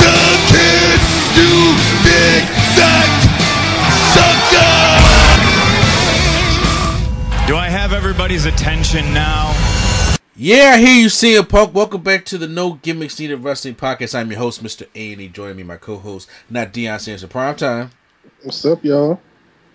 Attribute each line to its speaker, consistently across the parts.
Speaker 1: The kid do dig that sucker.
Speaker 2: Do I have everybody's attention now?
Speaker 3: Yeah, here you see CM Punk. Welcome back to the No Gimmicks Needed Wrestling Podcast. I'm your host, Mr. A, and E. Joining me, my co-host, not Deion Sanders, Prime Time.
Speaker 4: What's up, y'all?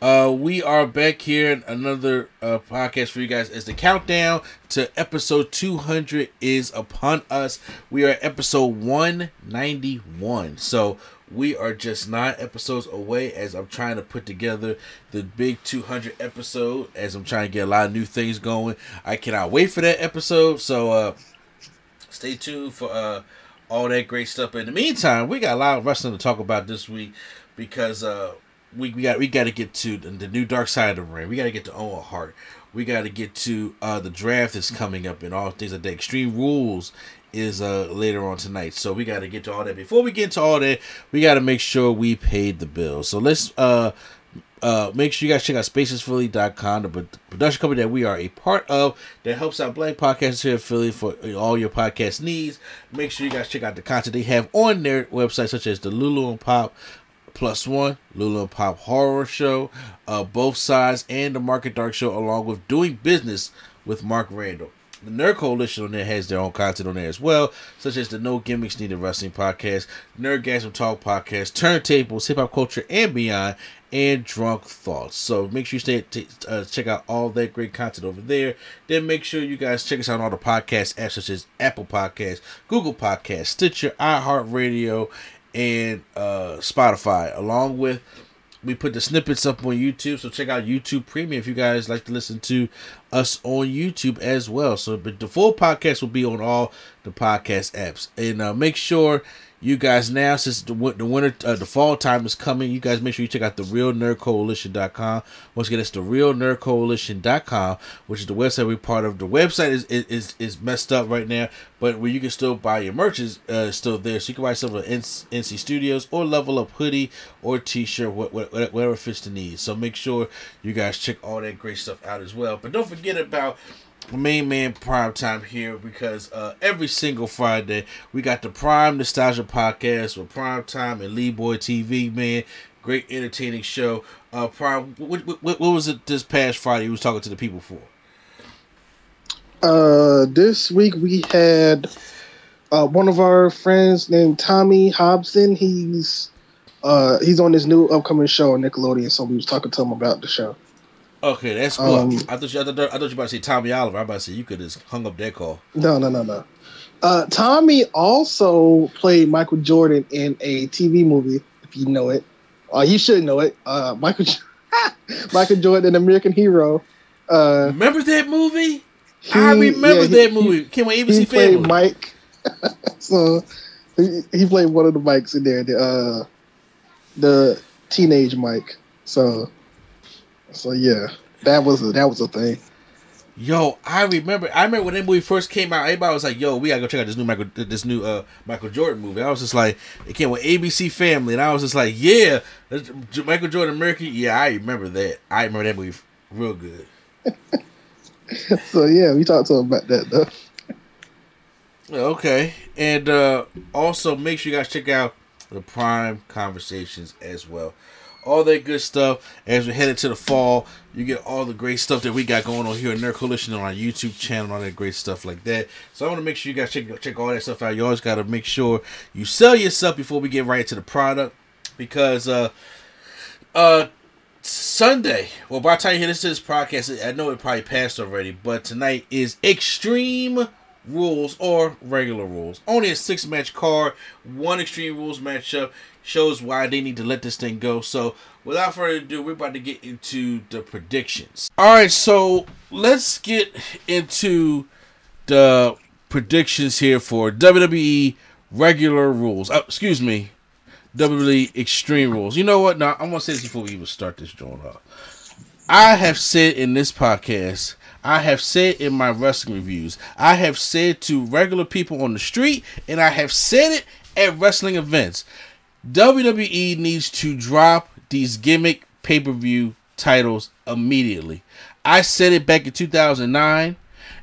Speaker 3: Uh, we are back here in another uh, podcast for you guys as the countdown to episode 200 is upon us. We are episode 191. So we are just nine episodes away as I'm trying to put together the big 200 episode as I'm trying to get a lot of new things going. I cannot wait for that episode. So, uh, stay tuned for uh, all that great stuff. In the meantime, we got a lot of wrestling to talk about this week because uh, we, we got we got to get to the, new Dark Side of the Ring. We got to get to Owen Hart. We got to get to uh, the draft that's coming up and all things like that. Extreme Rules is uh later on tonight, so we got to get to all that. Before we get to all that, we got to make sure we paid the bill. So let's uh uh, make sure you guys check out spacesphilly.com, the production company that we are a part of that helps out black podcasters here in Philly for all your podcast needs. Make sure you guys check out the content they have on their website, such as the Lulu and Pop Plus One, Lulu and Pop Horror Show, uh, both sides, and the Market Dark Show, along with Doing Business with Mark Randall. The Nerd Coalition on there has their own content on there as well, such as the No Gimmicks Needed Wrestling Podcast, Nerdgasm Talk Podcast, Turntables, Hip Hop Culture and Beyond, and Drunk Thoughts. So make sure you stay t- uh, check out all that great content over there. Then make sure you guys check us out on all the podcast apps such as Apple Podcasts, Google Podcasts, Stitcher, iHeartRadio, and uh, Spotify, along with we put the snippets up on YouTube, so check out YouTube Premium if you guys like to listen to us on YouTube as well. So, but the full podcast will be on all the podcast apps, and uh, make sure you guys now, since the the winter, uh, the fall time is coming, you guys make sure you check out the Real Nerd Coalition.com. Once again, it's the Real Nerd Coalition.com, which is the website we're part of. The website is is is messed up right now, but where you can still buy your merch is uh, still there. So you can buy some of the NC Studios or Level Up hoodie or T-shirt, wh- wh- whatever fits the need. So make sure you guys check all that great stuff out as well. But don't forget about main man prime time here because uh, every single Friday we got the Prime Nostalgia podcast with Prime Time and Lee Boy TV. Man, great entertaining show. Uh, Prime, what, what, what was it this past Friday? You was talking to the people for?
Speaker 4: Uh, this week we had uh, one of our friends named Tommy Hobson. He's uh, he's on this new upcoming show on Nickelodeon, so we was talking to him about the show.
Speaker 3: Okay, that's cool.
Speaker 4: Um,
Speaker 3: I thought you, I thought, I thought you about to say Tommy Oliver. I'm about to say you could have hung up that call.
Speaker 4: No, no, no, no. Uh, Tommy also played Michael Jordan in a TV movie, if you know it. Uh, you should know it. Uh, Michael Michael Jordan, an American Hero. Uh,
Speaker 3: Remember that movie?
Speaker 4: he-
Speaker 3: I remember
Speaker 4: yeah, he-
Speaker 3: that movie. Came on
Speaker 4: He,
Speaker 3: ABC
Speaker 4: played
Speaker 3: Family.
Speaker 4: Mike. so he, he played one of the Mikes in there, the uh, the teenage Mike. So so yeah, that was a, that was a thing.
Speaker 3: Yo, I remember. I remember when that movie first came out. Everybody was like, "Yo, we gotta go check out this new Michael, this new uh Michael Jordan movie." I was just like, it came with ABC Family, and I was just like, "Yeah, Michael Jordan American." Yeah, I remember that. I remember that movie real good.
Speaker 4: So yeah, we talked to him about that though.
Speaker 3: Okay, and uh also make sure you guys check out the Prime Conversations as well. All that good stuff as we head into the fall. You get all the great stuff that we got going on here at Nerd Coalition on our YouTube channel, all that great stuff like that. So I want to make sure you guys check check all that stuff out. You always got to make sure you sell yourself before we get right into the product, because uh uh Sunday. Well, by the time you hear this this podcast, I know it probably passed already, but tonight is Extreme Rules or regular rules. Only a six match card, one Extreme Rules matchup shows why they need to let this thing go. So, without further ado, we're about to get into the predictions. All right, so let's get into the predictions here for WWE regular rules. Uh, excuse me, WWE Extreme Rules. You know what? Now, I'm to say this before we even start this joint off. I have said in this podcast, I have said in my wrestling reviews, I have said to regular people on the street, and I have said it at wrestling events. WWE needs to drop these gimmick pay per view titles immediately. I said it back in 2009,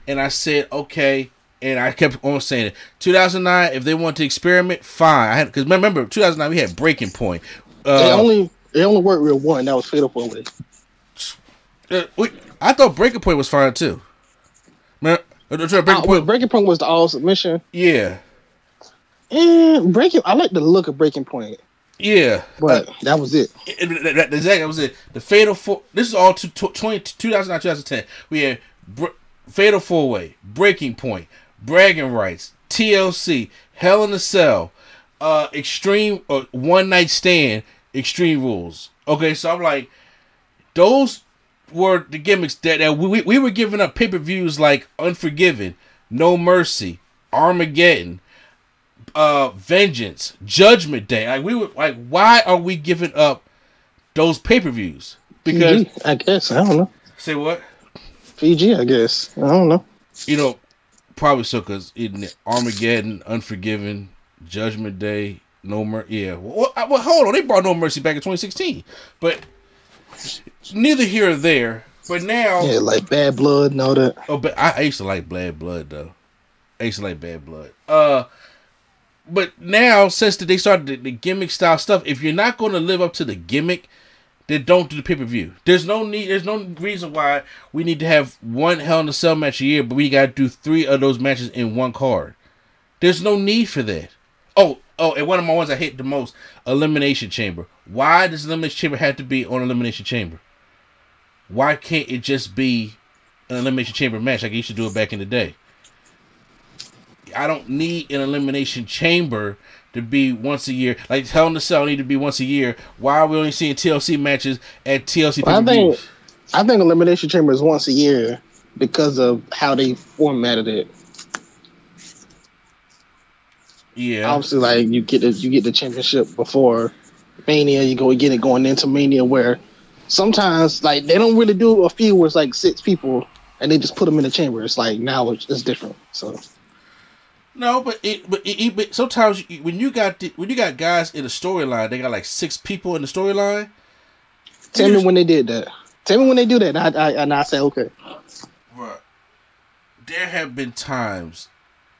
Speaker 3: and I said, okay, and I kept on saying it. 2009, if they want to experiment, fine. I had because remember 2009 we had Breaking Point.
Speaker 4: Uh, it only it only worked real one. That was Fatal Four Way.
Speaker 3: Uh, I thought Breaking Point was fine too. Man, uh,
Speaker 4: Breaking, Point. Breaking Point was the all submission.
Speaker 3: Yeah.
Speaker 4: And Breaking, I like the look of Breaking Point.
Speaker 3: Yeah,
Speaker 4: but uh, that was it.
Speaker 3: Exactly, that, that was it. The Fatal Four. This is all to, to 20, 2009, 2010. We had Br- Fatal Four Way, Breaking Point, Bragging Rights, TLC, Hell in a Cell, uh, Extreme uh, One Night Stand, Extreme Rules. Okay, so I'm like, those were the gimmicks that, that we, we were giving up pay per views like Unforgiven, No Mercy, Armageddon, uh, Vengeance, Judgment Day. Like we were like, why are we giving up those pay per views?
Speaker 4: Because PG, I guess I don't know.
Speaker 3: Say what?
Speaker 4: PG, I guess I don't know.
Speaker 3: You know, probably so because Armageddon, Unforgiven, Judgment Day, No Mercy. Yeah. Well, well, hold on. They brought No Mercy back in 2016, but neither here or there. But now,
Speaker 4: yeah, like Bad Blood and all that.
Speaker 3: Oh, but I, I used to like Bad Blood though. I used to like Bad Blood. Uh, but now since they started the, the gimmick style stuff, if you're not going to live up to the gimmick, then don't do the pay per view. There's no need. There's no reason why we need to have one Hell in a Cell match a year, but we got to do three of those matches in one card. There's no need for that. Oh, oh, and one of my ones I hate the most: Elimination Chamber. Why does Elimination Chamber have to be on Elimination Chamber? Why can't it just be an Elimination Chamber match like you used to do it back in the day? I don't need an Elimination Chamber to be once a year. Like Hell in the Cell need to be once a year. Why are we only seeing TLC matches at TLC?
Speaker 4: Well, I think I think Elimination Chamber is once a year because of how they formatted it.
Speaker 3: Yeah,
Speaker 4: obviously, like you get the you get the championship before Mania. You go get it going into Mania, where sometimes like they don't really do a few where it's like six people and they just put them in the chamber. It's like now it's, it's different. So
Speaker 3: no, but it, but, it, but sometimes when you got the, when you got guys in the storyline, they got like six people in the storyline.
Speaker 4: Tell me when they did that. Tell me when they do that, and I, I and I say okay.
Speaker 3: Right. There have been times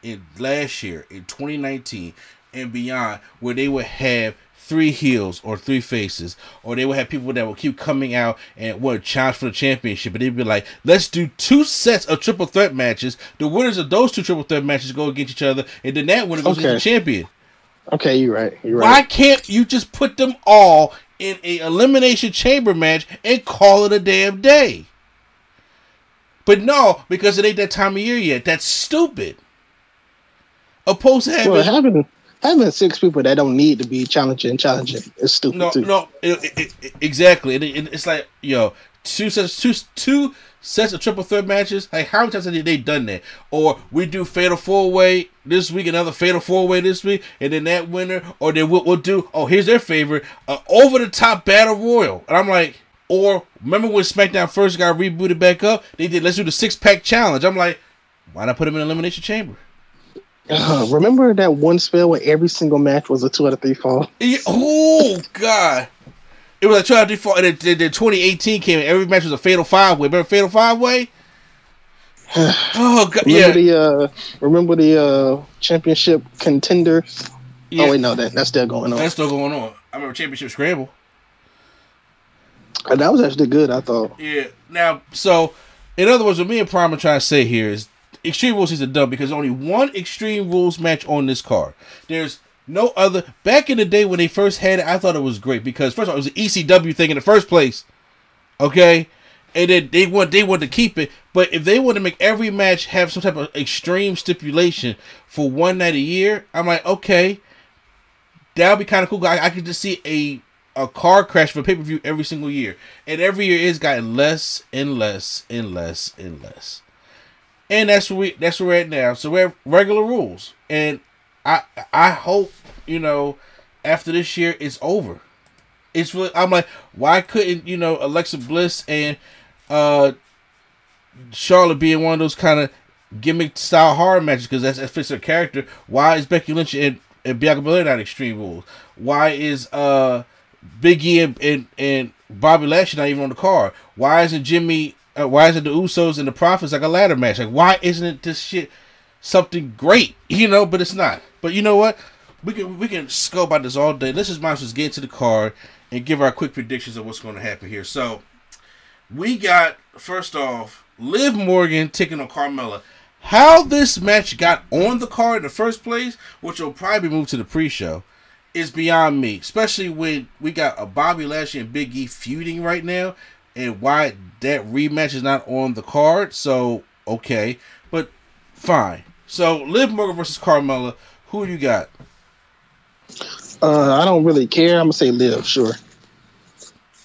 Speaker 3: in last year, in 2019 and beyond, where they would have three heels or three faces, or they would have people that will keep coming out and would challenge for the championship. But they'd be like, let's do two sets of triple threat matches. The winners of those two triple threat matches go against each other, and then that winner goes okay. against the champion.
Speaker 4: Okay, you're right. You're
Speaker 3: right. Why can't you just put them all in a elimination chamber match and call it a damn day? But no, because it ain't that time of year yet. That's stupid. Opposed to having,
Speaker 4: well, having having six people that don't need to be challenging, challenging is stupid.
Speaker 3: No,
Speaker 4: too.
Speaker 3: no, it, it, exactly. it's like yo, two sets, two two sets of triple threat matches. Like how many times have they done that? Or we do fatal four way this week, another fatal four way this week, and then that winner, or then we'll, we'll do. Oh, here's their favorite, uh, over the top battle royal, and I'm like. Or remember when SmackDown first got rebooted back up? They did let's do the six pack challenge. I'm like, why not put them in elimination chamber?
Speaker 4: Uh, remember that one spell where every single match was a two out of three fall?
Speaker 3: Yeah, oh God! It was a two out of three fall, and then, then 2018 came. and Every match was a fatal five way. Remember fatal five way? oh God!
Speaker 4: Remember yeah. the uh, remember the uh, championship contender? Yeah. Oh wait, no, that that's still going on.
Speaker 3: That's still going on. I remember championship scramble.
Speaker 4: And that was actually good, I thought.
Speaker 3: Yeah. Now, so in other words, what me and Prime are trying to say here is Extreme Rules is a dub because only one Extreme Rules match on this card. There's no other. Back in the day when they first had it, I thought it was great because first of all, it was an ECW thing in the first place. Okay, and then they want they want to keep it. But if they want to make every match have some type of extreme stipulation for one night a year, I'm like, okay, that would be kind of cool. I, I could just see a a car crash for pay per view every single year, and every year it's gotten less and less and less and less. And that's where we that's where we're at now. So we have regular rules, and I I hope you know after this year it's over. It's really I'm like why couldn't you know Alexa Bliss and uh Charlotte be in one of those kind of gimmick style horror matches because that's that fits her character. Why is Becky Lynch and, and Bianca Belair not Extreme Rules? Why is uh Big E and, and, and Bobby Lashley not even on the card? Why isn't Jimmy? Uh, why isn't the Usos and the Profits like a ladder match? Like why isn't it this shit something great? You know, but it's not. But you know what? We can we can scope about this all day. Let's just might just get into the card and give our quick predictions of what's going to happen here. So we got first off Liv Morgan taking on Carmella. How this match got on the card in the first place, which will probably move to the pre-show, is beyond me. Especially when we got a Bobby Lashley and Big E feuding right now, and why that rematch is not on the card. So okay, but fine. So Liv Morgan versus Carmella. Who do you got?
Speaker 4: Uh, I don't really care. I'm gonna say Liv. sure.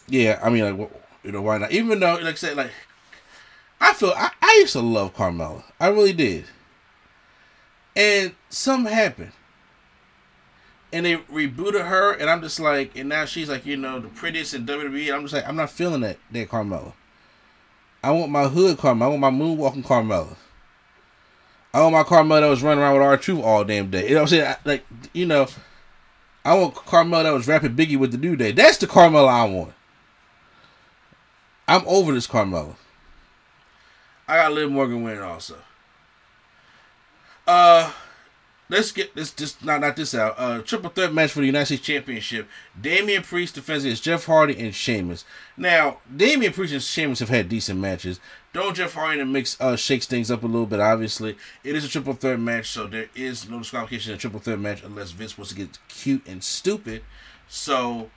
Speaker 3: Yeah, I mean, like, you know, why not? Even though, like I said, like, I feel I, I used to love Carmella. I really did. And something happened. And they rebooted her, and I'm just like, and now she's like, you know, the prettiest in WWE. I'm just like, I'm not feeling that, that Carmella. I want my hood Carmella. I want my moonwalking Carmella. I want my Carmella that was running around with R-Truth all damn day. You know what I'm saying? Like, you know, I want Carmella that was rapping Biggie with the New Day. That's the Carmella I want. I'm over this Carmella. I got Liv Morgan winning also. Uh, let's get this just not not this out. Uh, triple threat match for the United States Championship. Damian Priest defends against Jeff Hardy and Sheamus. Now, Damian Priest and Sheamus have had decent matches. Don't Jeff Hardy the mix uh, shakes things up a little bit. Obviously, it is a triple threat match, so there is no disqualification in a triple threat match unless Vince wants to get cute and stupid. So,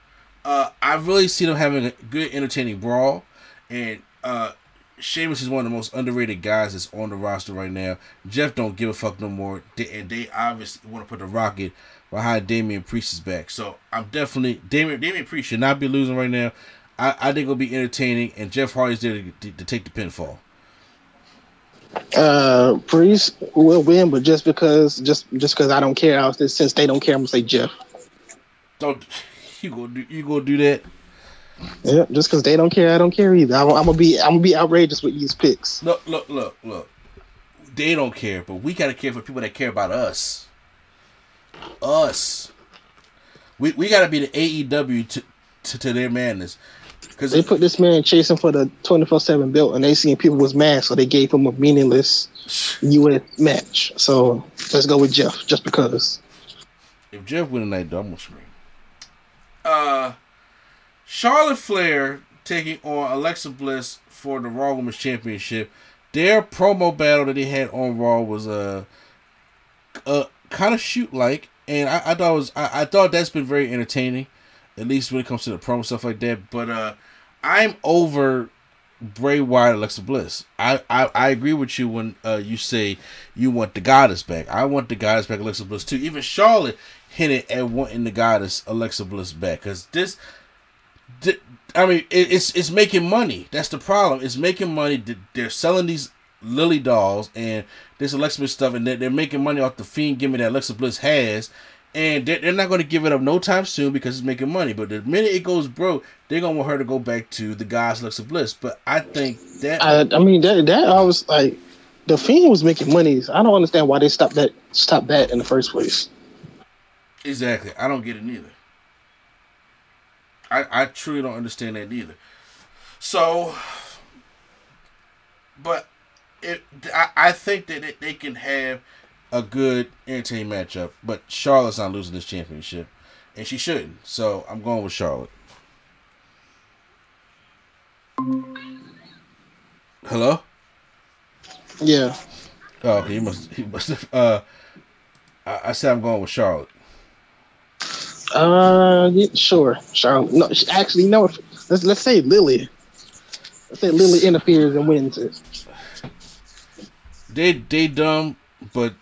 Speaker 3: uh, I really see them having a good, entertaining brawl, and uh, Sheamus is one of the most underrated guys that's on the roster right now. Jeff don't give a fuck no more, They- and they obviously want to put the rocket behind Damian Priest's back. So I'm definitely Damian Damian Priest should not be losing right now. I, I think it'll be entertaining, and Jeff Hardy's there to, to, to take the pinfall.
Speaker 4: Uh, Priest will win, but just because just just because I don't care, since they don't care, I'm gonna say Jeff.
Speaker 3: Don't you go do you go do that?
Speaker 4: Yeah, just because they don't care, I don't care either. I'm, I'm gonna be I'm gonna be outrageous with these picks.
Speaker 3: Look look look look. They don't care, but we gotta care for people that care about us. Us. We we gotta be the AEW to to, to their madness. Because
Speaker 4: They put this man chasing for the 24 seven belt, and they seen people was mad, so they gave him a meaningless U.S. match. So let's go with Jeff, just because.
Speaker 3: If Jeff win tonight, though, I'm gonna scream. Uh, Charlotte Flair taking on Alexa Bliss for the Raw Women's Championship. Their promo battle that they had on Raw was uh, uh kind of shoot like, and I, I thought was I, I thought that's been very entertaining, at least when it comes to the promo stuff like that. But uh, I'm over Bray Wyatt, Alexa Bliss. I, I, I agree with you when uh, you say you want the goddess back. I want the goddess back, Alexa Bliss too. Even Charlotte hinted at wanting the goddess Alexa Bliss back because this, th- I mean, it, it's it's making money. That's the problem. It's making money. They're selling these Lily dolls and this Alexa Bliss stuff, and they're, they're making money off the fiend gimmick that Alexa Bliss has. And they're, they're not going to give it up no time soon because it's making money. But the minute it goes broke, they're going to want her to go back to the goddess Alexa Bliss. But I think that
Speaker 4: I, I mean that that I was like, the Fiend was making money. I don't understand why they stopped that stopped that in the first place.
Speaker 3: Exactly. I don't get it neither. I I truly don't understand that either. So, but it I, I think that it, they can have a good entertaining matchup. But Charlotte's not losing this championship, and she shouldn't. So I'm going with Charlotte. Hello.
Speaker 4: Yeah.
Speaker 3: Oh, okay. He must. He must have. Uh, I, I said I'm going with Charlotte.
Speaker 4: Uh, yeah, sure, Charlotte. No, actually, no. Let's let's say Lily. Let's say Lily interferes and wins it.
Speaker 3: They they dumb, but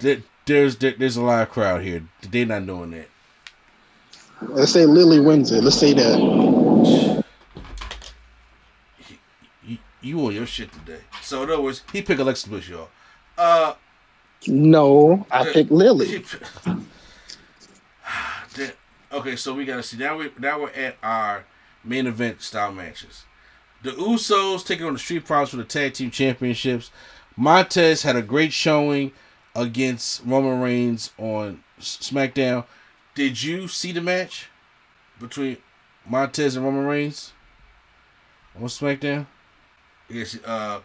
Speaker 3: there, there's there, there's a live crowd here. They not doing that.
Speaker 4: Let's say Lily wins it. Let's say that.
Speaker 3: You, you on your shit today. So in other words, he pick Alexa Bliss, y'all. Uh,
Speaker 4: No, I pick Lily.
Speaker 3: Okay, so we gotta see now. We now we're at our main event style matches. The Usos taking on the Street Profits for the tag team championships. Montez had a great showing against Roman Reigns on SmackDown. Did you see the match between Montez and Roman Reigns on SmackDown? Yes. Uh,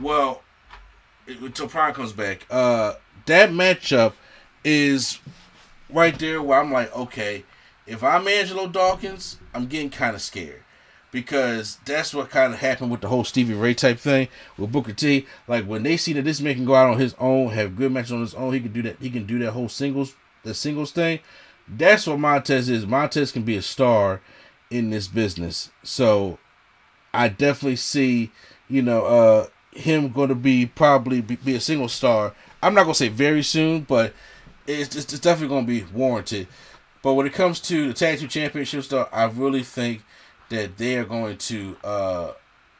Speaker 3: well, it- until Prime comes back, uh, that matchup is right there where I'm like, okay, if I'm Angelo Dawkins, I'm getting kind of scared because that's what kind of happened with the whole Stevie Ray type thing with Booker T. Like when they see that this man can go out on his own, have good matches on his own, he can do that. He can do that whole singles, the singles thing. That's what Montez is. Montez can be a star in this business. So I definitely see, you know, uh, him going to be probably be, be a single star. I'm not gonna say very soon, but it's, it's, it's definitely to be warranted. But when it comes to the tag team championships, though, I really think that they are going to uh,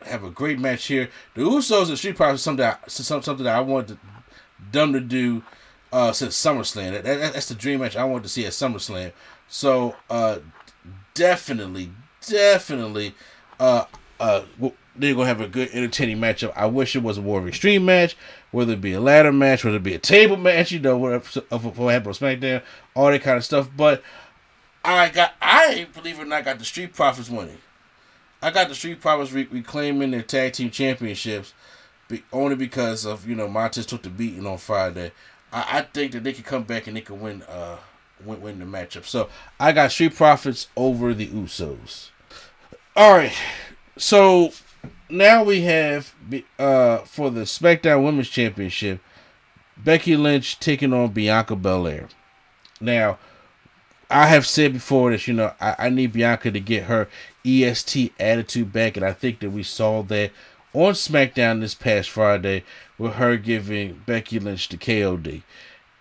Speaker 3: have a great match here. The Usos and Street Profits is something that, some- something that I wanted them to do uh, since SummerSlam. That, that- that's the dream match I wanted to see at SummerSlam. So uh, definitely, definitely, uh, uh, they're gonna have a good, entertaining matchup. I wish it was a more of extreme match, whether it be a ladder match, whether it be a table match, you know, whatever what happened on SmackDown, all that kind of stuff. But I got, I believe it or not, got the Street Profits winning. I got the Street Profits re- reclaiming their tag team championships, be, only because of you know Montez took the beating on Friday. I, I think that they could come back and they could win, uh, win, win the matchup. So I got Street Profits over the Usos. All right, so now we have uh for the SmackDown Women's Championship, Becky Lynch taking on Bianca Belair. Now, I have said before that you know I, I need Bianca to get her EST attitude back, and I think that we saw that on SmackDown this past Friday with her giving Becky Lynch the KOD.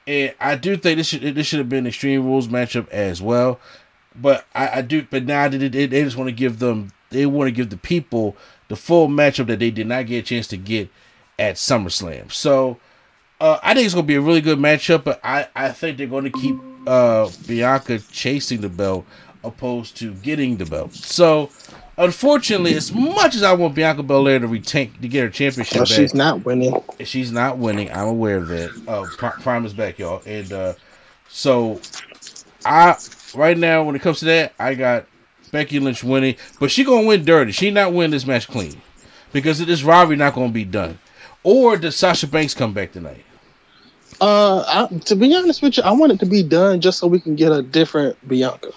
Speaker 3: And I do think this should this should have been Extreme Rules matchup as well. But I, I do but now they, they, they just want to give them they want to give the people the full matchup that they did not get a chance to get at SummerSlam. So uh, I think it's gonna be a really good matchup, but I, I think they're gonna keep uh, Bianca chasing the belt opposed to getting the belt. So unfortunately, as much as I want Bianca Belair to retain to get her championship
Speaker 4: Well,
Speaker 3: back,
Speaker 4: she's not winning.
Speaker 3: she's not winning. I'm aware of that. Uh, Pri- Prime is back, y'all, and uh, so I right now when it comes to that, I got Becky Lynch winning, but she gonna win dirty. She not win this match clean because this robbery not gonna be done. Or does Sasha Banks come back tonight?
Speaker 4: Uh, I, to be honest with you, I want it to be done just so we can get a different Bianca.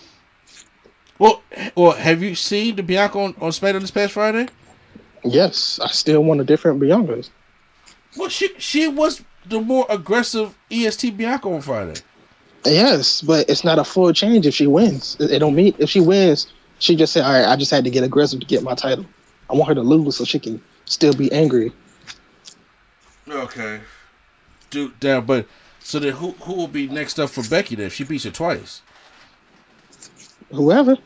Speaker 3: Well, well, have you seen the Bianca on, on SmackDown this past Friday?
Speaker 4: Yes, I still want a different Bianca.
Speaker 3: Well, she she was the more aggressive EST Bianca on Friday.
Speaker 4: Yes, but it's not a full change if she wins. It, it don't mean if she wins, she just said, "All right, I just had to get aggressive to get my title. I want her to lose so she can still be angry."
Speaker 3: Okay. Dude, down, but so then who who will be next up for Becky then if she beats her twice?
Speaker 4: Whoever.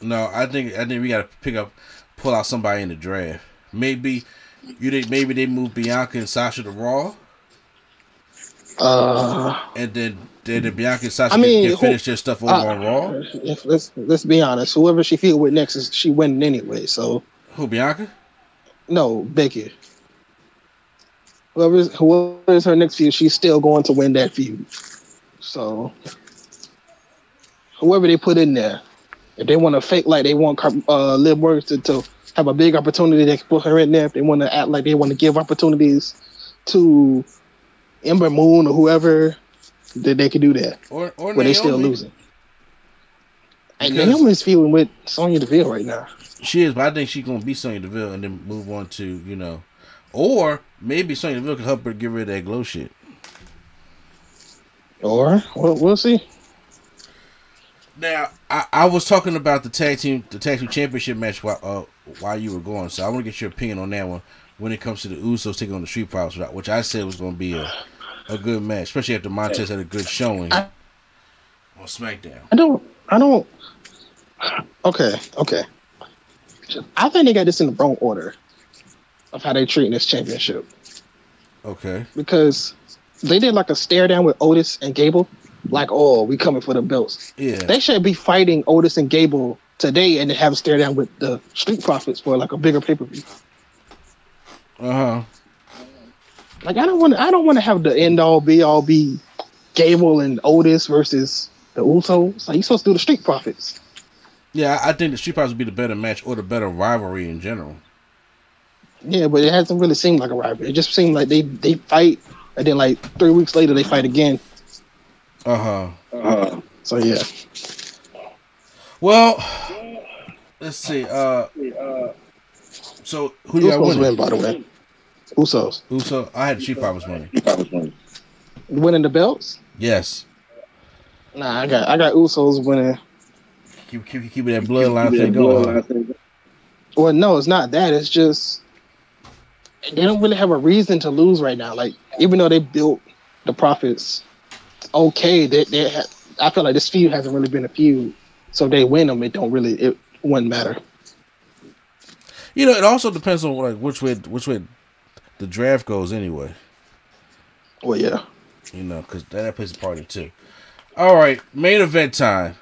Speaker 3: No, I think I think we gotta pick up, pull out somebody in the draft. Maybe you think maybe they move Bianca and Sasha to Raw,
Speaker 4: Uh,
Speaker 3: and then the Bianca and Sasha
Speaker 4: I mean,
Speaker 3: can, can
Speaker 4: who-
Speaker 3: finish their stuff over
Speaker 4: uh,
Speaker 3: on Raw.
Speaker 4: if, let's let's be honest. Whoever she feud with next is she winning anyway. So
Speaker 3: Who Bianca?
Speaker 4: no, Becky. Whoever is, whoever is her next feud, she's still going to win that feud. So whoever they put in there, if they want to fake like they want uh, Liv Morgan to, to have a big opportunity, they can put her in there. If they want to act like they want to give opportunities to Ember Moon or whoever, then they can do that.
Speaker 3: Or or
Speaker 4: But they still losing. And Naomi's feeling with Sonya Deville right now.
Speaker 3: She is, but I think she's gonna be Sonya Deville and then move on to you know, or maybe Sonya Deville can help her get rid of that glow shit.
Speaker 4: Or we'll, we'll see.
Speaker 3: Now, I, I was talking about the tag team, the tag team championship match while uh, while you were going, so I want to get your opinion on that one when it comes to the Usos taking on the Street Profits, which I said was going to be a, a good match, especially after Montez had a good showing
Speaker 4: I-
Speaker 3: on SmackDown.
Speaker 4: I don't. I don't. Okay. Okay. I think they got this in the wrong order of how they treating this championship
Speaker 3: Okay,
Speaker 4: because they did like a stare down with Otis and Gable, like, oh, we coming for the belts.
Speaker 3: yeah,
Speaker 4: They should be fighting Otis and Gable today and then have a stare down with the Street Profits for like a bigger pay per view.
Speaker 3: uh huh.
Speaker 4: Like I don't want. to I don't want to have the end all be all be Gable and Otis versus the Usos. Like you supposed to do the Street Profits.
Speaker 3: Yeah, I I think the Street Profits would be the better match or the better rivalry in general.
Speaker 4: Yeah, but it hasn't really seemed like a rivalry. It just seemed like they they fight and then like three weeks later they fight again.
Speaker 3: Uh huh. Uh huh.
Speaker 4: so yeah,
Speaker 3: Well, let's see. Uh, so who you got winning?
Speaker 4: win by the way. Usos
Speaker 3: Uso. I had Street Profits winning.
Speaker 4: winning the belts.
Speaker 3: Yes.
Speaker 4: Nah, I got I got Usos winning.
Speaker 3: Keep keep keeping that bloodline thing going.
Speaker 4: Well, no, it's not that. It's just they don't really have a reason to lose right now. Like even though they built the profits okay, they they ha- I feel like this feud hasn't really been a feud. So if they win them, it don't really it wouldn't matter.
Speaker 3: You know, it also depends on like which way which way the draft goes anyway.
Speaker 4: Well, yeah.
Speaker 3: You know, because that, plays a part in it too. All right, main event time.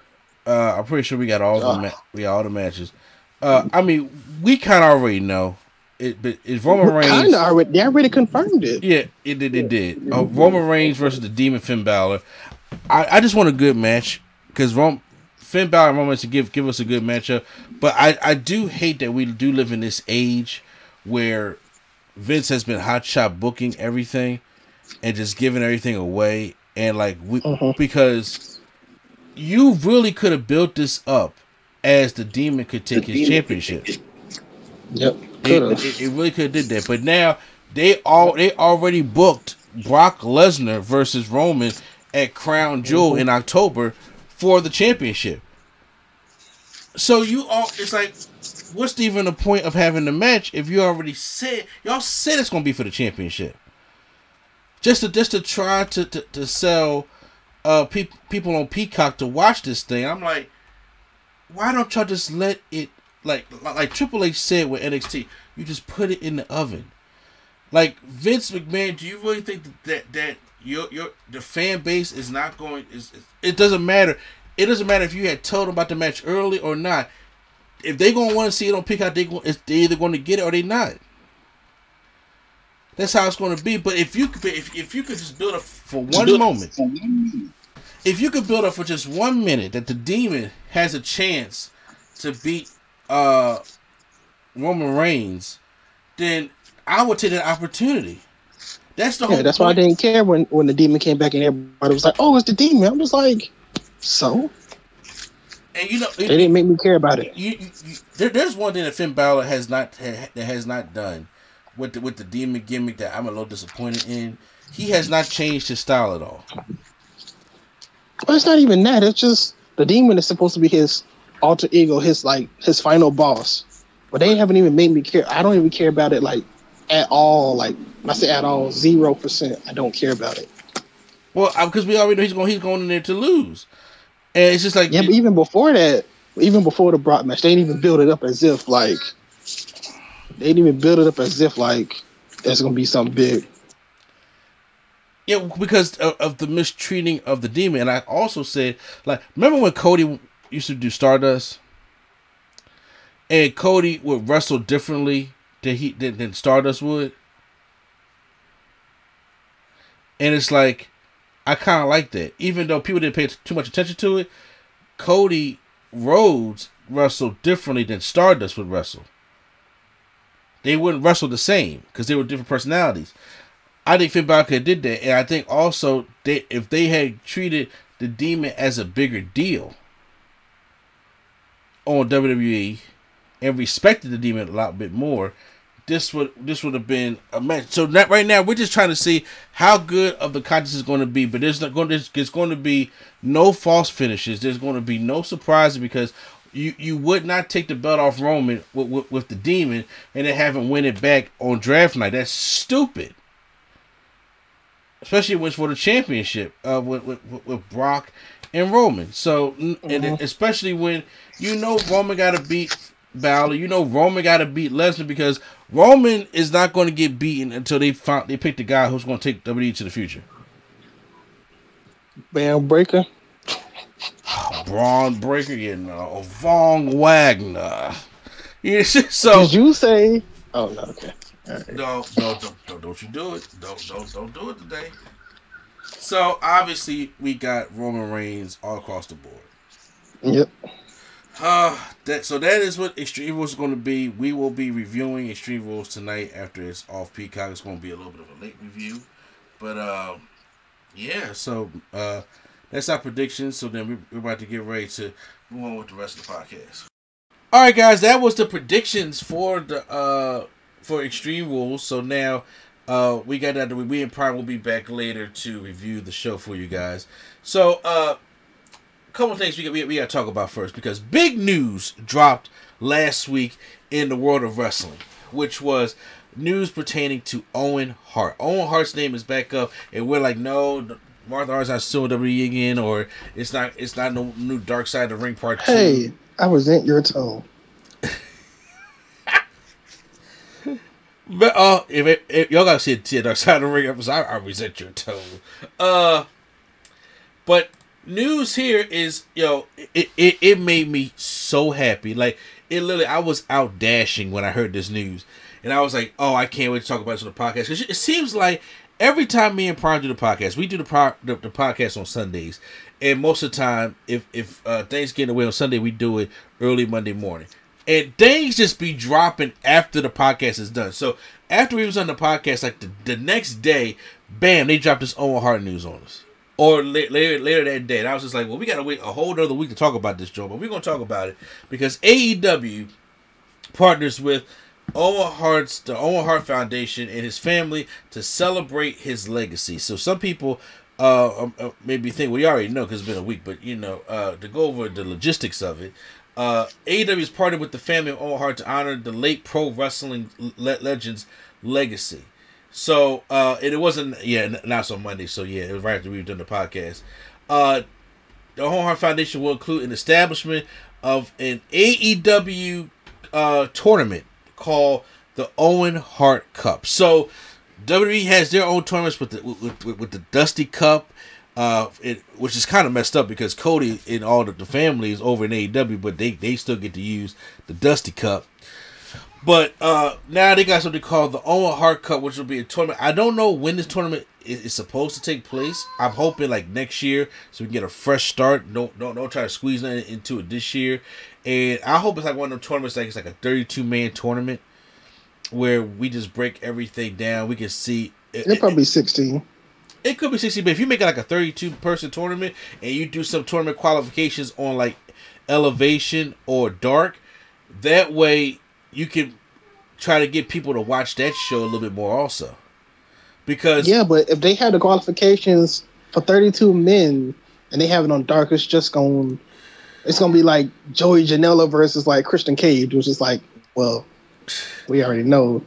Speaker 3: Uh, I'm pretty sure we got all the ma- we got all the matches. Uh, I mean, we kind of already know it, but it's Roman Reigns.
Speaker 4: Kind of already. They already confirmed it.
Speaker 3: Yeah, it did. It did. Uh, Roman Reigns versus the Demon Finn Balor. I, I just want a good match because Rom, Finn Balor and Roman to give give us a good matchup. But I, I do hate that we do live in this age where Vince has been hot shot booking everything and just giving everything away and like we because you really could have built this up as the Demon could take his championship.
Speaker 4: Yep.
Speaker 3: It, it, it really could have did that, but now they all they already booked Brock Lesnar versus Roman at Crown Jewel in October for the championship. So you all, it's like, what's even the point of having the match if you already said y'all said it's gonna be for the championship? Just to just to try to to, to sell uh peop people on Peacock to watch this thing. I'm like, why don't y'all just let it like like Triple H said with NXT? You just put it in the oven. Like Vince McMahon, do you really think that that, that your your the fan base is not going? Is- it doesn't matter. It doesn't matter if you had told them about the match early or not. If they gonna want to see it on Peacock, they they either going to get it or they not. That's how it's going to be. But if you could, if, if you could just build up for one moment, if you could build up for just one minute that the demon has a chance to beat uh Roman Reigns, then I would take that opportunity. That's the whole.
Speaker 4: Yeah, that's why I didn't care when when the demon came back and everybody was like, "Oh, it's the demon." I'm just like, so
Speaker 3: And you know,
Speaker 4: they didn't make me care about it.
Speaker 3: you, you, you, there, there's one thing that Finn Balor has not ha, that has not done with the with the demon gimmick that I'm a little disappointed in. He has not changed his style at all.
Speaker 4: But it's not even that. It's just the demon is supposed to be his alter ego, his like his final boss. But they haven't even made me care. I don't even care about it like at all. Like when I say at all, zero percent. I don't care about it.
Speaker 3: Well, because we already know he's going he's going in there to lose, and it's just like
Speaker 4: Yeah, but even before that, even before the Brock match, they didn't even build it up as if like they didn't even build it up as if like that's gonna be something big.
Speaker 3: Yeah, because of, of the mistreating of the demon. And I also said, like, remember when Cody used to do Stardust? And Cody would wrestle differently than he than, than Stardust would. And it's like, I kind of like that. Even though people didn't pay too much attention to it, Cody Rhodes wrestled differently than Stardust would wrestle. They wouldn't wrestle the same because they were different personalities. I think Finn Balor did that, and I think also they if they had treated the demon as a bigger deal, on WWE and respected the Demon a lot bit more, this would this would have been a match. So that right now we're just trying to see how good of the contest is going to be. But there's not going to there's going to be no false finishes. There's going to be no surprises because you you would not take the belt off Roman with, with, with the Demon and then have him win it back on draft night. That's stupid. Especially when it's for the championship uh, with, with with Brock and Roman. So mm-hmm. and especially when you know Roman got to beat Balor. You know Roman got to beat Lesnar because Roman is not going to get beaten until they find they pick the guy who's going to take WWE to the future.
Speaker 4: Bam Breaker.
Speaker 3: Bron Breakker, you know, Von Wagner. Yeah, so
Speaker 4: did you say? Oh no, okay.
Speaker 3: Right. No, no, don't, don't, don't you do it? Don't, don't, don't do it today. So obviously we got Roman Reigns all across the board.
Speaker 4: Yep.
Speaker 3: Uh, that so that is what Extreme Rules is going to be. We will be reviewing Extreme Rules tonight after it's off Peacock. It's going to be a little bit of a late review, but uh, yeah. So uh, that's our predictions. So then we're about to get ready to move on with the rest of the podcast. All right, guys, that was the predictions for the uh for Extreme Rules. So now uh we got that. We and Prime will be back later to review the show for you guys. So uh couple things we, we, we got to talk about first because big news dropped last week in the world of wrestling, which was news pertaining to Owen Hart. Owen Hart's name is back up, and we're like, no, Martha Hart's not suing WWE again, or it's not it's not no new Dark Side of the Ring Part Two.
Speaker 4: Hey, I resent your tone.
Speaker 3: but uh, if, it, if y'all gotta see, see a Dark Side of the Ring episode, I, I resent your tone. Uh, but news here is yo it, it, it made me so happy. Like it literally i was out dashing when i heard this news. And i was like oh i can't wait to talk about this on the podcast. Because it seems like every time me and prime do the podcast we do the, pro, the, the podcast on sundays. And most of the time if if uh, things get away on sunday we do it early monday morning. And things just be dropping after the podcast is done. So after we was on the podcast like the, the next day bam they dropped this owen hart news on us or later later that day. And I was just like, well, we got to wait a whole other week to talk about this, Joe. But we're gonna talk about it because AEW partners with Owen Hart's the Owen Hart Foundation and his family to celebrate his legacy. So some people uh, um, uh maybe think well, you already know because it's been a week, but you know uh, to go over the logistics of it. Uh, AEW is partnered with the family of Owen Hart to honor the late pro wrestling le- legend's legacy. So uh, it wasn't yeah not on Monday. So yeah, it was right after we were doing the podcast. Uh, the Owen Hart Foundation will include an establishment of an AEW uh, tournament called the Owen Hart Cup. So WWE has their own tournaments with the with, with, with the Dusty Cup, uh, it, which is kind of messed up because Cody and all the, the family is over in AEW, but they they still get to use the Dusty Cup. But uh, now they got something called the Owen Hart Cup, which will be a tournament. I don't know when this tournament is, is, supposed to take place. I'm hoping like next year, so we can get a fresh start. Don't don't don't try to squeeze nothing into it this year. And I hope it's like one of them tournaments, like it's like a 32 man tournament, where we just break everything down. We can see.
Speaker 4: It, it probably 16.
Speaker 3: It could be 16, but if you make it like a 32 person tournament and you do some tournament qualifications on like elevation or dark, that way you can try to get people to watch that show a little bit more also. Because
Speaker 4: Yeah, but if they had the qualifications for 32 men and they have it on dark, it's just going it's going to be like Joey Janela versus like Christian Cage, which is like, well, we already know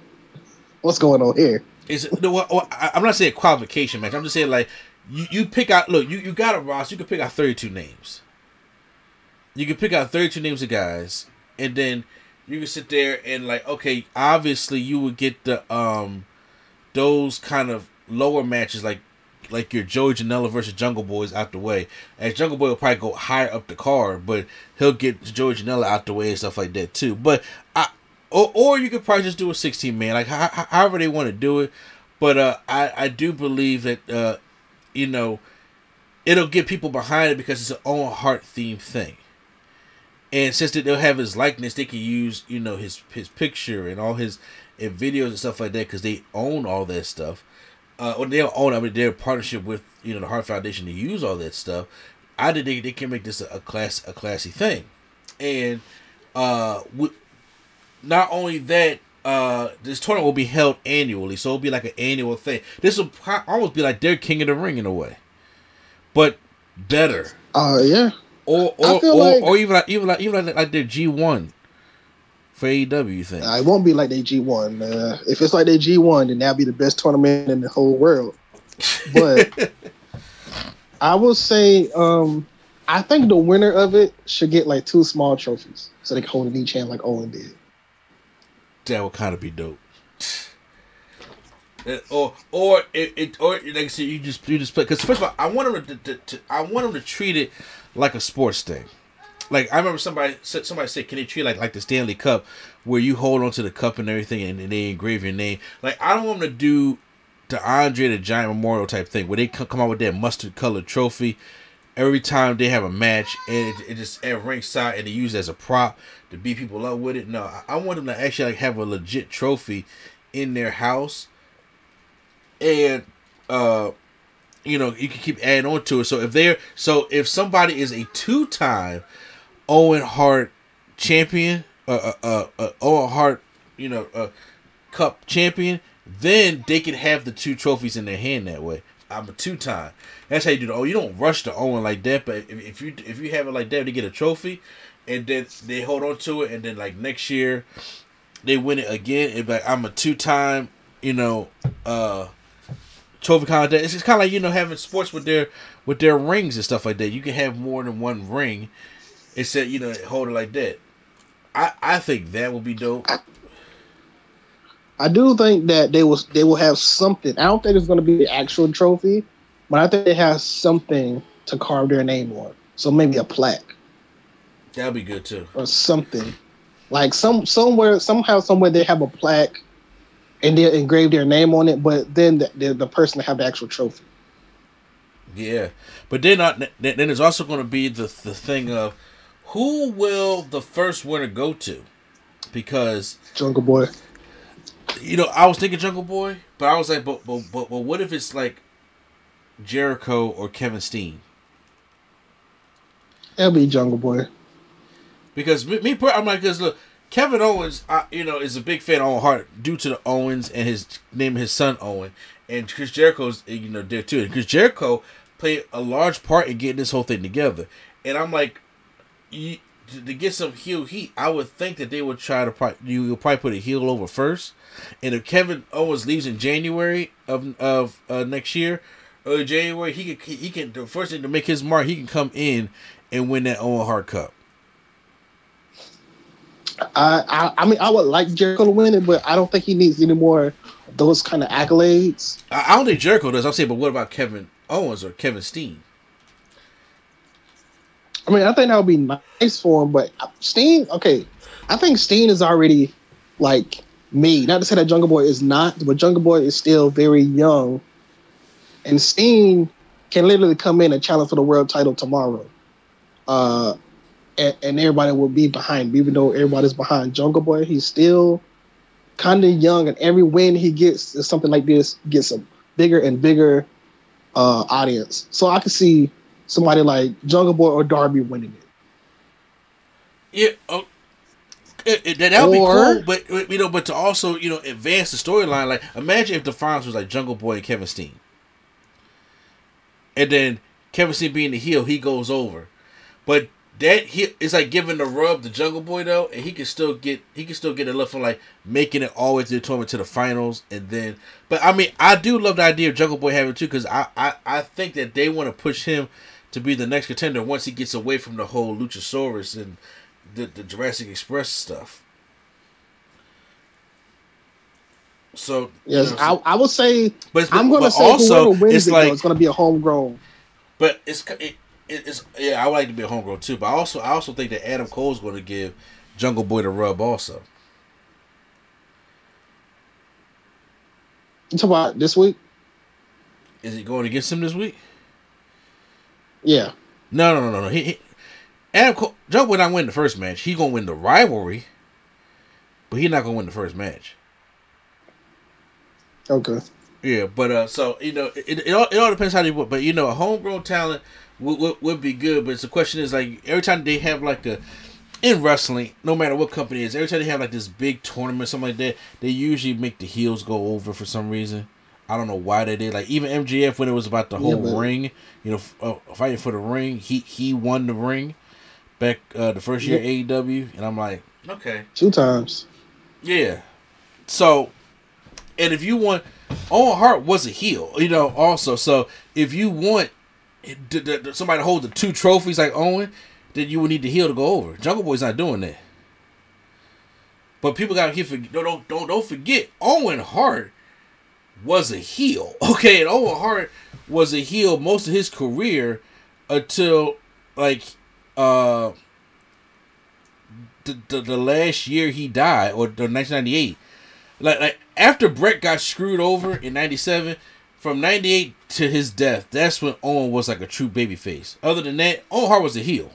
Speaker 4: what's going on here.
Speaker 3: Is well, I'm not saying qualification match. I'm just saying like you, you pick out look you, you got a roster you can pick out 32 names. You can pick out 32 names of guys, and then you can sit there and like okay obviously you would get the um those kind of lower matches like like your Joey Janela versus Jungle Boys out the way. And Jungle Boy will probably go higher up the card, but he'll get Joey Janela out the way and stuff like that too. But I or, or you could probably just do a 16 man, like however they want to do it. But uh, I I do believe that uh, you know it'll get people behind it because it's an Owen Hart theme thing and since they'll have his likeness, they can use you know his his picture and all his and videos and stuff like that because they own all that stuff. Uh, or they own. I mean, they're partnership with you know the Heart Foundation to use all that stuff. I think they, they can make this a, a class a classy thing, and uh, w- not only that, uh, this tournament will be held annually, so it'll be like an annual thing. This will almost be like their King of the Ring in a way, but better.
Speaker 4: Uh, yeah.
Speaker 3: Or or, or,
Speaker 4: like-
Speaker 3: or even like even like even like, like their G one for AEW. You think?
Speaker 4: It won't be like their G one. Uh, if it's like their G one, then that'll be the best tournament in the whole world. But I will say, um, I think the winner of it should get like two small trophies, so they can hold in each hand like Owen did.
Speaker 3: that would kind of be dope. Or or it, it or like I said, you just you just play because first of all, I want them to, to, to I want them to treat it like a sports thing. Like I remember somebody said somebody said, can they treat like like the Stanley Cup, where you hold onto the cup and everything, and, and they engrave your name. Like I don't want them to do the Andre the Giant Memorial type thing, where they co- come out with that mustard colored trophy every time they have a match, and it, it just at ringside, and they use it as a prop to beat people up with it. No, I, I want them to actually like have a legit trophy in their house, and uh, you know you can keep adding on to it. So if they're so if somebody is a two time Owen Hart champion, uh, uh, uh, uh Owen Hart, you know, uh, Cup champion, then they can have the two trophies in their hand that way. I'm a two time. That's how you do it. Oh, you don't rush the Owen like that, but if, if you if you have it like that, they get a trophy, and then they hold on to it, and then like next year, they win it again. It like I'm a two time, you know, uh, trophy contest. It's just kind of like you know having sports with their with their rings and stuff like that. You can have more than one ring. Instead, you know, hold it like that. I I think that would be dope.
Speaker 4: I do think that they will they will have something. I don't think it's going to be the actual trophy, but I think they have something to carve their name on. So maybe a plaque
Speaker 3: That'd be good too.
Speaker 4: or something, like some somewhere somehow somewhere they have a plaque, and they engrave their name on it. But then the, the, the person have the actual trophy.
Speaker 3: Yeah, but then not then then there's also going to be the the thing of who will the first winner go to, because
Speaker 4: Jungle Boy.
Speaker 3: you know I was thinking Jungle Boy, but I was like, but but but, but what if it's like Jericho or Kevin Steen?
Speaker 4: It'll be Jungle Boy.
Speaker 3: Because me, me I'm like, cause look, Kevin Owens, I, you know, is a big fan of Owen Hart due to the Owens and his name his son Owen, and Chris Jericho's, you know, there too. And Chris Jericho played a large part in getting this whole thing together. And I'm like, you, to, get some heel heat, I would think that they would try to probably you will probably put a heel over first. And if Kevin Owens leaves in January of of uh, next year, early January, he can he can the first thing to make his mark, he can come in and win that Owen Hart Cup.
Speaker 4: I, I I mean I would like Jericho to win it, but I don't think he needs any more those kind of accolades.
Speaker 3: I I don't think Jericho does. I'm saying, but what about Kevin Owens or Kevin Steen?
Speaker 4: I mean, I think that would be nice for him, but Steen, okay, I think Steen is already like me. Not to say that Jungle Boy is not, but Jungle Boy is still very young, and Steen can literally come in and challenge for the world title tomorrow, uh, and, and everybody will be behind. him. Even though everybody's behind Jungle Boy, he's still kind of young, and every win he gets is something like this gets a bigger and bigger uh, audience. So I could see somebody like Jungle Boy or Darby winning it.
Speaker 3: Yeah, oh, it, it, that would be cool. But you know, but to also you know advance the storyline. Like, imagine if the finals was like Jungle Boy and Kevin Steen, and then Kevin Steen being the heel, he goes over, but that he it's like giving the rub to Jungle Boy though, and he can still get he can still get a look for like making it all the way to the tournament to the finals, and then. But I mean, I do love the idea of Jungle Boy having too, because I, I I think that they want to push him to be the next contender once he gets away from the whole Luchasaurus and the, the Jurassic Express stuff. So you
Speaker 4: Yes,
Speaker 3: know,
Speaker 4: I,
Speaker 3: so-
Speaker 4: I would say
Speaker 3: but it's,
Speaker 4: I'm going to say
Speaker 3: also
Speaker 4: wins
Speaker 3: it's
Speaker 4: it,
Speaker 3: like
Speaker 4: though, it's going to be a homegrown.
Speaker 3: but it's it, it's yeah I would like to be a homegrown too. But I also I also think that Adam Cole's going to give Jungle Boy the rub also.
Speaker 4: You talk about this week?
Speaker 3: Is he going against him this week?
Speaker 4: Yeah.
Speaker 3: No no no no no. He, he Adam Cole Jungle Boy not win the first match. He gonna win the rivalry, but he not gonna win the first match.
Speaker 4: Okay.
Speaker 3: Yeah, but uh, so you know, it, it, all, it all depends how they. But you know, a homegrown talent would, would, would be good. But the question is like every time they have like a in wrestling, no matter what company it is, every time they have like this big tournament, something like that, they usually make the heels go over for some reason. I don't know why they did. Like even MJF when it was about the whole
Speaker 4: but-
Speaker 3: ring, you know, uh, fighting for the ring, he he won the ring back uh, the first year AEW, and I'm like, okay,
Speaker 4: Two times.
Speaker 3: yeah. So, and if you want, Owen Hart was a heel, you know, also. So if you want somebody hold the two trophies like Owen, then you would need the heel to go over. Jungle Boy's not doing that. But people got to don't don't don't don't forget Owen Hart was a heel. Okay, and Owen Hart was a heel most of his career until like uh the, the, the last year he died or the 1998 like, like after Bret got screwed over in 97 from 98 to his death that's when Owen was like a true baby face other than that Owen Hart was a heel.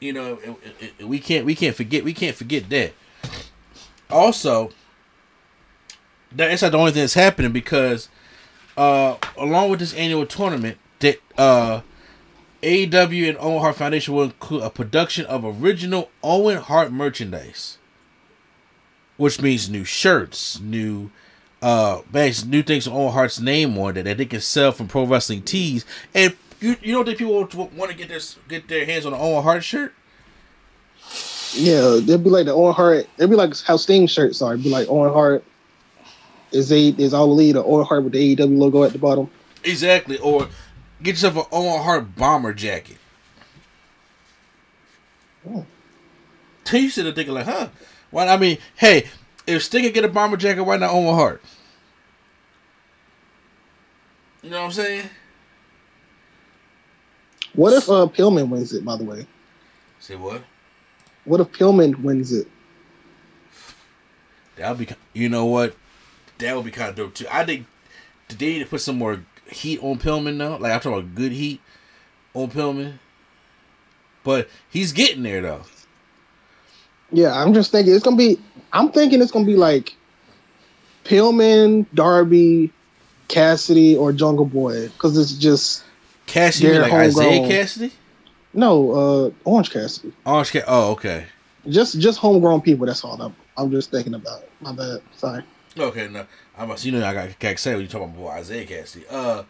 Speaker 3: You know and- and- and we can't we can't forget we can't forget that. Also that's not the only thing that's happening because uh along with this annual tournament that uh AEW and Owen Hart Foundation will include a production of original Owen Hart merchandise, which means new shirts, new uh bags, new things with Owen Hart's name on it that they can sell from Pro Wrestling Tees. And you you don't think people want to get this get their hands on an Owen Hart shirt?
Speaker 4: Yeah, they'd be like the Owen Hart. They'd be like how Sting shirts are. It'd be like Owen Hart is a is all elite or Owen Hart with the AEW logo at the bottom.
Speaker 3: Exactly. Or get yourself an Owen Hart bomber jacket.
Speaker 4: Oh.
Speaker 3: You sit there thinking like, huh? Why? I mean, hey, if Sting could get a bomber jacket, why not Owen Hart? You know what I'm saying?
Speaker 4: What if uh Pillman wins it? By the way,
Speaker 3: Say what?
Speaker 4: what if Pillman wins it?
Speaker 3: That would be. You know what? That would be kind of dope too. I think they need to put some more heat on Pillman now? Like I'm talking about good heat on Pillman. But he's getting there though.
Speaker 4: Yeah, I'm just thinking it's gonna be. I'm thinking it's gonna be like Pillman, Darby, Cassidy, or Jungle Boy because it's just
Speaker 3: Cassidy, you mean
Speaker 4: They're
Speaker 3: like
Speaker 4: Isiah.
Speaker 3: Cassidy?
Speaker 4: no uh Orange Cassidy.
Speaker 3: Orange Ca- Oh, okay.
Speaker 4: Just just homegrown people. That's all I'm. I'm just thinking about. My bad. Sorry.
Speaker 3: Okay, no, I must. You know, I got, got excited when you talking about Isiah Kassidy. Uh,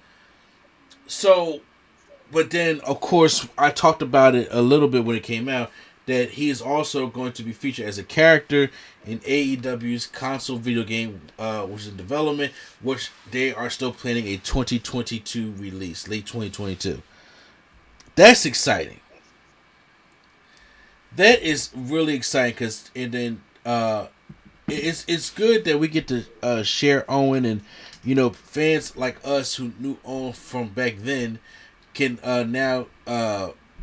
Speaker 3: so, but then of course I talked about it a little bit when it came out that he is also going to be featured as a character in AEW's console video game, uh, which is in development, which they are still planning a 2022 release, late 2022. That's exciting. That is really exciting because, and then uh, it's it's good that we get to uh, share Owen and you know fans like us who knew Owen from back then can uh, now.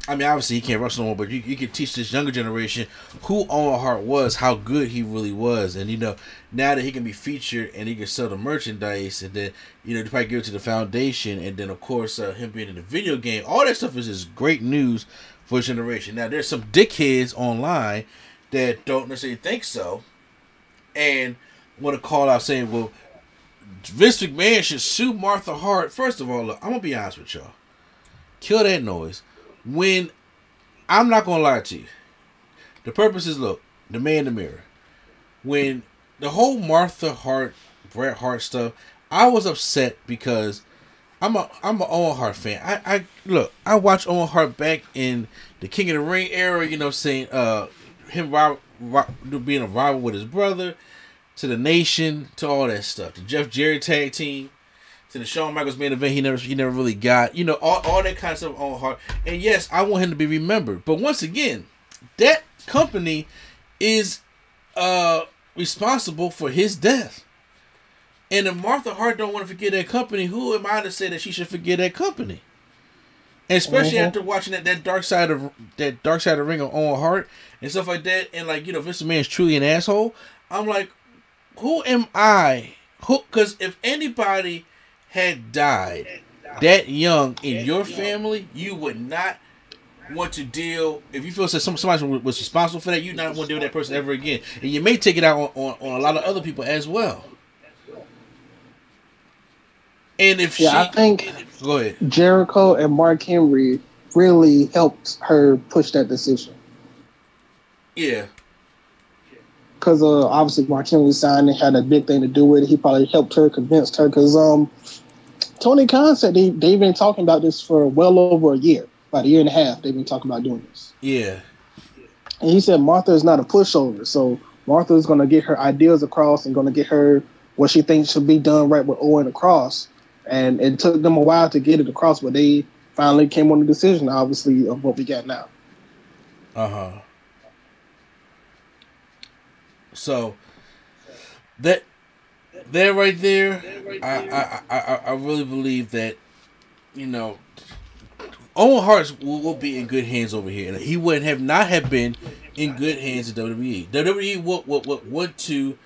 Speaker 3: I mean, obviously he can't wrestle no more, but you, you can teach this younger generation who Owen Hart was, how good he really was, and you know now that he can be featured and he can sell the merchandise, and then you know probably give it to the foundation, and then of course uh, him being in the video game, all that stuff is just great news for generation. Now there's some dickheads online that don't necessarily think so, and want to call out saying, "Well, Vince McMahon should sue Martha Hart." First of all, look, I'm gonna be honest with y'all. Kill that noise. When I'm not gonna lie to you, the purpose is look, the man in the mirror. When the whole Martha Hart, Bret Hart stuff, I was upset because I'm a I'm an Owen Hart fan. I, I look, I watched Owen Hart back in the King of the Ring era. You know, saying uh him rob, rob, being a rival with his brother, to the Nation, to all that stuff. The Jeff Jarrett tag team, to the Shawn Michaels main event. He never he never really got. You know, all, all that kind of stuff on Hart. And yes, I want him to be remembered. But once again, that company is uh responsible for his death. And if Martha Hart don't want to forget that company, who am I to say that she should forget that company? And especially
Speaker 4: Mhm.
Speaker 3: after watching that, that dark side of that dark side of the ring of Owen Hart and stuff like that, and like you know, Vince is truly an asshole. I'm like, who am I? Who? Because if anybody had died that young in your family, you would not want to deal. If you feel that some somebody was responsible for that, you not want to deal with that person ever again, and you may take it out on, on, on a lot of other people as well. And if
Speaker 4: Yeah, I think
Speaker 3: go ahead.
Speaker 4: Jericho and Mark Henry really helped her push that decision.
Speaker 3: Yeah.
Speaker 4: Because uh, obviously Mark Henry signed and had a big thing to do with it. He probably helped her, convinced her. Because um, Tony Khan said they, they've been talking about this for well over a year, about a year and a half. They've been talking about doing this.
Speaker 3: Yeah.
Speaker 4: And he said Martha is not a pushover. So Martha is going to get her ideas across and going to get her what she thinks should be done right with Owen across. And it took them a while to get it across, but they finally came on the decision, obviously, of what we got now.
Speaker 3: Uh huh. So that that right there, I, I I I really believe that you know Owen Hart will, will be in good hands over here, he would have not have been in good hands at WWE. WWE would would, would want to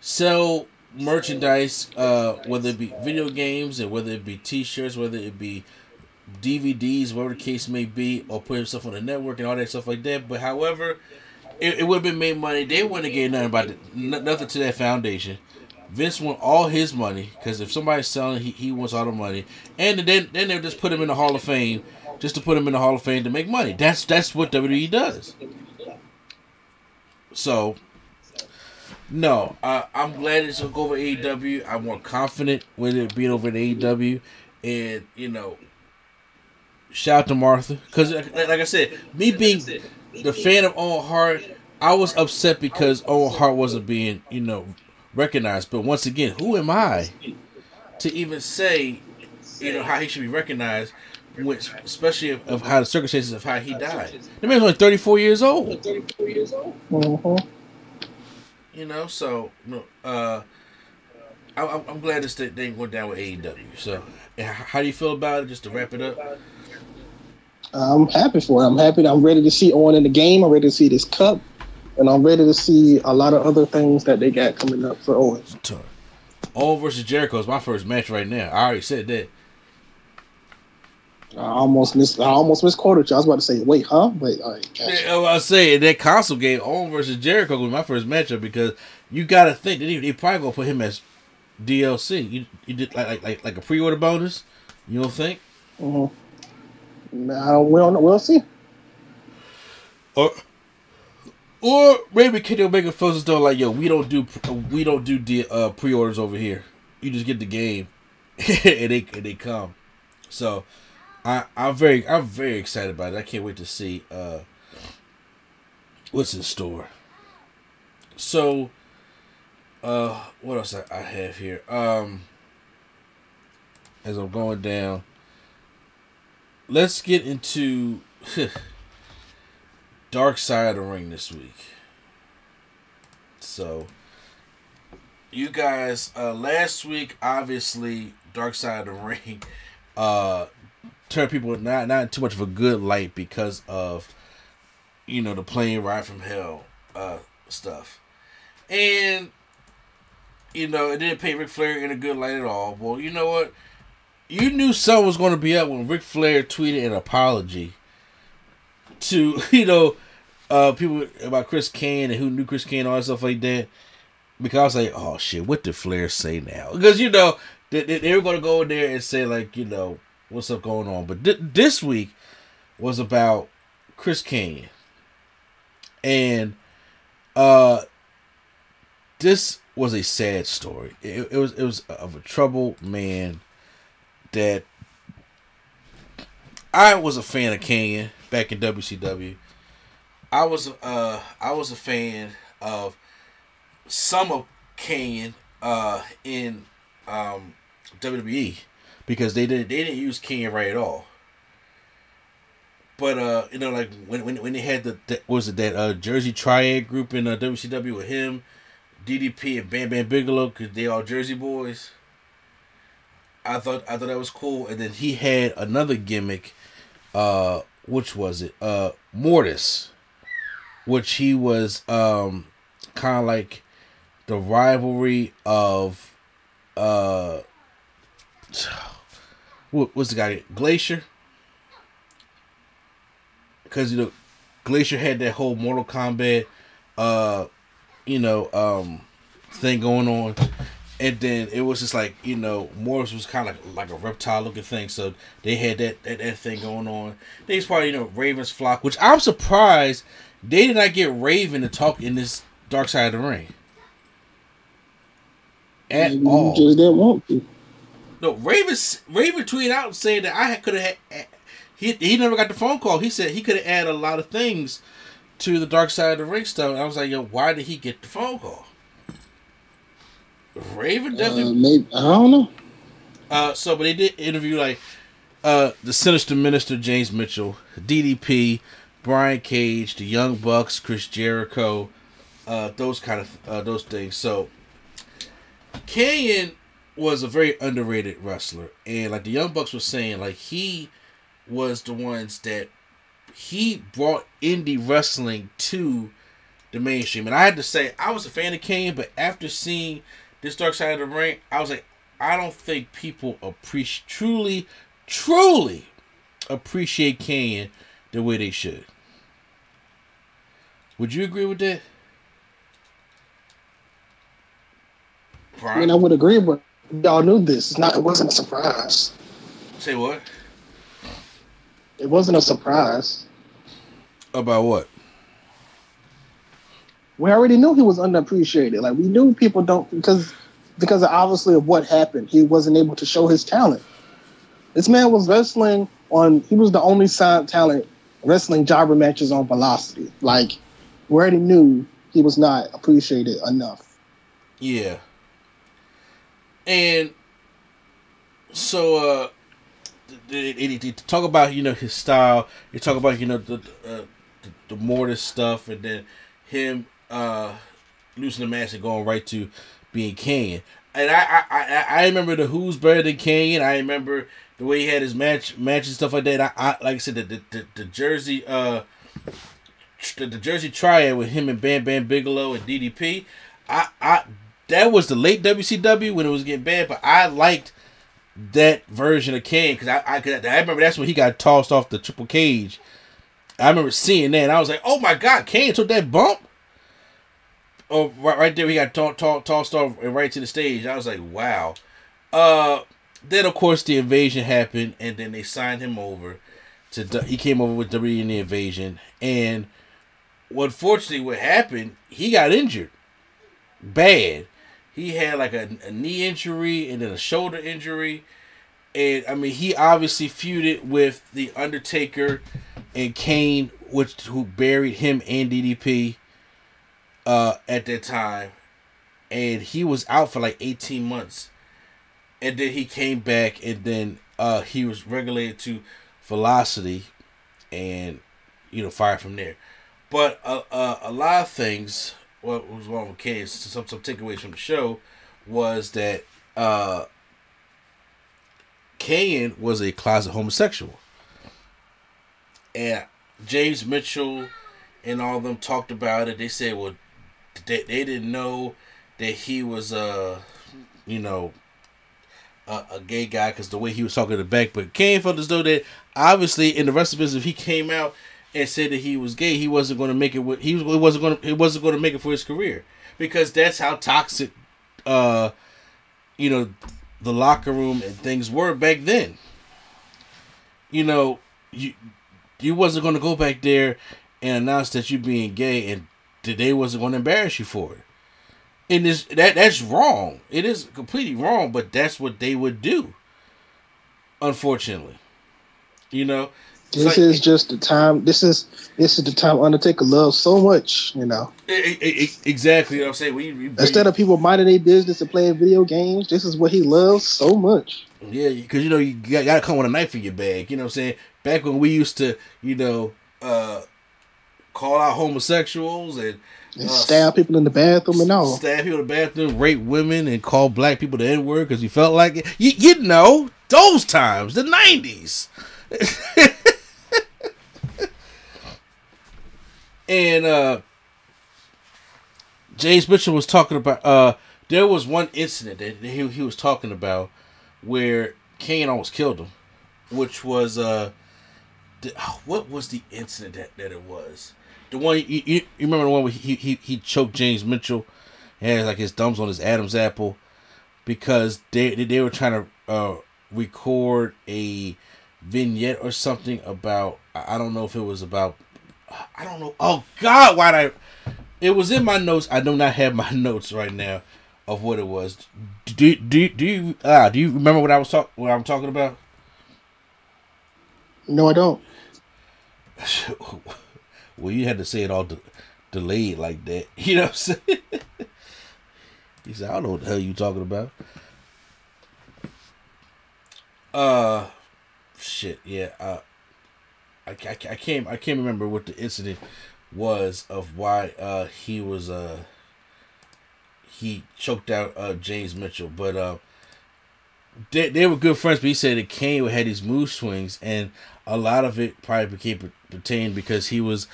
Speaker 3: sell merchandise, uh, whether it be video games and whether it be T-shirts, whether it be DVDs, whatever the case may be, or put himself on the network and all that stuff like that. But however, it, it would have been made money. They wouldn't have gained nothing about nothing to that foundation. Vince want all his money because if somebody's selling, he, he wants all the money, and then then they'll just put him in the Hall of Fame just to put him in the Hall of Fame to make money. That's that's what WWE does. So, no, I'm glad it's over AEW. I'm more confident with it being over at AEW, and you know, shout out to Martha because, like, like I said, me being the fan of Owen Hart, I was upset because Owen Hart wasn't being, you know, recognized. But once again, who am I to even say, you know, how he should be recognized? Which, especially of, of how the circumstances of how he died. The man's only 34 years old. 34 years old.
Speaker 4: Mm-hmm.
Speaker 3: You know, so uh, I, I'm I'm glad this thing thing went down with AEW. So, how do you feel about it? Just to wrap it up.
Speaker 4: I'm happy for it. I'm happy. I'm ready to see Owen in the game. I'm ready to see this cup, and I'm ready to see a lot of other things that they got coming up for Owen.
Speaker 3: Owen versus Jericho is my first match right now. I already said that.
Speaker 4: I almost missed. I almost misquoted you. I was about to say, "Wait, huh?" Wait, all right. gotcha.
Speaker 3: Yeah, I say that console game, Owen versus Jericho was my first matchup because you got to think they they probably gonna put him as DLC. You you did like like like, like a pre order bonus. You don't think?
Speaker 4: Mhm. I don't. We don't. We'll see.
Speaker 3: Or or maybe Kenny Omega feels as though like yo, we don't do we don't do the uh, pre orders over here. You just get the game, and they and they come. So I I'm very I'm very excited about it. I can't wait to see uh what's in store. So uh what else I, I have here? Um as I'm going down. Let's get into Dark Side of the Ring this week. So, you guys, uh, last week, obviously, Dark Side of the Ring uh, turned people not not too much of a good light because of, you know, the plane ride from hell uh, stuff. And, you know, it didn't paint Ric Flair in a good light at all. Well, you know what? You knew something was going to be up when Ric Flair tweeted an apology to you know uh people about Chris Kane and who knew Chris Kane and all that stuff like that. Because I was like, oh shit, what did Flair say now? Because you know they, they, they were gonna go in there and say like you know what's up going on, but th- this week was about Chris Kane and uh this was a sad story. It, it was it was of a troubled man that I was a fan of Kane back in WCW. I was uh I was a fan of some of Kane uh in um WWE because they didn't they didn't use Kane right at all. But uh you know like when when, when they had the, the was it that uh Jersey Triad group in uh, WCW with him, DDP and Bam Bam Bigelow cuz they all Jersey boys. I thought I thought that was cool and then he had another gimmick uh which was it? Uh mortis which he was um kind of like the rivalry of uh what was the guy? Glacier? Because you know glacier had that whole mortal kombat uh you know um thing going on and then it was just like you know Mortis was kind of like, a reptile looking thing, so they had that, that that thing going on. They was of you know Raven's flock, which I'm surprised they did not get Raven to talk in this Dark Side of the Ring at
Speaker 4: Maybe
Speaker 3: all.
Speaker 4: You just didn't want to.
Speaker 3: No, Raven Raven tweeted out saying that I could have had. Eh, he he never got the phone call. He said he could have added a lot of things to the Dark Side of the Ring stuff. And I was like, yo, why did he get the phone call? Raven
Speaker 4: Uh,
Speaker 3: definitely.
Speaker 4: maybe I don't know.
Speaker 3: Uh, so, but they did interview like uh the Sinister Minister James Mitchell, DDP, Brian Cage, the Young Bucks, Chris Jericho, uh, those kind of uh, those things. So, Kanyon was a very underrated wrestler, and like the Young Bucks was saying, like he was the ones that he brought indie wrestling to the mainstream. And I had to say, I was a fan of Kane, but after seeing this Dark Side of the Ring, I was like, I don't think people appreciate truly, truly appreciate Kane the way they should. Would you agree with that?
Speaker 4: I mean, I would agree, but y'all knew this. It's not. It wasn't a surprise.
Speaker 3: Say what?
Speaker 4: It wasn't a surprise.
Speaker 3: About what?
Speaker 4: We already knew he was underappreciated. Like we knew people don't because because obviously of what happened. He wasn't able to show his talent. This man was wrestling on. He was the only signed talent wrestling jobber matches on Velocity. Like we already knew he was not appreciated enough.
Speaker 3: Yeah. And so uh they, talk about you know his style. They talk about you know the uh, the, the Mortis stuff, and then him uh losing the match and going right to being Kane. And I I, I, I remember the Who's better than Kane. I remember the way he had his match match and stuff like that. I, I like I said the the, the, the Jersey uh the, the Jersey Triad with him and Bam Bam Bigelow and DDP. I I that was the late WCW when it was getting bad, but I liked that version of Kane because I I, could, I remember that's when he got tossed off the triple cage. I remember seeing that and I was like, oh my god, Kane took that bump. Oh, right, right there, he got to- to- tossed off right to the stage. I was like, wow. Uh, then of course the invasion happened, and then they signed him over to. He came over with WWE in the invasion, and unfortunately, what happened? He got injured bad. He had like a, a knee injury and then a shoulder injury. And I mean, he obviously feuded with the Undertaker and Kane, which who buried him and DDP uh, at that time. And he was out for like 18 months. And then he came back and then uh, he was regulated to Velocity and, you know, fired from there. But uh, uh, a lot of things, what was wrong with Kane, some, some takeaways from the show, was that uh, Kane was a closet homosexual. And James Mitchell and all of them talked about it. They said, well, they, they didn't know that he was, uh, you know, a, a gay guy because the way he was talking to the back. But Kane felt as though that obviously in the rest of business, if he came out and said that he was gay, he wasn't going to make it. With, he was he wasn't going to he wasn't going to make it for his career because that's how toxic, uh, you know, the locker room and things were back then. You know, you you wasn't going to go back there and announce that you being gay and that they wasn't going to embarrass you for it. And this that that's wrong. It is completely wrong, but that's what they would do. Unfortunately, you know.
Speaker 4: This
Speaker 3: like-
Speaker 4: is just the time. This is this is the time Undertaker loves so much. You know,
Speaker 3: E- e- e- exactly what I'm saying. We, we
Speaker 4: instead of people minding their business and playing video games, this is what he loves so much.
Speaker 3: yeah, because you know you got, got to come with a knife in your bag. You know what I'm saying? Back when we used to, you know, uh, call out homosexuals and
Speaker 4: And
Speaker 3: uh,
Speaker 4: stab people in the bathroom and all.
Speaker 3: stab people in the bathroom, rape women, and call black people the N word because you felt like it. You, you know, those times, the 90s. and uh James Mitchell was talking about uh there was one incident that he, he was talking about where Kane almost killed him, which was uh the, oh, what was the incident that, that it was? The one you, you, you remember the one where he he he choked James Mitchell, and like his thumbs on his Adam's apple. because they they were trying to uh, record a vignette or something about I don't know if it was about I don't know. Oh God, why did I? It was in my notes. I do not have my notes right now of what it was. Do do do you ah do you remember what I was talk what I'm talking about?
Speaker 4: No, I don't.
Speaker 3: well, you had to say it all de- delayed like that. You know what I'm saying? he said, I don't know what the hell you talking about. Uh, shit, yeah. Uh, I, I, I can't I can't remember what the incident was of why uh he was uh he choked out uh James Mitchell, but uh they, they were good friends, but he said that Kane had these mood swings, and a lot of it probably became pertained because he was,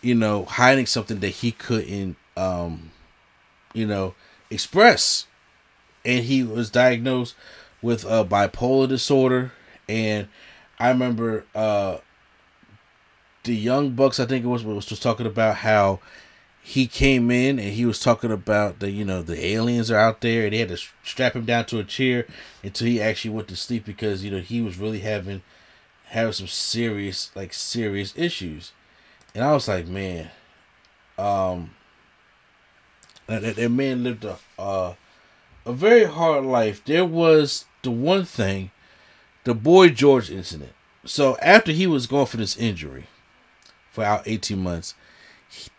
Speaker 3: you know, hiding something that he couldn't, um, you know, express, and he was diagnosed with a bipolar disorder, and I remember uh, the Young Bucks, I think it was was just talking about how he came in and he was talking about the you know the aliens are out there and they had to strap him down to a chair until he actually went to sleep because you know he was really having having some serious like serious issues. And i was like man um that, that, that man lived a uh, a very hard life. There was the one thing the boy george incident. So after he was gone for this injury for out 18 months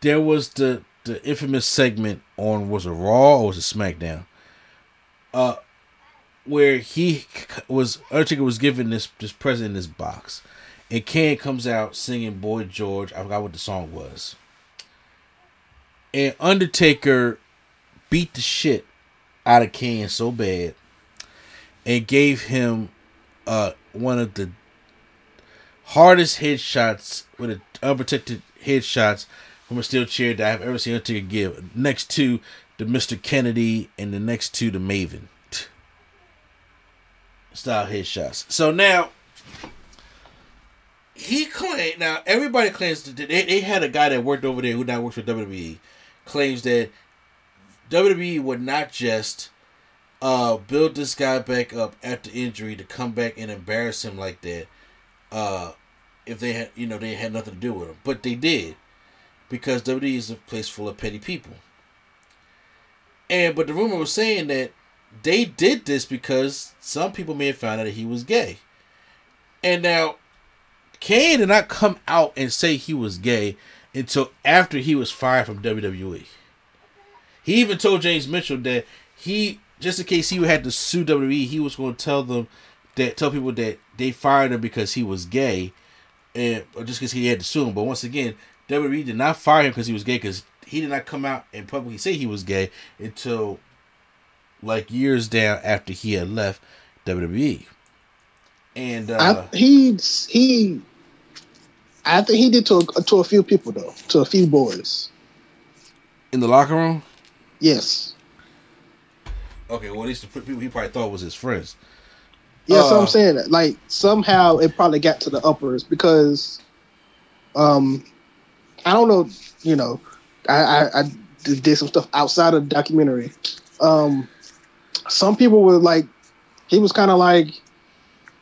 Speaker 3: there was the the infamous segment on was it Raw or was it SmackDown, uh, where he was Undertaker was given this this present in this box, and Kane comes out singing "Boy George." I forgot what the song was, and Undertaker beat the shit out of Kane so bad, and gave him uh one of the hardest headshots with an unprotected headshots from a steel chair that I've ever seen Undertaker give. Next to the Mr. Kennedy and the next to the Maven. Style headshots. So now he claimed now everybody claims that they, they had a guy that worked over there who now works for WWE claims that WWE would not just uh build this guy back up after injury to come back and embarrass him like that uh if they had you know they had nothing to do with him but they did because WWE is a place full of petty people. And but the rumor was saying that they did this because some people may have found out that he was gay. And now Kane did not come out and say he was gay until after he was fired from WWE. He even told James Mitchell that he just in case he had to sue WWE, he was going to tell them that tell people that they fired him because he was gay, and just because he had to sue him. But once again, WWE did not fire him because he was gay because he did not come out and publicly say he was gay until like years down after he had left WWE. And uh,
Speaker 4: I, he he, I think he did to a, to a few people though, to a few boys.
Speaker 3: In the locker room.
Speaker 4: Yes.
Speaker 3: Okay, well, at least the people he probably thought was his friends.
Speaker 4: Yeah, uh, so I'm saying that like somehow it probably got to the uppers because, um, I don't know, you know, I, I, I did some stuff outside of the documentary. Um, some people were like, he was kind of like,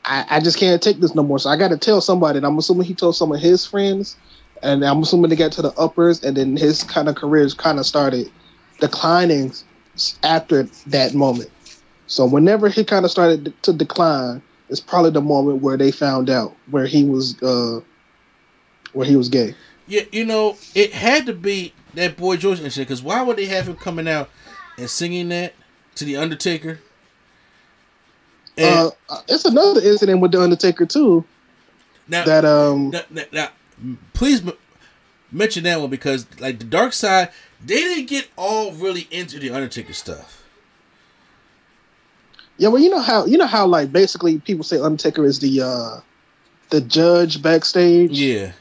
Speaker 4: I, I just can't take this no more. So I got to tell somebody. And I'm assuming he told some of his friends, and I'm assuming they got to the uppers, and then his kind of careers kind of started declining after that moment. So whenever he kind of started to decline, it's probably the moment where they found out where he was, uh, where he was gay.
Speaker 3: Yeah, you know, it had to be that boy George incident because why would they have him coming out and singing that to the Undertaker?
Speaker 4: And uh, it's another incident with the Undertaker too.
Speaker 3: Now
Speaker 4: that um
Speaker 3: now, now, now please m- mention that one because like the Dark Side, they didn't get all really into the Undertaker stuff.
Speaker 4: Yeah, well, you know how you know how like basically people say Undertaker is the uh the judge backstage.
Speaker 3: Yeah.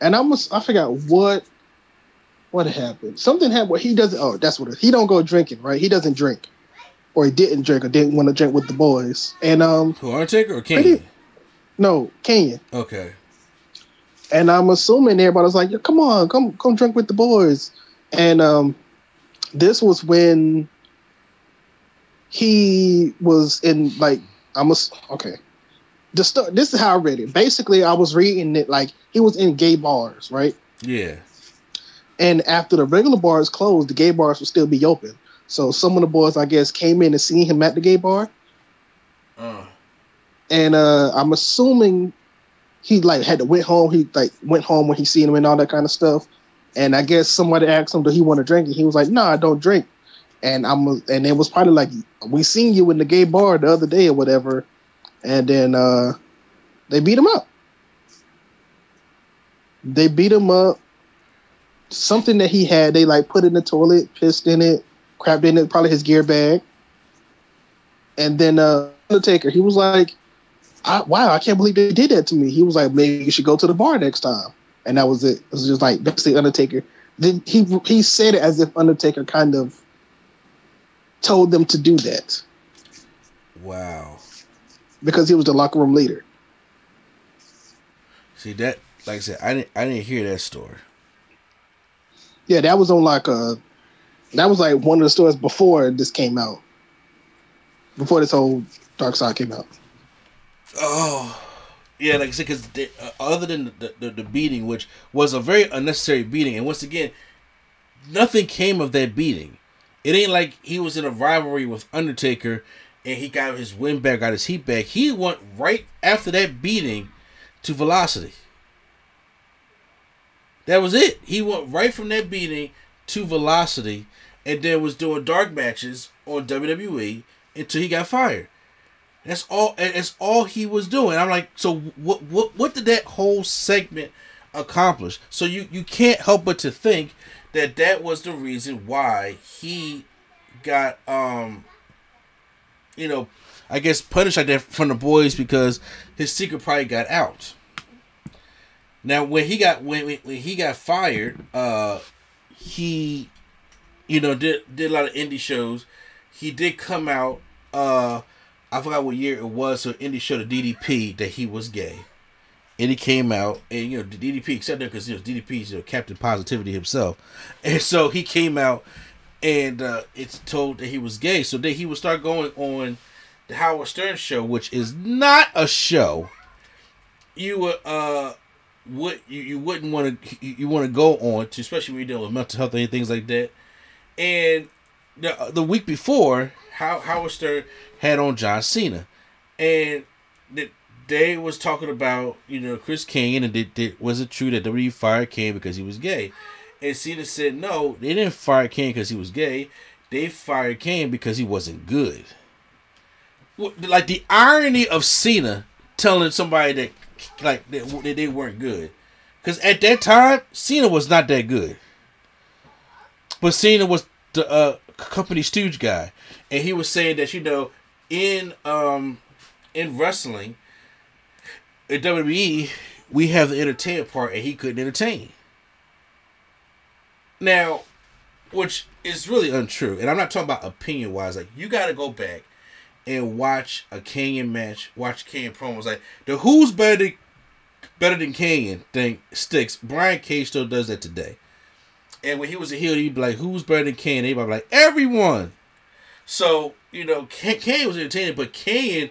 Speaker 4: And I almost I forgot what what happened. Something happened where he doesn't. Oh, that's what it is. He don't go drinking, right? He doesn't drink, or he didn't drink, or didn't want to drink with the boys. And um,
Speaker 3: who Undertaker or Kane?
Speaker 4: No, Kanyon.
Speaker 3: Okay.
Speaker 4: And I'm assuming everybody was like, yeah, "Come on, come come drink with the boys." And um, this was when he was in like I'm a, okay. The this is how I read it. Basically, I was reading it like he was in gay bars, right?
Speaker 3: Yeah.
Speaker 4: And after the regular bars closed, the gay bars would still be open. So some of the boys, I guess, came in and seen him at the gay bar.
Speaker 3: Uh,
Speaker 4: and uh I'm assuming he like had to went home. He like went home when he seen him and all that kind of stuff. And I guess somebody asked him, "Do he want to drink?" And he was like, "No, I don't drink." And I'm and it was probably like we seen you in the gay bar the other day or whatever, and then uh they beat him up. They beat him up. Something that he had, they like put in the toilet, pissed in it, crapped in it, probably his gear bag. And then uh Undertaker, he was like, I, "Wow, I can't believe they did that to me." He was like, "Maybe you should go to the bar next time." And that was it. It was just like basically Undertaker. Then he he said it as if Undertaker kind of told them to do that
Speaker 3: wow.
Speaker 4: because he was the locker room leader.
Speaker 3: See that? Like I said, I didn't. I didn't hear that story.
Speaker 4: Yeah, that was on like a that was like one of the stories before this came out. Before this whole Dark Side came out.
Speaker 3: Oh, yeah, like I said, because uh, other than the, the, the beating, which was a very unnecessary beating, and once again, nothing came of that beating. It ain't like he was in a rivalry with Undertaker and he got his win back, got his heat back. He went right after that beating to Velocity. That was it. He went right from that beating to Velocity, and then was doing dark matches on WWE until he got fired. That's all. That's all he was doing. I'm like, so what? What? What did that whole segment accomplish? So you you can't help but to think that that was the reason why he got um. You know, I guess punished like that from the boys because his secret probably got out. Now when he got when when, he got fired, uh, he, you know, did did a lot of indie shows. He did come out. Uh, I forgot what year it was. So indie show the DDP that he was gay, and he came out and you know the DDP accepted because you know DDP you know Captain Positivity himself, and so he came out and uh, it's told that he was gay. So then he would start going on the Howard Stern show, which is not a show. You would uh would you, you wouldn't want to you, you want to go on to especially when you're dealing with mental health and things like that. And the the week before, how Howard Stern had on John Cena, and that they was talking about you know Chris Kane and did, did was it true that WWE fired Kane because he was gay? And Cena said no, they didn't fire Kane because he was gay. They fired Kane because he wasn't good. Like the irony of Cena telling somebody that like that they weren't good, because at that time Cena was not that good. But Cena was the uh, company stooge guy, and he was saying that you know in um in wrestling, in WWE, we have the entertainment part, and he couldn't entertain. Now, which is really untrue, and I'm not talking about opinion wise. Like you got to go back and watch a Kanyon match, watch Kanyon promos. Like the who's better than, better than Kanyon thing sticks. Brian Cage still does that today. And when he was a heel, he'd be like, "Who's better than Kanyon?" Everybody like, "Everyone." So you know, Kanyon was entertaining, but Kanyon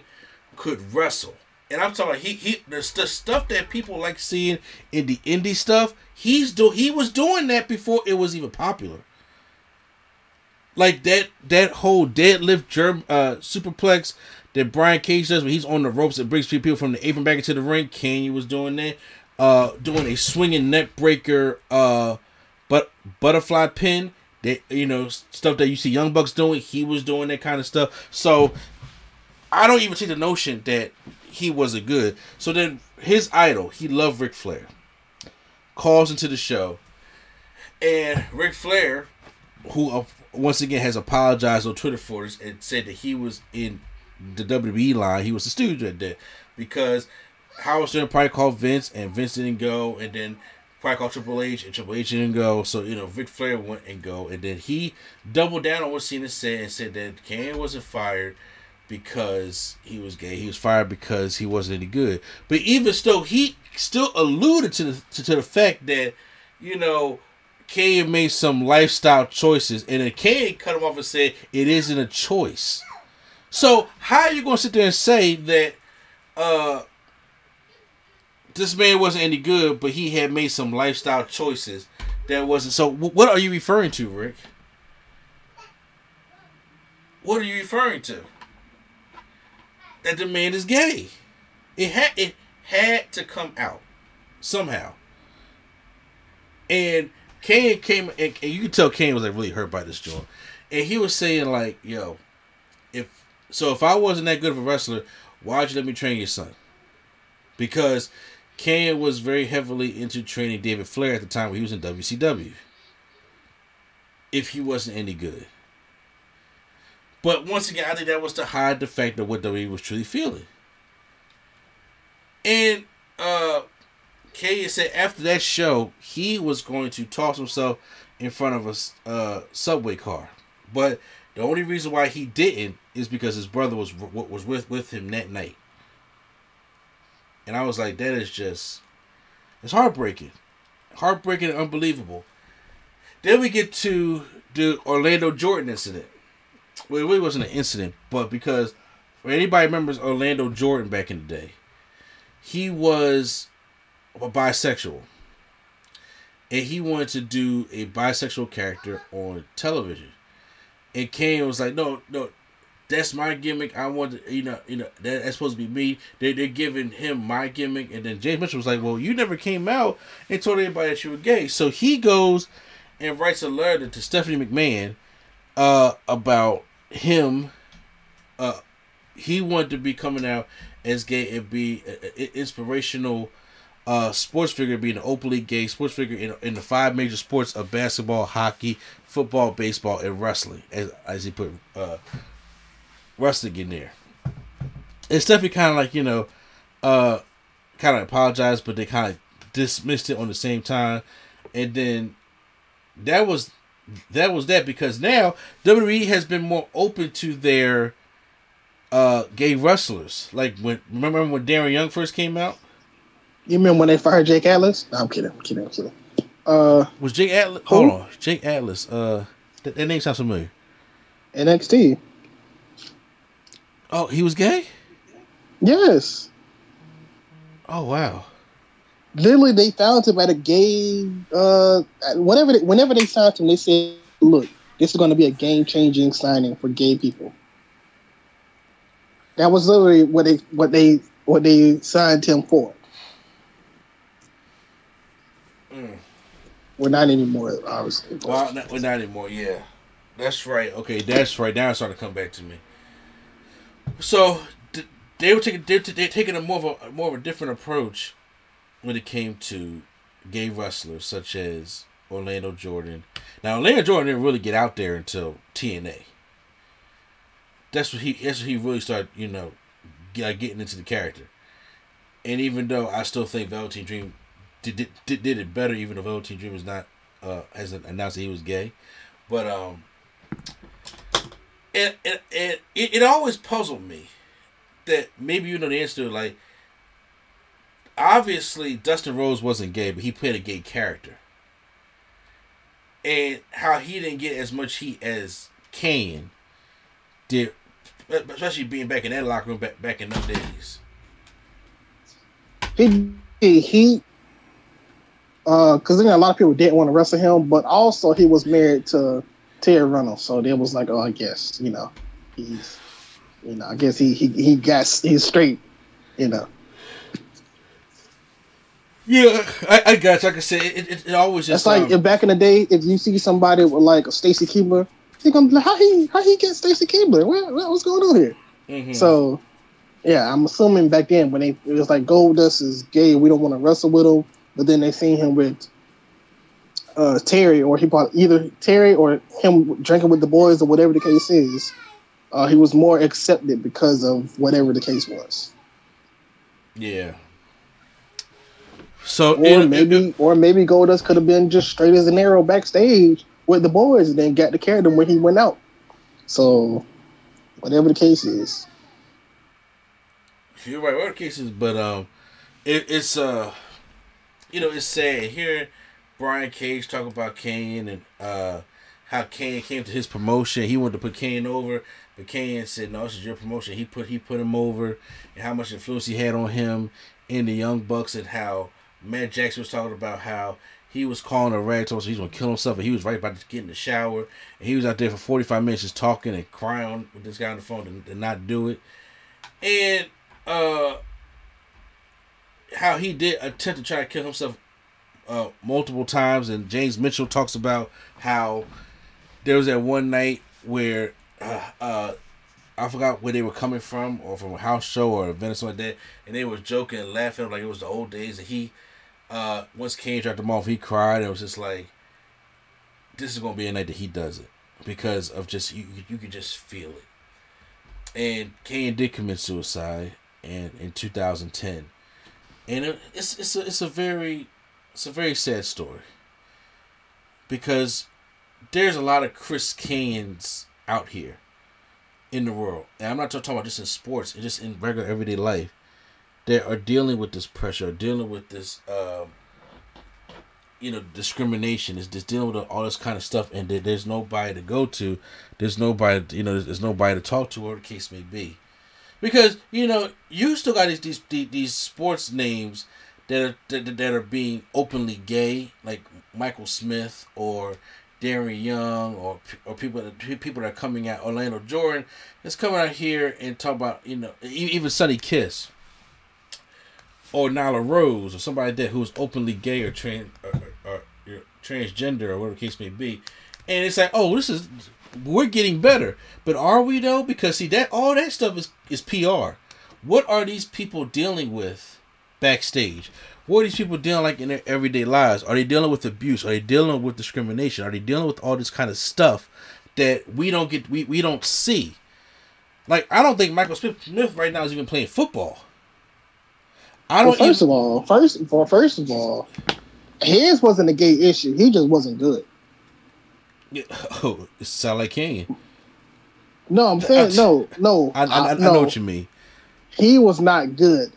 Speaker 3: could wrestle. And I'm talking he he the, the stuff that people like seeing in the indie stuff. He's do he was doing that before it was even popular. Like that that whole deadlift germ uh superplex that Brian Cage does when he's on the ropes and brings people from the apron back into the ring. Kanyon was doing that. Uh doing a swinging neck breaker uh but butterfly pin that you know stuff that you see young bucks doing. He was doing that kind of stuff. So i don't even take the notion that he wasn't good. So then his idol he loved Ric flair. Calls into the show. And Ric flair who once again has apologized on twitter for this and said that he was in the wwe line he was the stooge at that because howard stern probably called vince and vince didn't go and then probably called Triple H, and Triple H didn't go. So you know, Ric Flair went and go, and then he doubled down on what Cena said and said that Kane wasn't fired because he was gay. He was fired because he wasn't any good. But even still, he still alluded to the to, to the fact that you know. Kane made some lifestyle choices, and then Kane cut him off and said it isn't a choice. So how are you gonna sit there and say that uh this man wasn't any good, but he had made some lifestyle choices that wasn't so what are you referring to, Ric? What are you referring to? That the man is gay. It had it had to come out somehow. And Kanyon came and, and you can tell Kanyon was like really hurt by this joint. And he was saying like, yo, if so if I wasn't that good of a wrestler, why'd you let me train your son? Because Kanyon was very heavily into training David Flair at the time when he was in WCW. If he wasn't any good. But once again, I think that was to hide the fact of what WWE was truly feeling. And uh Kay said after that show, he was going to toss himself in front of a uh, subway car. But the only reason why he didn't is because his brother was was with with him that night. And I was like, that is just it's heartbreaking. Heartbreaking and unbelievable. Then we get to the Orlando Jordan incident. Well, it really wasn't an incident, but because anybody remembers Orlando Jordan back in the day, he was a bisexual. And he wanted to do a bisexual character on television. And Kanyon was like, no, no, that's my gimmick. I want to, you know, you know, that, that's supposed to be me. They, they're giving him my gimmick. And then James Mitchell was like, well, you never came out and told anybody that you were gay. So he goes and writes a letter to Stephanie McMahon uh, about him. Uh, he wanted to be coming out as gay and be an inspirational uh, sports figure, being an openly gay sports figure in, in the five major sports of basketball, hockey, football, baseball, and wrestling, as, as he put uh, wrestling in there. It's definitely kind of like, you know, uh, kind of apologized, but they kind of dismissed it on the same time. And then that was that was that because now WWE has been more open to their uh gay wrestlers. Like when remember when Darren Young first came out?
Speaker 4: You remember when they fired Jake Atlas? No, I'm kidding. I'm kidding. I'm kidding. Uh,
Speaker 3: was Jake Atlas? Hold on, Jake Atlas. Uh, that, that name sounds familiar.
Speaker 4: NXT.
Speaker 3: Oh, he was gay.
Speaker 4: Yes.
Speaker 3: Oh wow.
Speaker 4: Literally, they found him at a gay. Uh, whatever. They, whenever they signed him, they said, "Look, this is going to be a game-changing signing for gay people." That was literally what they what they what they signed him for.
Speaker 3: Mm.
Speaker 4: We're not anymore, obviously.
Speaker 3: Well, not, we're not anymore. Yeah, that's right. Okay, that's right. Now it's starting to come back to me. So they were taking they're, they're taking a more of a more of a different approach when it came to gay wrestlers such as Orlando Jordan. Now Orlando Jordan didn't really get out there until TNA. That's what he. That's what he really started. You know, getting into the character. And even though I still think Velveteen Dream did, did, did it better, even though Velveteen Dream was not uh, hasn't announced that he was gay, but um, it it, it it always puzzled me that maybe you know the answer to like. Obviously, Dustin Rhodes wasn't gay, but he played a gay character, and how he didn't get as much heat as Kanyon did, especially being back in that locker room back back in those days.
Speaker 4: He he because uh, a lot of people didn't want to wrestle him, but also he was married to Terri Runnels, so they was like, oh, I guess you know, he's, you know, I guess he he he got he's straight, you know.
Speaker 3: Yeah, I, I got you. Like I said, it, it, it always just
Speaker 4: that's like
Speaker 3: um,
Speaker 4: back in the day, if you see somebody with like a Stacy Keibler, you gonna like, how he how he get Stacy Keibler? What, what what's going on here?
Speaker 3: mhm.
Speaker 4: So, yeah, I'm assuming back then when they it was like Goldust is gay, we don't want to wrestle with him. But then they seen him with uh, Terri, or he bought either Terri or him drinking with the boys, or whatever the case is. Uh, he was more accepted because of whatever the case was,
Speaker 3: yeah. So
Speaker 4: or
Speaker 3: it-
Speaker 4: maybe,
Speaker 3: it-
Speaker 4: or maybe Goldust could have been just straight as an arrow backstage with the boys, and then got to carry them when he went out. So, whatever the case is,
Speaker 3: You're right. What cases, but um, it, it's uh, you know, it's sad hearing Brian Cage talk about Kanyon and uh how Kanyon came to his promotion. He wanted to put Kanyon over. But Kanyon said, "No, this is your promotion." He put he put him over, and how much influence he had on him in the Young Bucks, and how Matt Jackson was talking about how he was calling a rag so he's gonna kill himself, and he was right about to get in the shower, and he was out there for forty five minutes just talking and crying with this guy on the phone to, to not do it, and uh, how he did attempt to try to kill himself uh, multiple times, and James Mitchell talks about how there was that one night where uh, uh, I forgot where they were coming from, or from a house show or event or something like that, and they were joking and laughing like it was the old days. And he, uh, once Kanyon dropped him off, he cried. It was just like, this is gonna be a night that he does it because of just you. You could just feel it. And Kanyon did commit suicide, and in 2010, and it, it's it's a, it's a very it's a very sad story. Because there's a lot of Chris Kanyons out here in the world, and I'm not talking about just in sports, just in regular everyday life, that are dealing with this pressure, dealing with this, um, you know, discrimination, is just dealing with all this kind of stuff, and there's nobody to go to, there's nobody, you know, there's nobody to talk to, or the case may be, because you know you still got these these these, sports names that are that, that are being openly gay, like Michael Smith or Darren Young or or people that people that are coming out. Orlando Jordan is coming out here and talk about you know even Sonny Kiss or Nyla Rose or somebody like that who's openly gay or trans or, or, or transgender or whatever the case may be, and it's like oh this is we're getting better, but are we though? Because see that all that stuff is is PR. What are these people dealing with backstage? What are these people dealing like in their everyday lives? Are they dealing with abuse? Are they dealing with discrimination? Are they dealing with all this kind of stuff that we don't get we, we don't see? Like I don't think Michael Smith right now is even playing football.
Speaker 4: I don't. Well, first even... of all, first well, first of all, his wasn't a gay issue. He just wasn't good.
Speaker 3: Yeah, oh, it sound like King.
Speaker 4: No, I'm saying no, no.
Speaker 3: I, I, I, no. I know what you mean.
Speaker 4: He was not good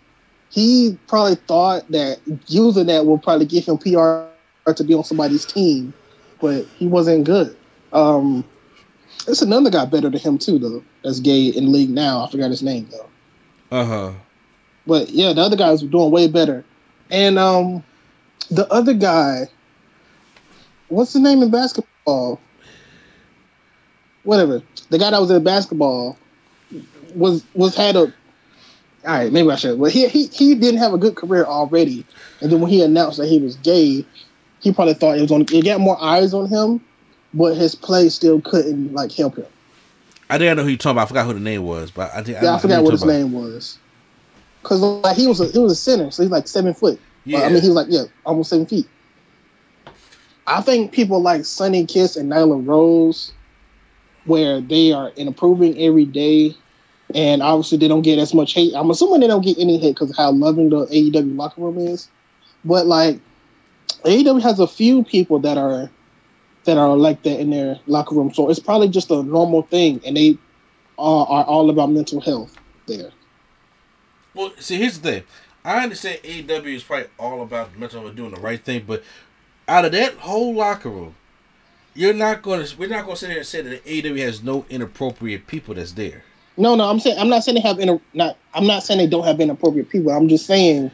Speaker 4: he probably thought that using that will probably give him PR to be on somebody's team, but he wasn't good. Um, there's another guy better than him too, though. That's gay in league now. I forgot his name though.
Speaker 3: Uh huh.
Speaker 4: But yeah, the other guys were doing way better, and um, the other guy, what's the name in basketball? Whatever. The guy that was in basketball was was had a all right, maybe I should. But he, he he didn't have a good career already, and then when he announced that he was gay, he probably thought it was on. It got more eyes on him, but his play still couldn't like help him.
Speaker 3: I think I know who you're talking about. I forgot who the name was, but I think
Speaker 4: yeah, I,
Speaker 3: I
Speaker 4: forgot what his about. name was. Cause like he was a he was a center, so he's like seven foot. Yeah. I mean, he was like yeah, almost seven feet. I think people like Sonny Kiss and Nyla Rose, where they are improving every day and obviously they don't get as much hate. I'm assuming they don't get any hate because how loving the AEW locker room is. But like AEW has a few people that are that are like that in their locker room, so it's probably just a normal thing, and they are, are all about mental health there.
Speaker 3: Well, see, here's the thing. I understand AEW is probably all about mental health, doing the right thing, but out of that whole locker room, you're not going to. We're not to sit here and say that AEW has no inappropriate people that's there.
Speaker 4: No, no, I'm saying I'm not saying they have inter, not I'm not saying they don't have inappropriate people. I'm just saying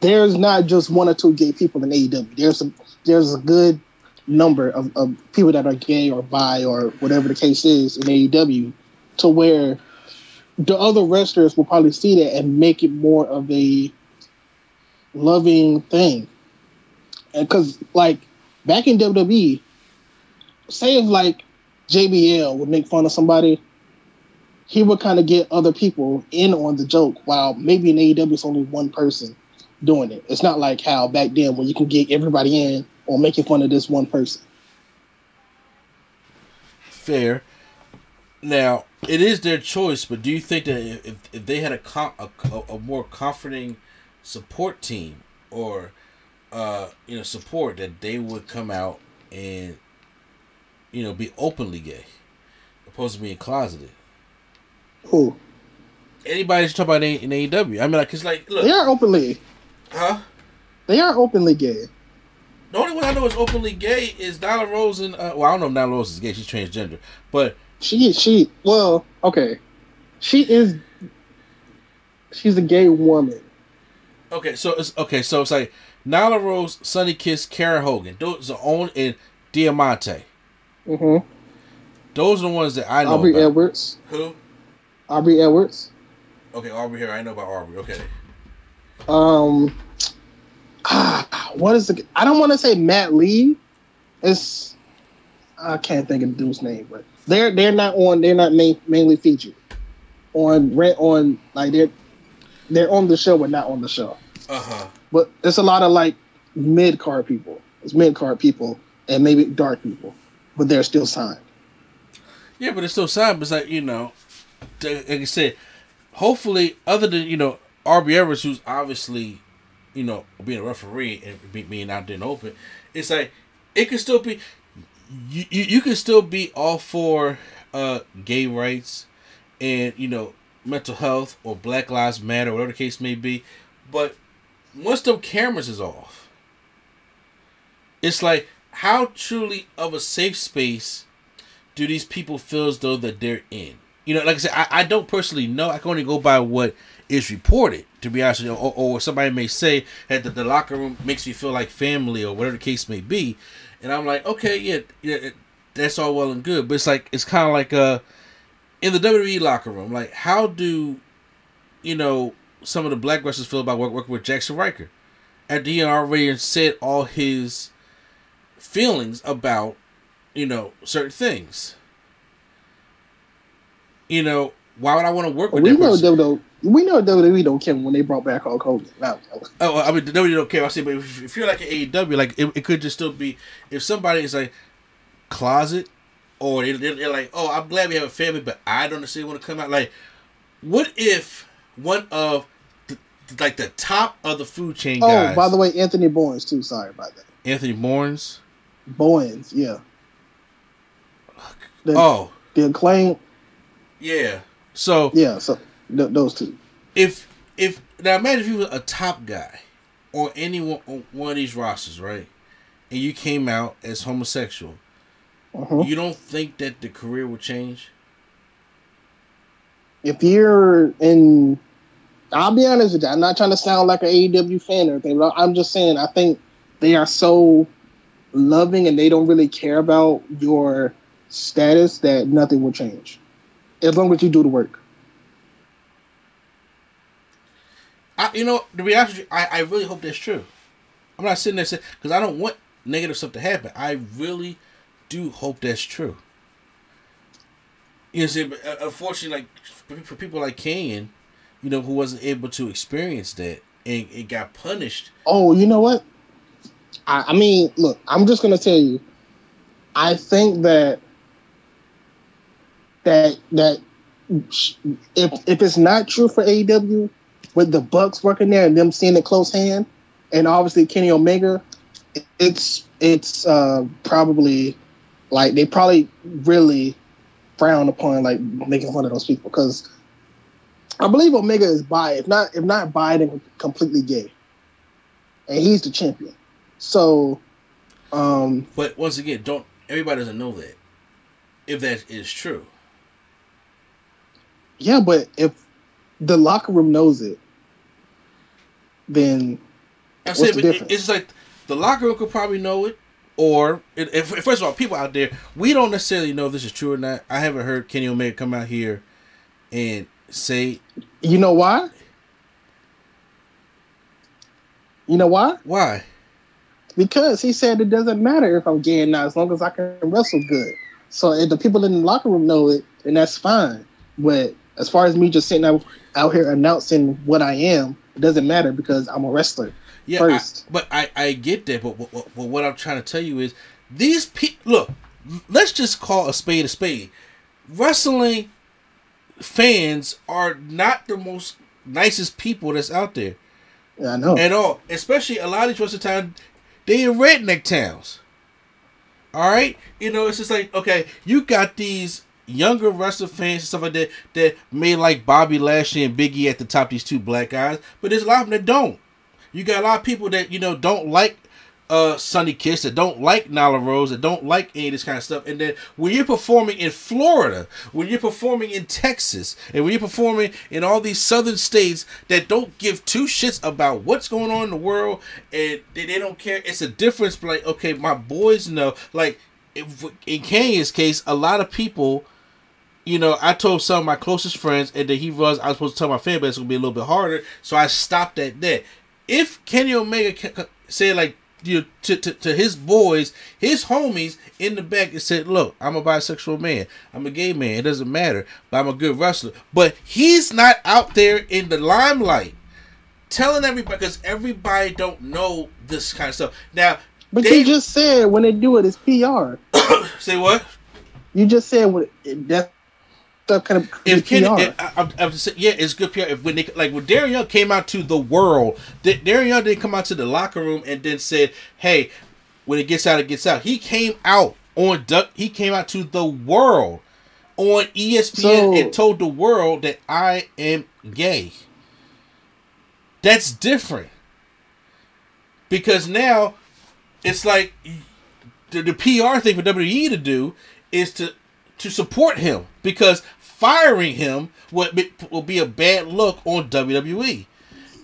Speaker 4: there's not just one or two gay people in AEW. There's a there's a good number of, of people that are gay or bi or whatever the case is in AEW to where the other wrestlers will probably see that and make it more of a loving thing. Because like back in WWE, say if like JBL would make fun of somebody he would kind of get other people in on the joke while maybe in AEW it's only one person doing it. It's not like how back then when you can get everybody in or making fun of this one person.
Speaker 3: Fair. Now, it is their choice, but do you think that if, if they had a, com- a, a more comforting support team or uh, you know support that they would come out and you know be openly gay opposed to being closeted?
Speaker 4: Who?
Speaker 3: Anybody talk about in, in AEW? I mean, like, it's like, look,
Speaker 4: they are openly.
Speaker 3: Huh?
Speaker 4: They are openly gay.
Speaker 3: The only one I know is openly gay is Nyla Rose and uh, well, I don't know if Nyla Rose is gay. She's transgender, but
Speaker 4: She she well okay, she is. She's a gay woman.
Speaker 3: Okay, so it's okay. So it's like Nyla Rose, Sonny Kiss, Kiera Hogan. Those are own and Diamante.
Speaker 4: Mm-hmm.
Speaker 3: Those are the ones that I know.
Speaker 4: Aubrey
Speaker 3: about.
Speaker 4: Edwards.
Speaker 3: Who?
Speaker 4: Aubrey Edwards.
Speaker 3: Okay, Aubrey here. I know about Aubrey. Okay.
Speaker 4: Um, ah, what is the? I don't want to say Matt Lee. It's I can't think of the dude's name, but they're they're not on. They're not main, mainly featured on rent on like they're they're on the show but not on the show.
Speaker 3: Uh huh.
Speaker 4: But it's a lot of like mid card people. It's mid card people and maybe dark people, but they're still signed.
Speaker 3: Yeah, but it's still signed. But it's like you know, like I said, hopefully, other than you know Aubrey Edwards, who's obviously, you know, being a referee and be- being out there in open, it's like it could still be. You, you, you can still be all for uh gay rights and you know mental health or Black Lives Matter, whatever the case may be, but once the cameras is off, it's like how truly of a safe space do these people feel as though that they're in? You know, like I said, I, I don't personally know. I can only go by what is reported, to be honest with you, or, or somebody may say that the, the locker room makes me feel like family or whatever the case may be. And I'm like, okay, yeah, yeah, that's all well and good, but it's like it's kind of like uh in the WWE locker room, like how do you know some of the black wrestlers feel about work, working with Jaxson Ryker? After he already said all his feelings about you know certain things. You know, why would I want to work with
Speaker 4: we
Speaker 3: that
Speaker 4: know
Speaker 3: person?
Speaker 4: WWE. We know WWE don't care when they brought back Hulk Hogan.
Speaker 3: Oh, I mean, nobody don't care. I say, but if, if you're like an AEW, like it, it could just still be if somebody is like closet, or they, they're, they're like, oh, I'm glad we have a family, but I don't necessarily want to come out. Like, what if one of the, like the top of the food chain
Speaker 4: oh,
Speaker 3: guys,
Speaker 4: by the way, Anthony Bowens too. Sorry about that.
Speaker 3: Anthony Morns?
Speaker 4: Bowens, yeah. The,
Speaker 3: Oh,
Speaker 4: the acclaim,
Speaker 3: yeah. So
Speaker 4: yeah. So th- those two.
Speaker 3: if if now imagine if you were a top guy or any one, on one of these rosters, right? And you came out as homosexual,
Speaker 4: Uh-huh.
Speaker 3: you don't think that the career will change?
Speaker 4: If you're in, I'll be honest with you. I'm not trying to sound like an AEW fan or anything, but I'm just saying I think they are so loving and they don't really care about your status that nothing will change as long as you do the work.
Speaker 3: I, you know, to be honest you, I, I really hope that's true. I'm not sitting there saying because I don't want negative stuff to happen. I really do hope that's true. You know, what but uh, unfortunately, like for, for people like Kanyon, you know, who wasn't able to experience that and it got punished.
Speaker 4: Oh, you know what? I, I mean, look, I'm just gonna tell you. I think that that that if if it's not true for AEW, with the Bucks working there and them seeing it close hand, and obviously Kenny Omega, it's it's uh, probably like they probably really frown upon like making fun of those people because I believe Omega is bi, if not if not bi, then completely gay, and he's the champion. So, um,
Speaker 3: But once again, don't everybody doesn't know that if that is true.
Speaker 4: yeah, but if the locker room knows it, then
Speaker 3: I
Speaker 4: What's
Speaker 3: said,
Speaker 4: the
Speaker 3: but it- it's like the locker room could probably know it, or if, if- first of all, people out there, we don't necessarily know if this is true or not. I haven't heard Kenny Omega come out here and say
Speaker 4: you know why? You know why?
Speaker 3: why.
Speaker 4: Because he said it doesn't matter if I'm gay or not, as long as I can wrestle good. So if the people in the locker room know it, then that's fine. But as far as me just sitting out, out here announcing what I am, it doesn't matter because I'm a wrestler.
Speaker 3: Yeah,
Speaker 4: First.
Speaker 3: I, but I, I get that. But, but, but what I'm trying to tell you is these people. Look, let's just call a spade a spade. Wrestling fans are not the most nicest people that's out there
Speaker 4: Yeah, I know.
Speaker 3: at all. Especially a lot of these wrestling towns, they in redneck towns. All right, you know it's just like okay, you got these younger wrestler fans and stuff like that that may like Bobby Lashley and Biggie at the top. These two black guys, but there's a lot of them that don't. You got a lot of people that you know don't like uh Sonny Kiss, that don't like Nyla Rose, that don't like any of this kind of stuff. And then when you're performing in Florida, when you're performing in Texas, and when you're performing in all these southern states that don't give two shits about what's going on in the world and they, don't care, it's a difference. Like, okay, my boys know. Like if, in Kanyon's case, a lot of people you know, I told some of my closest friends, and then he was I was supposed to tell my family, but it's gonna be a little bit harder. So I stopped at that. If Kenny Omega said like you know, to, to, to his boys, his homies in the back and said, Look, I'm a bisexual man. I'm a gay man. It doesn't matter. But I'm a good wrestler. But he's not out there in the limelight telling everybody because everybody don't know this kind of stuff. Now
Speaker 4: But they, you just said when they do it, it's PR.
Speaker 3: say what?
Speaker 4: You just said what that kind of
Speaker 3: if if, I, I, I say, yeah, it's good PR. If when they like when Darren Young came out to the world, Darren Young didn't come out to the locker room and then said, "Hey, when it gets out, it gets out." He came out on duck. he came out to the world on ESPN so, and told the world that I am gay. That's different because now it's like the, the PR thing for WWE to do is to to support him because firing him would be, will be a bad look on WWE.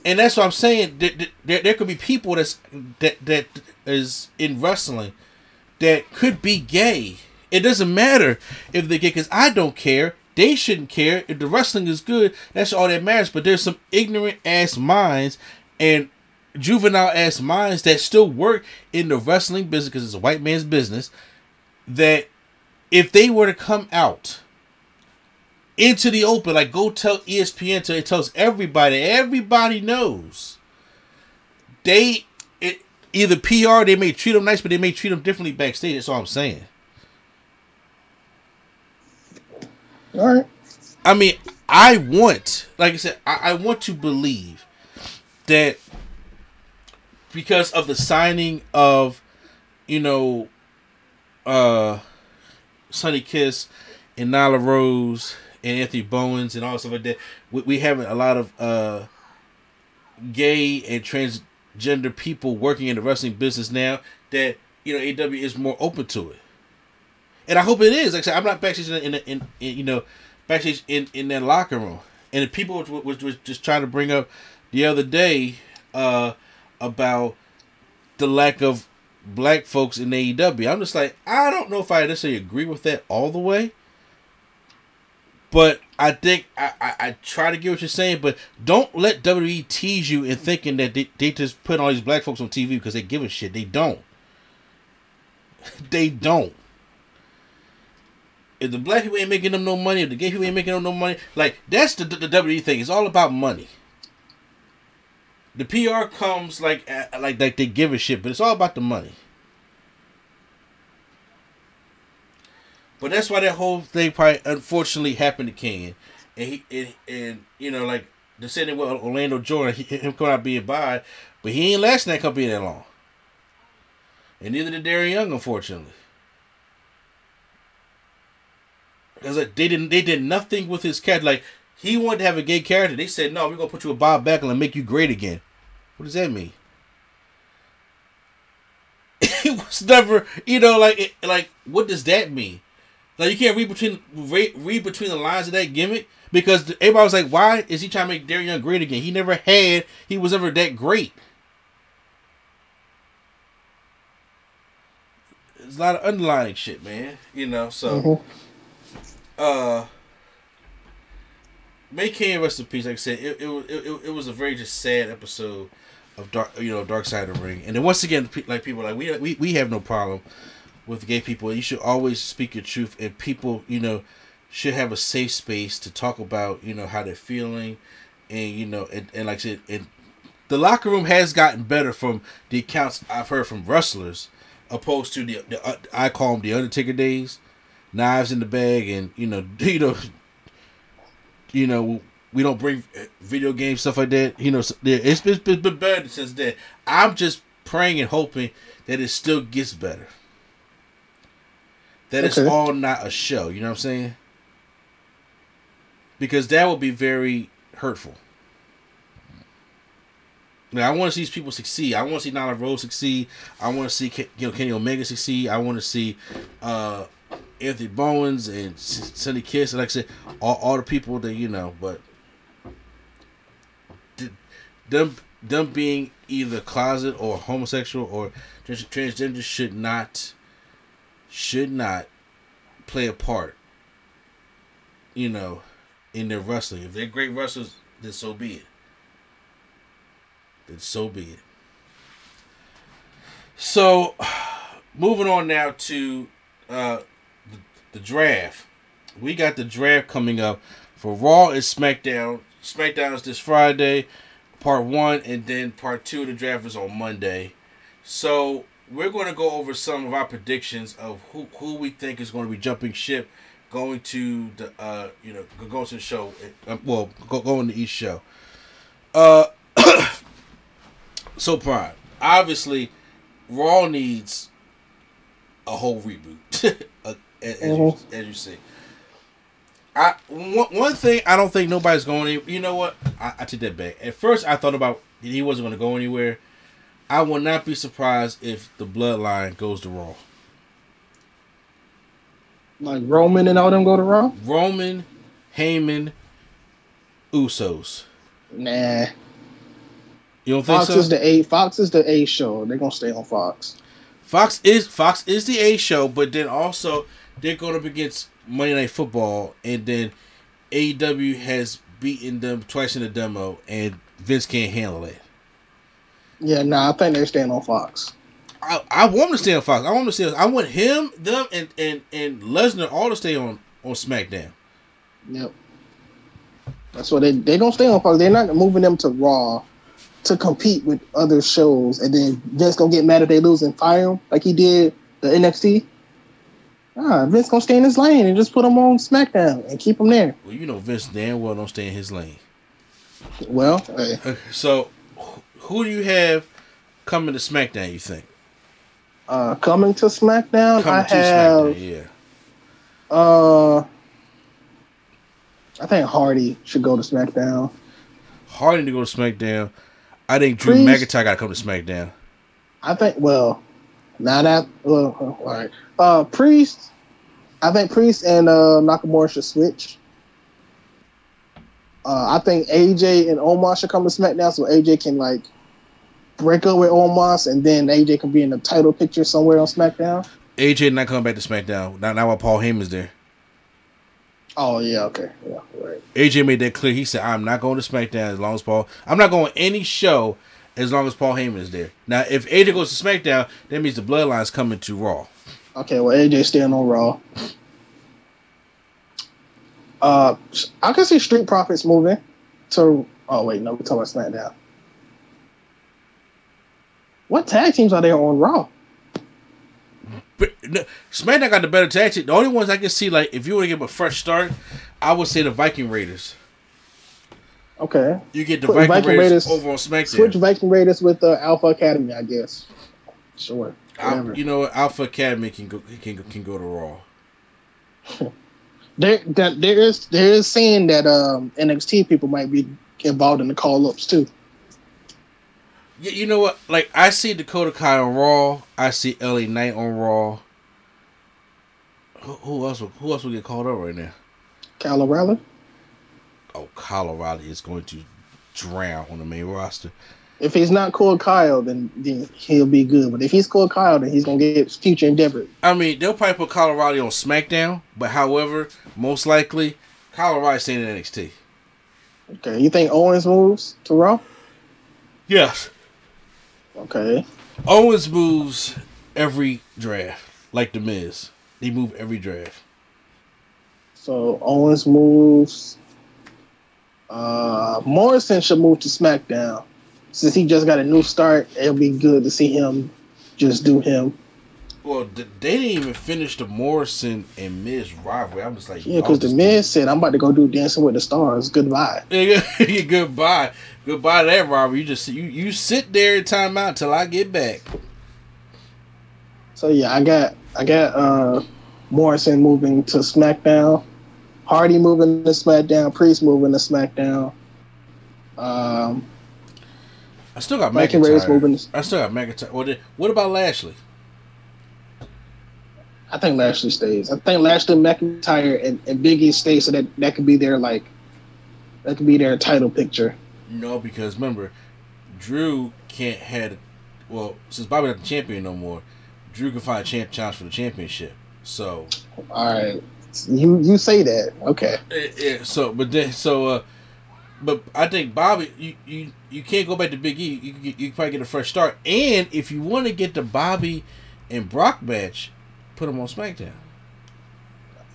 Speaker 3: And that's what I'm saying. There, there could be people that's that that is in wrestling that could be gay. It doesn't matter if they're gay because I don't care. They shouldn't care if the wrestling is good. That's all that matters. But there's some ignorant ass minds and juvenile ass minds that still work in the wrestling business because it's a white man's business. That if they were to come out into the open, like go tell ESPN, so it tells everybody, everybody knows. They it, either PR, they may treat them nice, but they may treat them differently backstage. That's all I'm saying.
Speaker 4: All right.
Speaker 3: I mean, I want, like I said, I, I want to believe that because of the signing of, you know, uh, Sonny Kiss and Nyla Rose and Anthony Bowens and all stuff like that. We, we have a lot of uh, gay and transgender people working in the wrestling business now that you know AW is more open to it, and I hope it is. Like I said, I'm not backstage in, in, in, in you know backstage in in that locker room, and the people was, was, was just trying to bring up the other day uh, about the lack of black folks in AEW. I'm just like, I don't know if I necessarily agree with that all the way. But I think I, I, I, try to get what you're saying, but don't let WWE tease you in thinking that they, they just put all these black folks on TV because they give a shit. They don't. they don't. If the black people ain't making them no money, if the gay people ain't making them no money, like that's the, the, the WWE thing. It's all about money the PR comes like like like they give a shit, but it's all about the money. But that's why that whole thing probably unfortunately happened to King, and he and, and you know like the same with Orlando Jordan, he, him coming out being by, but he ain't lasting that company that long. And neither did Darren Young, unfortunately. Because like they didn't they did nothing with his cat like he wanted to have a gay character. They said, no, we're to put you a Bob Backlund and make you great again. What does that mean? he was never, you know, like, like, what does that mean? Like, you can't read between read, read between the lines of that gimmick because everybody was like, why is he trying to make Darren Young great again? He never had, he was ever that great. There's a lot of underlying shit, man. You know, so, mm-hmm. uh, May King rest in peace. Like I said, it, it, it, it was a very just sad episode of dark, you know, Dark Side of the Ring. And then once again, like people like we we we have no problem with gay people. You should always speak your truth, and people, you know, should have a safe space to talk about, you know, how they're feeling, and you know, and, and like I said, and the locker room has gotten better from the accounts I've heard from wrestlers, opposed to the, the uh, I call them the Undertaker days, knives in the bag, and you know, you know, you know, we don't bring video game stuff like that. You know, it's been better since then. I'm just praying and hoping that it still gets better. That okay. it's all not a show. You know what I'm saying? Because that would be very hurtful. Now, I want to see these people succeed. I want to see Nyla Rose succeed. I want to see you know Kenny Omega succeed. I want to see uh, Anthony Bowens and S- Sonny Kiss. And like I said, all, all the people that you know, but them them being either closet or homosexual or trans- transgender should not should not play a part. You know, in their wrestling. If they're great wrestlers, then so be it. Then so be it. So, moving on now to uh, the, the draft. We got the draft coming up for Raw and SmackDown. SmackDown is this Friday, part one, and then part two of the draft is on Monday. So we're going to go over some of our predictions of who, who we think is going to be jumping ship, going to the uh you know going to the show. Uh, well, go, going to each show. Uh, so prime. Obviously, Raw needs a whole reboot, uh, as, as you, as you see. I one, one thing I don't think nobody's going. Any, you know what? I, I take that back. At first, I thought about he wasn't going to go anywhere. I will not be surprised if the Bloodline goes to Raw.
Speaker 4: Like Roman and all them go to Raw?
Speaker 3: Roman, Heyman, Usos.
Speaker 4: Nah.
Speaker 3: You don't think
Speaker 4: Fox
Speaker 3: so?
Speaker 4: is the A. Fox is the A show. They're gonna stay on Fox.
Speaker 3: Fox is Fox is the A show, but then also they're going up against Monday Night Football, and then AEW has beaten them twice in the demo, and Vince can't handle it.
Speaker 4: Yeah, nah. I think they're staying on Fox.
Speaker 3: I, I want to stay on Fox. I want to stay. I want him, them, and and and Lesnar all to stay on on SmackDown.
Speaker 4: Yep. That's what they they gonna stay on Fox. They're not moving them to Raw to compete with other shows, and then Vince gonna get mad if they lose and fire him like he did the NXT. Ah, Vince gonna stay in his lane and just put him on SmackDown and keep him there.
Speaker 3: Well, you know Vince damn well don't stay in his lane.
Speaker 4: Well, hey,
Speaker 3: So, who do you have coming to SmackDown? You think
Speaker 4: uh, coming to SmackDown,
Speaker 3: coming
Speaker 4: I
Speaker 3: to
Speaker 4: have
Speaker 3: SmackDown? Yeah.
Speaker 4: uh, I think Hardy should go to SmackDown.
Speaker 3: Hardy to go to SmackDown. I think Drew
Speaker 4: Priest.
Speaker 3: McIntyre got to come to SmackDown.
Speaker 4: I think well, now that well, all right. Uh, Priest, I think Priest and uh, Nakamura should switch. Uh, I think AJ and Omos should come to SmackDown so AJ can like break up with Omos and then AJ can be in the title picture somewhere on SmackDown.
Speaker 3: AJ not coming back to SmackDown. Not now while Paul Heyman's there.
Speaker 4: Oh yeah, okay, yeah, right.
Speaker 3: AJ made that clear. He said, "I'm not going to SmackDown as long as Paul. I'm not going any show as long as Paul Heyman is there." Now, if AJ goes to SmackDown, that means the Bloodline's coming to Raw.
Speaker 4: Okay, well AJ staying on Raw. Uh, I can see Street Profits moving to. Oh wait, no, we're talking about SmackDown. What tag teams are there on Raw?
Speaker 3: But no, SmackDown got the better tag team. The only ones I can see, like, if you want to give a fresh start, I would say the Viking Raiders.
Speaker 4: Okay,
Speaker 3: You get the Viking,
Speaker 4: Viking
Speaker 3: Raiders,
Speaker 4: Raiders-
Speaker 3: over on SmackDown.
Speaker 4: switch Viking Raiders with uh, Alpha Academy, I guess. Sure,
Speaker 3: Al- you know, what? Alpha Academy can go can can go to Raw.
Speaker 4: there, that, there is there is saying that um, NXT people might be involved in the call ups too.
Speaker 3: Yeah, you know what? Like I see Dakota Kai on Raw. I see LA Knight on Raw. Who, who else? Will, who else will get called up right now?
Speaker 4: Kyle O'Reilly.
Speaker 3: Oh, Kyle O'Reilly is going to drown on the main roster.
Speaker 4: If he's not called Kyle, then, then he'll be good. But if he's called Kyle, then he's gonna get future endeavor.
Speaker 3: I mean, they'll probably put Kyle O'Reilly on SmackDown, but however, most likely, Kyle O'Reilly's staying in NXT.
Speaker 4: Okay, you think Owens moves to Raw?
Speaker 3: Yes.
Speaker 4: Okay,
Speaker 3: Owens moves every draft, like The Miz. They move every draft.
Speaker 4: so Owens moves. Uh, Morrison should move to SmackDown since he just got a new start. It'll be good to see him just do him.
Speaker 3: Well, th- they didn't even finish the Morrison and Miz rivalry. I'm just like,
Speaker 4: Yeah, because the man said, "I'm about to go do Dancing with the Stars." Goodbye.
Speaker 3: Yeah, goodbye, goodbye to that rivalry. You just you you sit there and time out till I get back.
Speaker 4: So yeah, I got I got uh Morrison moving to SmackDown, Hardy moving to SmackDown, Priest moving to SmackDown. Um,
Speaker 3: I still got McIntyre.
Speaker 4: moving.
Speaker 3: I still got McIntyre. What, what about Lashley?
Speaker 4: I think Lashley stays. I think Lashley, McIntyre, and, and Biggie stay so that that could be their like that could be their title picture.
Speaker 3: No, because remember, Drew can't had well since Bobby not the champion no more. Drew can find a champ challenge for the championship. So
Speaker 4: All right, you you say that. Okay.
Speaker 3: eh, eh, so but then so uh, but I think Bobby you you, you can't go back to Big E. You you, you probably get a fresh start. And if you want to get the Bobby and Brock match, put him on SmackDown.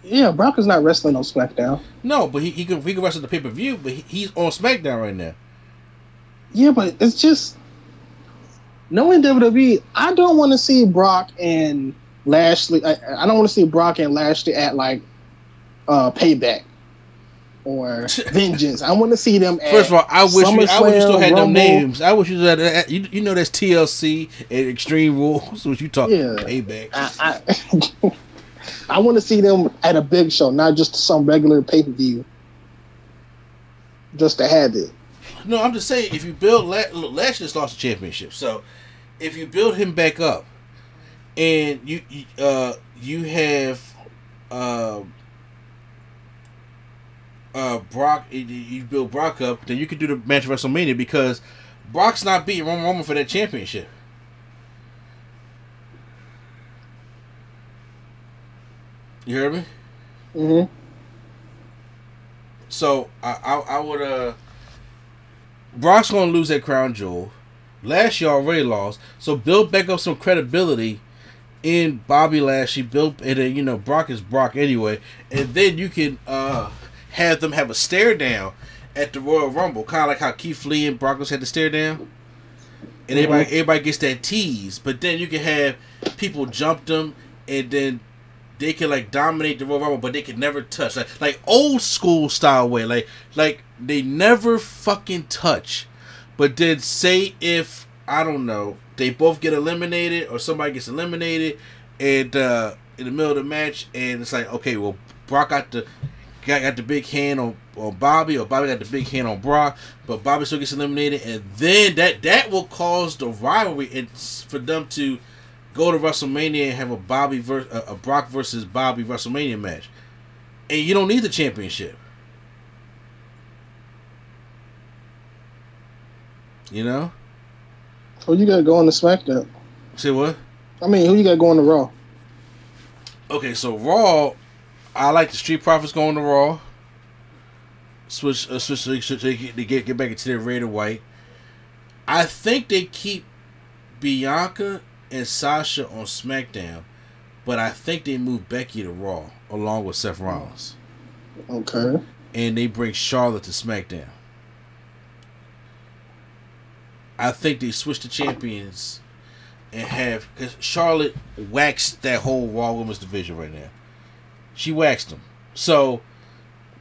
Speaker 4: Yeah, Brock is not wrestling on SmackDown.
Speaker 3: No, but he, he can he can wrestle the pay per view, but he, he's on SmackDown right now.
Speaker 4: Yeah, but it's just knowing WWE. I don't want to see Brock and Lashley. I, I don't want to see Brock and Lashley at like uh Payback or Vengeance. I want to see them. At
Speaker 3: First of all, I wish we, I wish you still had them names. I wish you had that. You, you know that's TLC and Extreme Rules. What you talking?
Speaker 4: Yeah.
Speaker 3: payback?
Speaker 4: I, I, I want to see them at a big show, not just some regular pay per view. Just to have it.
Speaker 3: No, I'm just saying if you build La- look, Lashley just lost the championship, so if you build him back up, and you you, uh you have uh uh Brock you- you build Brock up, then you can do the match at WrestleMania because Brock's not beating Roman Roman for that championship. You hear me?
Speaker 4: Mm hmm
Speaker 3: So I I, I would uh Brock's gonna lose that crown jewel. Last year already lost, so build back up some credibility in Bobby Lashley. Build and then you know Brock is Brock anyway, and then you can uh have them have a stare down at the Royal Rumble, kind of like how Keith Lee and Broncos had to stare down. And everybody, everybody gets that tease, but then you can have people jump them, and then they can like dominate the Royal Rumble, but they can never touch like like old school style way, like like they never fucking touch. But then say if I don't know, they both get eliminated or somebody gets eliminated, and uh, in the middle of the match, and it's like okay, well Brock got the got, got the big hand on, on Bobby, or Bobby got the big hand on Brock, but Bobby still gets eliminated, and then that that will cause the rivalry and for them to go to WrestleMania and have a Bobby ver- a, a Brock versus Bobby WrestleMania match, and you don't need the championship. You know,
Speaker 4: Who you got going to SmackDown?
Speaker 3: say what?
Speaker 4: I mean, who you got going to Raw?
Speaker 3: Okay, so Raw, I like the Street Profits going to Raw. Switch, uh, switch, switch, switch they get, they get get back into their red and white. I think they keep Bianca and Sasha on SmackDown, but I think they move Becky to Raw along with Seth Rollins,
Speaker 4: Okay.
Speaker 3: and they bring Charlotte to SmackDown. I think they switch the champions and have because Charlotte waxed that whole Raw Women's division right now. She waxed him. So,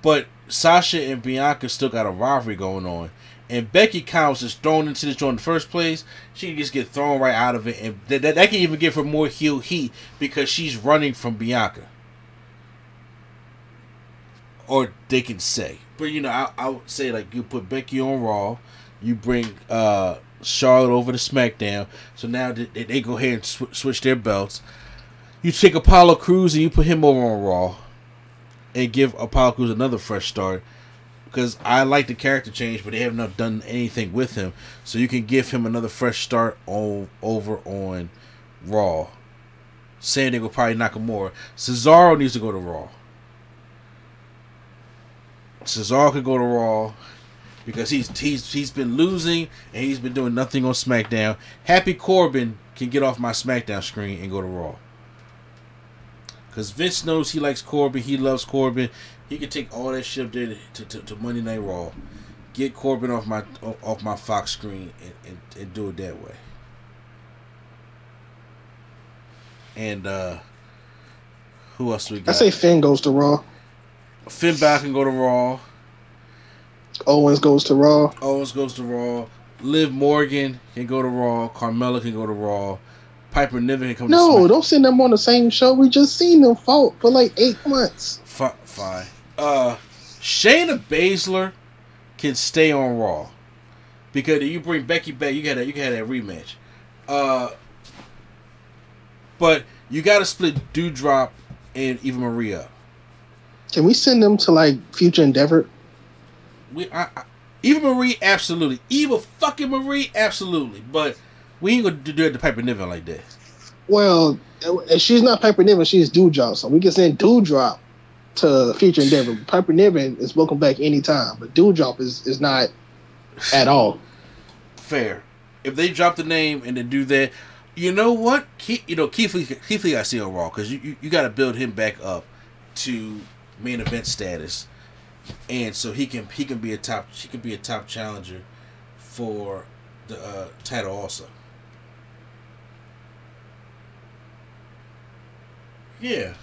Speaker 3: but Sasha and Bianca still got a rivalry going on, and Becky kind of was just thrown into this joint in the first place. She can just get thrown right out of it, and that, that, that can even give her more heel heat because she's running from Bianca. Or they can say, but you know, I, I would say like you put Becky on Raw, you bring uh Charlotte over to SmackDown, so now they, they- go ahead and sw- switch their belts. You take Apollo Crews and you put him over on Raw, and give Apollo Crews another fresh start. Because I like the character change, but they have not done anything with him, so you can give him another fresh start on over on Raw. Thing with probably Nakamura. Cesaro needs to go to Raw. Cesaro could go to Raw because he's he's he's been losing and he's been doing nothing on SmackDown. Happy Corbin can get off my SmackDown screen and go to Raw. Cause Vince knows he likes Corbin, he loves Corbin. He can take all that shit up there to, to, to Monday Night Raw, get Corbin off my off my Fox screen and, and, and do it that way. And uh who else we got?
Speaker 4: I say Finn goes to Raw.
Speaker 3: Finn Balor can go to Raw.
Speaker 4: Owens goes to Raw.
Speaker 3: Owens goes to Raw. Liv Morgan can go to Raw. Carmella can go to Raw. Piper Niven can come
Speaker 4: No, don't send them on the same show. We just seen them fought for like eight months.
Speaker 3: Fi- fine. Uh, Shayna Baszler can stay on Raw. because if you bring Becky back, you got that you got that rematch. Uh, but you got to split Doudrop and Eva Marie.
Speaker 4: Can we send them to like Future Endeavor?
Speaker 3: We I, I, Eva Marie, absolutely. Eva fucking Marie, absolutely. But we ain't gonna do it to Piper Niven like that.
Speaker 4: Well, she's not Piper Niven, she's Doudrop. So we can send Doudrop to Future Endeavor. Piper Niven is welcome back anytime, but Doudrop is is not at all.
Speaker 3: Fair. If they drop the name and then do that, you know what? Keith, you know Keith Lee, Keith Lee got to see on Raw because you, you, you got to build him back up to main event status, and so he can he can be a top she can be a top challenger for the uh, title also. Yeah.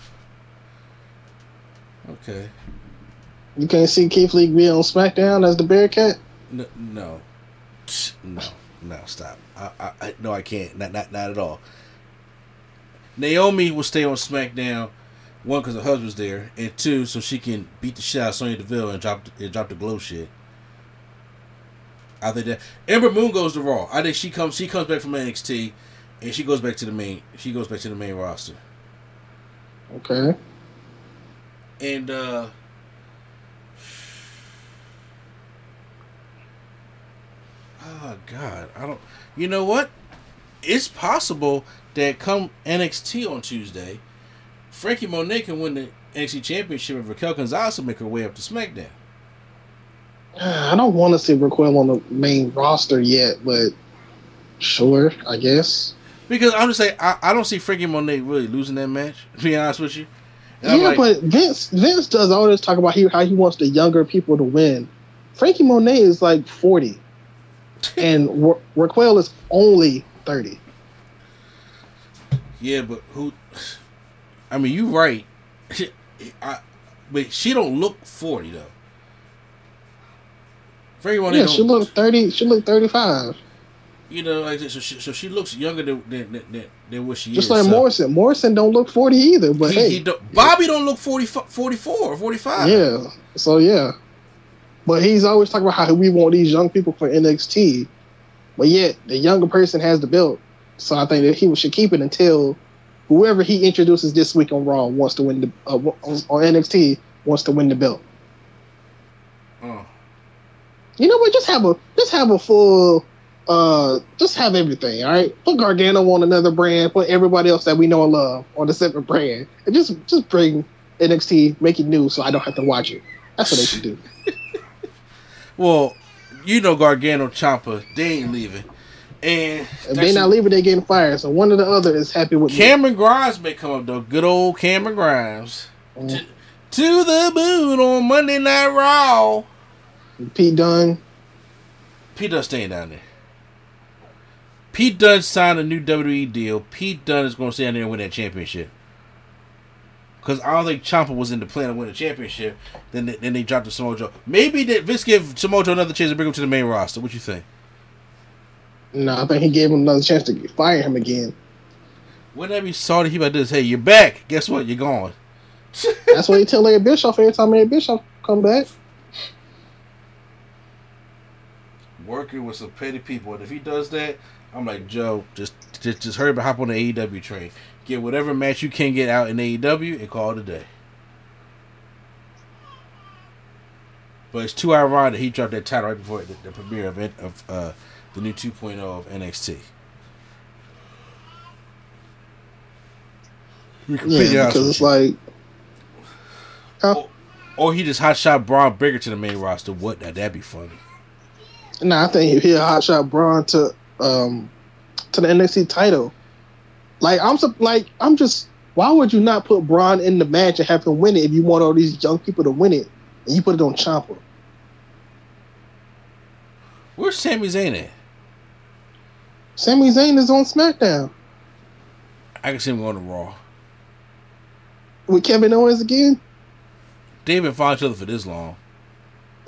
Speaker 3: Okay.
Speaker 4: You can't see Keith Lee be on SmackDown as the Bearcat.
Speaker 3: No, no, no, no. Stop. I, I, I, no, I can't. Not, not, not at all. Naomi will stay on SmackDown. One, because her husband's there, and two, so she can beat the shit out of Sonya Deville and drop and drop the glow shit. I think that Ember Moon goes to Raw. I think she comes. She comes back from NXT, and she goes back to the main. She goes back to the main roster.
Speaker 4: Okay.
Speaker 3: And uh Oh God, I don't. You know what? It's possible that come NXT on Tuesday, Franky Monet can win the NXT Championship, and Raquel Gonzalez will make her way up to SmackDown.
Speaker 4: I don't want to see Raquel on the main roster yet, but sure, I guess.
Speaker 3: Because I'm just saying, I, I don't see Franky Monet really losing that match. To be honest with you. And
Speaker 4: yeah,
Speaker 3: like,
Speaker 4: but Vince Vince does all this talk about he, how he wants the younger people to win. Franky Monet is like forty, and Ra- Raquel is only thirty.
Speaker 3: Yeah, but who? I mean, you're right. I, but she don't look forty though. Franky Monet
Speaker 4: Yeah, she looked thirty. She looked thirty-five,
Speaker 3: You know, like so she, so she looks younger than than, than, than, what she
Speaker 4: just
Speaker 3: is.
Speaker 4: Just like
Speaker 3: so
Speaker 4: Morrison. Morrison don't look forty either, but
Speaker 3: he,
Speaker 4: hey,
Speaker 3: he don't, Bobby don't look 40, 44 or forty five.
Speaker 4: yeah. So yeah, but he's always talking about how we want these young people for NXT, but yet the younger person has the belt. So I think that he should keep it until whoever he introduces this week on Raw wants to win the uh, on on NXT wants to win the belt.
Speaker 3: Oh.
Speaker 4: You know what? Just have a just have a full uh just have everything, all right? Put Gargano on another brand, put everybody else that we know and love on a separate brand. And just just bring NXT, make it new so I don't have to watch it. That's what they should do.
Speaker 3: Well, you know Gargano Ciampa, they ain't leaving, and
Speaker 4: If they not leaving, they getting fired. So one or the other is happy with me.
Speaker 3: Cameron Grimes may come up though. Good old Cameron Grimes.
Speaker 4: Mm.
Speaker 3: To, to the moon on Monday Night Raw.
Speaker 4: Pete Dunne.
Speaker 3: Pete Dunne staying down there. Pete Dunne signed a new WWE deal. Pete Dunne is going to stay down there and win that championship. Because I don't think Ciampa was in the plan to win the championship. Then they, then they dropped the Samoa Joe. Maybe that Vince give Samoa Joe another chance to bring him to the main roster. What you think?
Speaker 4: No, I think he gave him another chance to fire him again.
Speaker 3: Wouldn't that be salty? He about this. Hey, you're back. Guess what? You're gone.
Speaker 4: That's what he tell Larry Bischoff every time Larry Bischoff come back.
Speaker 3: Working with some petty people, and if he does that, I'm like Joe. Just just just hurry up and hop on the AEW train. Get whatever match you can get out in AEW and call it a day. But it's too ironic that he dropped that title right before the, the premiere event of uh, the new 2.0 of NXT. To be completely
Speaker 4: Yeah, because it's like
Speaker 3: or, or he just hot shot Bron Breakker to the main roster. What? That that'd be funny.
Speaker 4: Nah, I think he'll hotshot Bron to um to the NXT title. Like I'm like I'm just why would you not put Bron in the match and have him win it if you want all these young people to win it and you put it on Ciampa?
Speaker 3: Where's Sami Zayn at?
Speaker 4: Sami Zayn is on SmackDown
Speaker 3: I can see him going to Raw.
Speaker 4: with Kevin Owens again.
Speaker 3: They've been following each other for this long.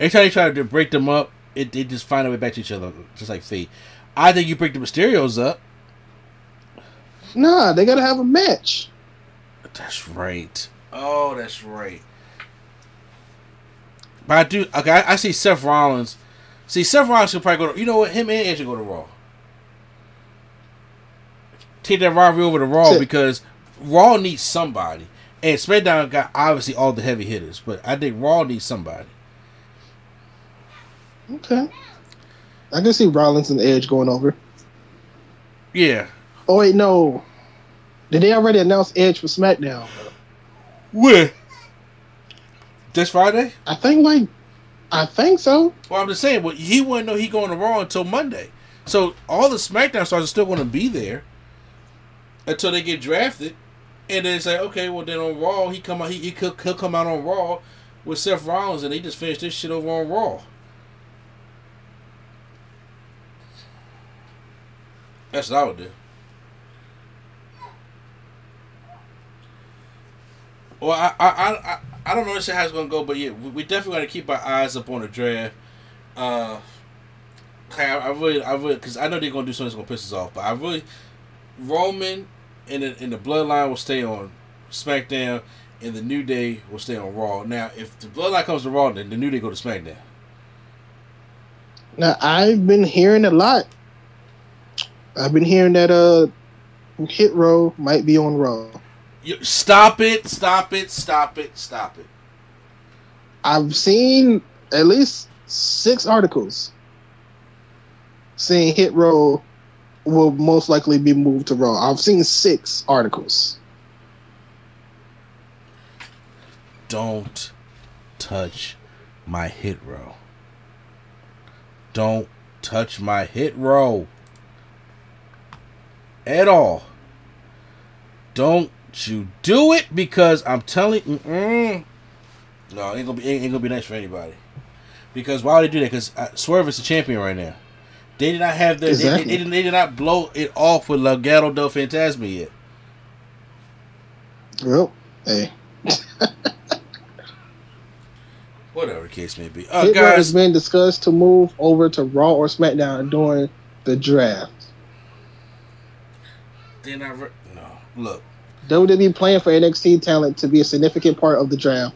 Speaker 3: Every time you try to break them up, it they just find a way back to each other, just like fate. I think you break the Mysterios up.
Speaker 4: Nah, they gotta have a match.
Speaker 3: That's right. Oh, that's right. But I do. Okay, I, I see Seth Rollins See, Seth Rollins should probably go to. You know what? Him and Edge should go to Raw. Take that rivalry over to Raw because Raw needs somebody, and SmackDown got obviously all the heavy hitters, but I think Raw needs somebody.
Speaker 4: Okay. I can see Rollins and Edge going over.
Speaker 3: Yeah.
Speaker 4: Oh wait, no. Did they already announce Edge for SmackDown?
Speaker 3: Where? This Friday?
Speaker 4: I think like, I think so.
Speaker 3: Well, I'm just saying, but he wouldn't know he going to Raw until Monday. So all the SmackDown stars are still going to be there until they get drafted, and then say, okay, well then on Raw he come out, he, he could he'll come out on Raw with Seth Rollins, and they just finish this shit over on Raw. That's what I would do. Well, I I, I, I- don't know how it's gonna go, but yeah, we, we definitely gotta keep our eyes up on the draft. Uh, I, I really, I really, because I know they're gonna do something that's gonna piss us off, but I really, Roman and the, and the Bloodline will stay on SmackDown, and the New Day will stay on Raw. Now, if the Bloodline comes to Raw, then the New Day go to SmackDown.
Speaker 4: Now I've been hearing a lot. I've been hearing that uh, Hit Row might be on Raw.
Speaker 3: Stop it! Stop it! Stop it! Stop it!
Speaker 4: I've seen at least six articles saying Hit Row will most likely be moved to Raw. I've seen six articles.
Speaker 3: Don't touch my hit row. Don't touch my hit row. At all. Don't you do it because I'm telling mm No, ain't gonna be ain't, ain't gonna be nice for anybody. Because why would they do that? Because uh, Swerve is the champion right now. They did not have the they-
Speaker 4: Exactly.
Speaker 3: they, they, did, they did not blow it off with Legado del Fantasma yet.
Speaker 4: Well, hey,
Speaker 3: Whatever the case may be. Uh,
Speaker 4: Hit Row has
Speaker 3: guys,
Speaker 4: been discussed to move over to Raw or SmackDown during the draft.
Speaker 3: They're not. Re- no, look.
Speaker 4: WWE plan for NXT talent to be a significant part of the draft.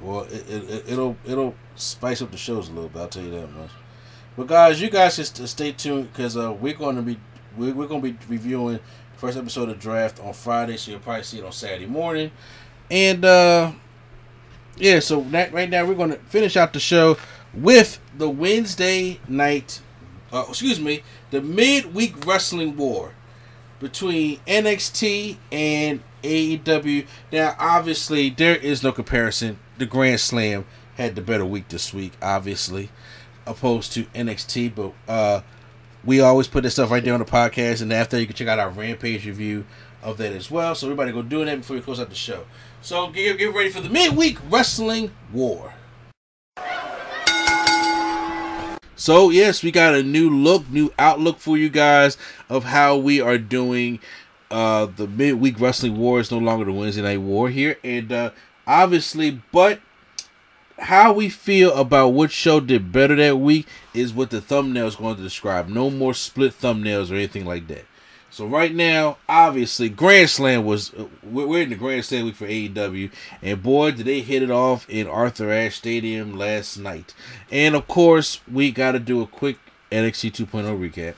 Speaker 3: Well, it, it, it, it'll it'll spice up the shows a little bit. I'll tell you that much. But guys, you guys just stay tuned because uh, we're going to be we're, we're going to be reviewing the first episode of Draft on Friday, so you'll probably see it on Saturday morning. And uh, yeah, so that, right now we're going to finish out the show with the Wednesday night, uh, excuse me, the midweek wrestling war between NXT and AEW. Now, obviously, there is no comparison. The Grand Slam had the better week this week, obviously, opposed to NXT. But uh, we always put this stuff right there on the podcast, and after you can check out our Rampage review of that as well. So everybody go do that before we close out the show. So get, get ready for the midweek wrestling war. So yes, we got a new look, new outlook for you guys of how we are doing. Uh, the midweek wrestling war is no longer the Wednesday night war here, and uh, obviously, but how we feel about what show did better that week is what the thumbnail is going to describe. No more split thumbnails or anything like that. So right now, obviously, Grand Slam was uh, we're we're in the Grand Slam week for AEW, and boy, did they hit it off in Arthur Ashe Stadium last night. And of course, we got to do a quick NXT 2.0 recap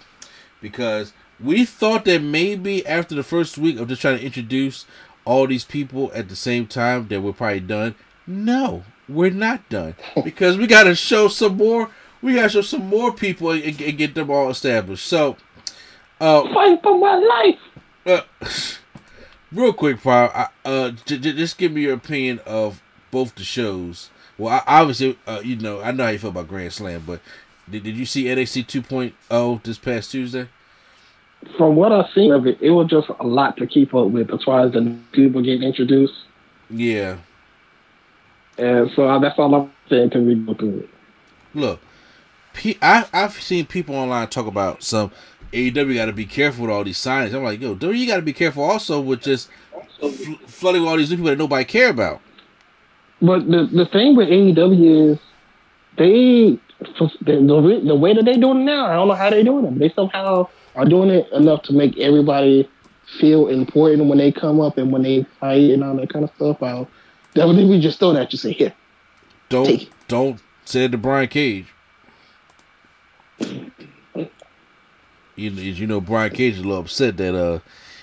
Speaker 3: because we thought that maybe after the first week of just trying to introduce all these people at the same time that we're probably done. No, we're not done because we got to show some more. We got to show some more people and, and get them all established. So. Uh,
Speaker 4: Fight for my life.
Speaker 3: uh, real quick. I, uh, j- j- just give me your opinion of both the shows. Well, I, obviously, uh, you know, I know how you feel about Grand Slam, but did, did you see NXT 2.0 this past Tuesday?
Speaker 5: From what I've seen of it, it was just a lot to keep up with as far as the people getting introduced.
Speaker 3: Yeah.
Speaker 5: And so I, that's all I'm saying to go through it.
Speaker 3: Look, pe- I, I've seen people online talk about some AEW got to be careful with all these signings. I'm like, yo, dude, you got to be careful also with just fl- flooding all these new people that nobody care about.
Speaker 5: But the the thing with AEW is they the, the the way that they doing it now. I don't know how they doing it. They somehow are doing it enough to make everybody feel important when they come up and when they fight and all that kind of stuff. I'll WWE just throw that you say here.
Speaker 3: Don't don't said to Brian Cage. You, know, you know, Brian Cage is a little upset that uh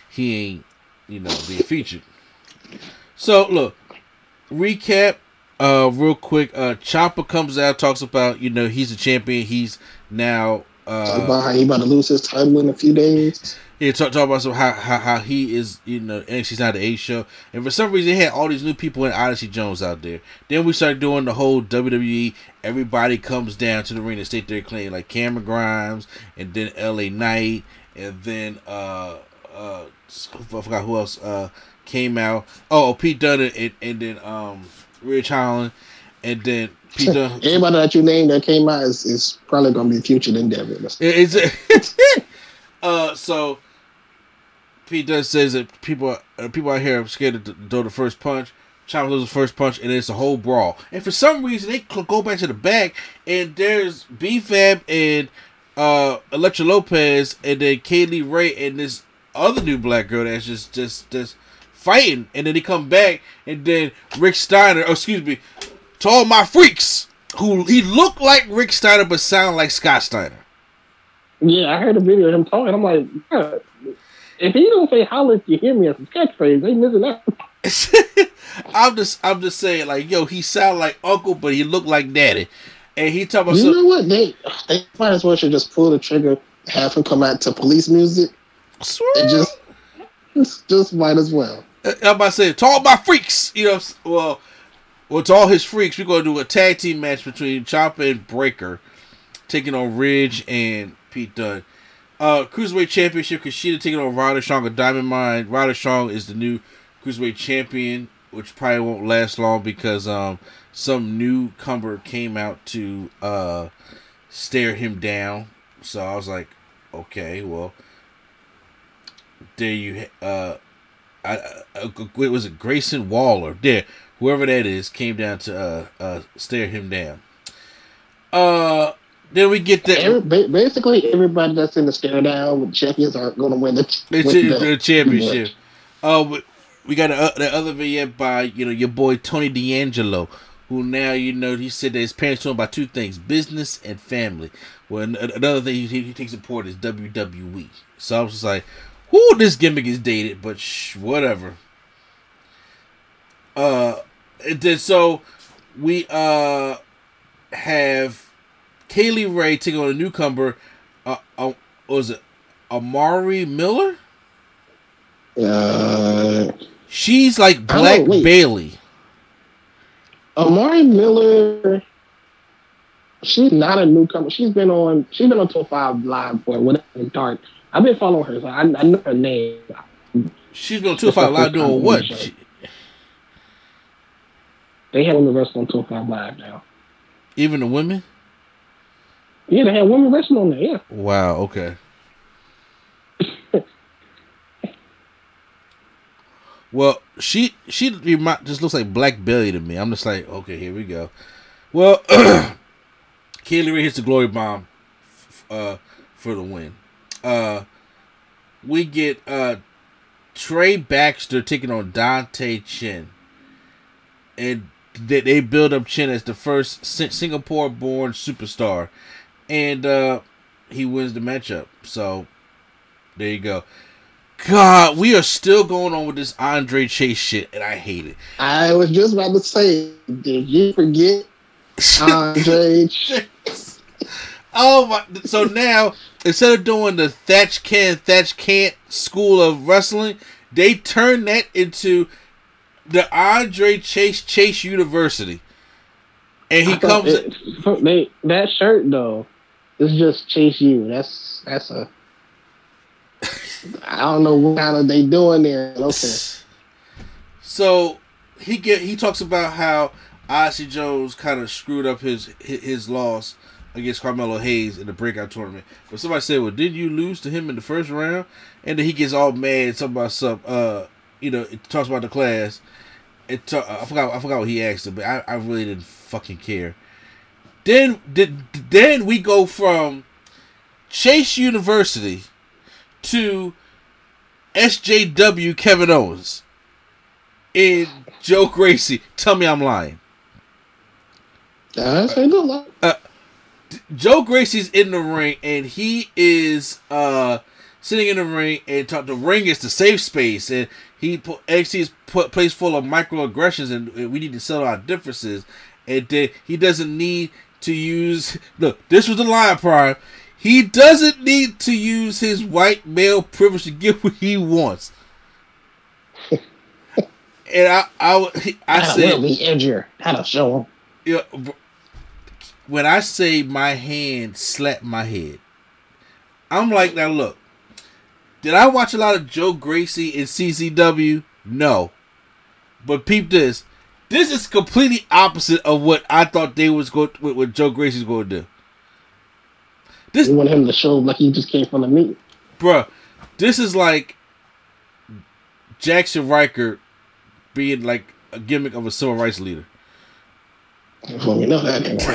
Speaker 3: he ain't, you know, being featured. So look, recap, uh, real quick. Uh, Ciampa comes out, talks about you know he's a champion. He's now uh,
Speaker 4: about how he about to lose his title in a few days.
Speaker 3: Yeah, talk, talk about some how, how how he is, you know, and she's not the A show, and for some reason, he had all these new people in Odyssey Jones out there. Then we started doing the whole WWE. Everybody comes down to the ring and state their claim, like Cameron Grimes, and then L.A. Knight, and then uh uh I forgot who else uh came out. Oh, Pete Dunne and, and then um Ridge Holland, and then Peter.
Speaker 4: Everybody that you name that came out is, is probably gonna be future endeavor.
Speaker 3: It's uh so Peter says that people uh, people out here are scared to throw the first punch. Ciampa throws the first punch, and it's a whole brawl. And for some reason, they go back to the back, and there's B-Fab and uh, Elektra Lopez, and then Kay Lee Ray, and this other new black girl that's just just just fighting. And then they come back, and then Rick Steiner, oh, excuse me, to all my freaks, who he looked like Rick Steiner but sound like Scott Steiner.
Speaker 4: Yeah, I heard a video of him talking. I'm like, "Bruh, if he don't say "holla if you hear me" as a catchphrase, they missing out.
Speaker 3: I'm just I'm just saying like yo he sound like uncle but he looked like daddy, and he talk about
Speaker 4: You
Speaker 3: some-
Speaker 4: know what? They they might as well should just pull the trigger, have him come out to police music, and just just might as well.
Speaker 3: I'm about to say to all my freaks, you know. Well, well to all his freaks, we're gonna do a tag team match between Ciampa and Breakker, taking on Ridge and Pete Dunne. Uh, Cruiserweight Championship, Kushida taking on Roderick Strong of Diamond Mine. Roderick Strong is the new Cruiserweight Champion, which probably won't last long because um some newcomer came out to uh stare him down. So I was like, okay, well, there you uh I, uh, it was it Grayson Waller there, whoever that is, came down to uh uh stare him down. Uh, then we get the
Speaker 4: Every, basically, everybody that's in the stare down with the champions are going to win the,
Speaker 3: it's
Speaker 4: win
Speaker 3: the, championship. Uh, we, we got a, the other vignette by you know your boy Tony D'Angelo, who now you know he said that his parents told him about two things: business and family. Well, another thing he, he takes important is WWE. So I was just like, "Whoo, this gimmick is dated," but shh, whatever. Uh, and did. so we uh have Kay Lee Ray taking on a newcomer. Uh, uh was it Amari Miller?
Speaker 4: Uh,
Speaker 3: She's like Black. Bayley.
Speaker 4: Amari Miller, she's not a newcomer. She's been on. She's been on 205 Live for whatever dark. I've been following her, so I, I know her name.
Speaker 3: She's been on 205 Live doing what? She-
Speaker 4: They have women wrestling on 205 Live now.
Speaker 3: even the women?
Speaker 4: Yeah, they have women wrestling on there. Yeah.
Speaker 3: Wow. Okay. well, she she just looks like Black Belly to me. I'm just like, okay, here we go. Well, Kay Lee Ray hits the Gory Bomb uh, for the win. Uh, we get uh, Trey Baxter taking on Dante Chen. And they, they build up Chen as the first Singapore-born superstar. And uh, he wins the matchup. So, there you go. God, we are still going on with this Andre Chase shit, and I hate it.
Speaker 4: I was just about to say, did you forget Andre? Chase?
Speaker 3: Oh my! So now instead of doing the Thatch Can Thatch Can't School of Wrestling, they turn that into the Andre Chase Chase University, and he comes.
Speaker 4: it- they, that shirt though, it's just chase you. That's that's a. I don't know what kind of they doing there. Okay.
Speaker 3: So he get he talks about how Odyssey Jones kind of screwed up his his, his loss against Carmelo Hayes in the breakout tournament. But somebody said, "Well, did you lose to him in the first round?" And then he gets all mad, talking about some, uh, you know, it talks about the class. It ta- I forgot I forgot what he asked him, but I, I really didn't fucking care. Then did then we go from Chase University to SJW Kevin Owens and Joe Gacy. Tell me I'm lying.
Speaker 5: That's what it look like.
Speaker 3: Joe Gacy's in the ring and he is uh sitting in the ring and talk the ring is the safe space and he put NXT is put place full of microaggressions and we need to settle our differences and then he doesn't need to use look this was the line prime he doesn't need to use his white male privilege to get what he wants and I I I, said
Speaker 5: be injured. That'll show him.
Speaker 3: yeah, when I say my hand slapped my head, I'm like, now look, did I watch a lot of Joe Gacy in CCW? No, but peep this. This is completely opposite of what I thought they was going, what, what Joe Gacy's going to do. This,
Speaker 5: You want him to show like he just came from the meet.
Speaker 3: bruh, this is like Jaxson Ryker being like a gimmick of a civil rights leader.
Speaker 5: Well, we know that ain't gonna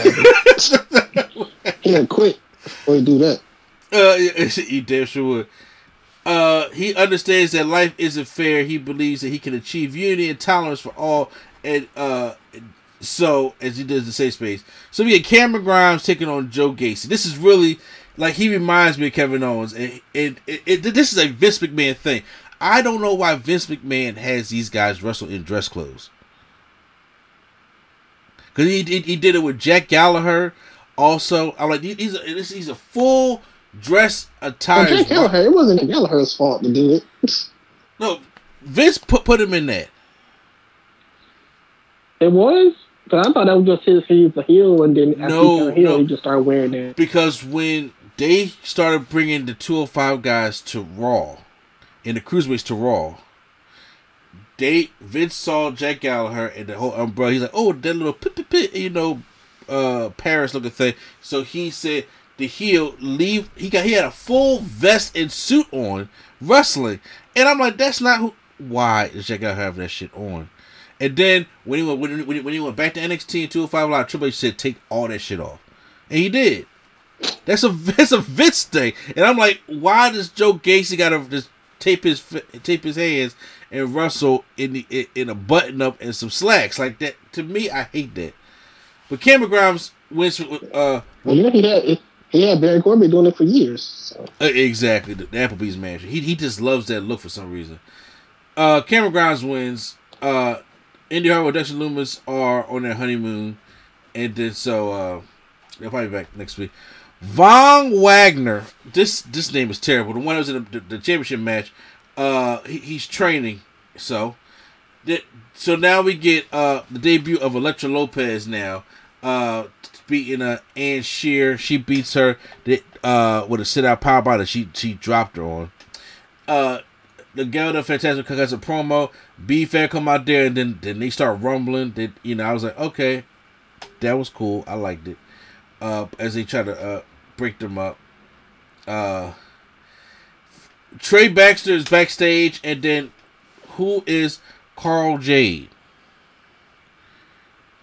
Speaker 5: happen. He'll quit before he do that.
Speaker 3: Uh, he damn sure would. Uh, he understands that life isn't fair. He believes that he can achieve unity and tolerance for all, and uh, so as he does the safe space. So we get Cameron Grimes taking on Joe Gacy. This is really like he reminds me of Kevin Owens, and, and it, it, this is a Vince McMahon thing. I don't know why Vince McMahon has these guys wrestle in dress clothes. Cause he, he he did it with Jack Gallagher. Also, I'm like he- he's a, he's a full dress attire.
Speaker 5: Jack Gallagher, it wasn't Gallagher's fault to do it.
Speaker 3: No, Vince put put him in that.
Speaker 5: It was, but I thought that was just his. He's a heel, and then after
Speaker 3: No,
Speaker 5: he turned heel,
Speaker 3: no.
Speaker 5: he just started wearing it.
Speaker 3: because when they started bringing the 205 guys to Raw, and the cruiserweights to Raw, they Vince saw Jack Gallagher and the whole umbrella. He's like, oh, that little pit pit pit, you know, uh, Paris looking thing. So he said the heel leave. He got he had a full vest and suit on wrestling, and I'm like, that's not who. Why is Jack Gallagher having that shit on? And then when he went when he, when he- when he went back to NXT in 205 Live, Triple H said take all that shit off, and he did. That's a that's a Vince thing, and I'm like, why does Joe Gacy got to just tape his tape his hands and wrestle in the in- a button up and some slacks like that? To me, I hate that. But Cameron Grimes wins. Uh,
Speaker 5: Well, you know, he had had Baron Corbin doing it for years. So
Speaker 3: uh, exactly the, the Applebee's manager. He he just loves that look for some reason. Uh, Cameron Grimes wins. Uh, Indi Hartwell, Dexter Lumis are on their honeymoon, and then so uh, they'll probably be back next week. Von Wagner, this this name is terrible. The one that was in the, the, championship match. Uh, he, he's training, so so now we get uh the debut of Elektra Lopez now. Uh, beating uh Ann Shear. She beats her uh with a sit out power body. She she dropped her on. Uh, the the Fantastic has a promo. B Fair come out there and then then they start rumbling. That you know I was like okay, that was cool. I liked it. Uh, as they try to uh break them up. Uh, Trey Baxter is backstage, and then who is Carl Jade?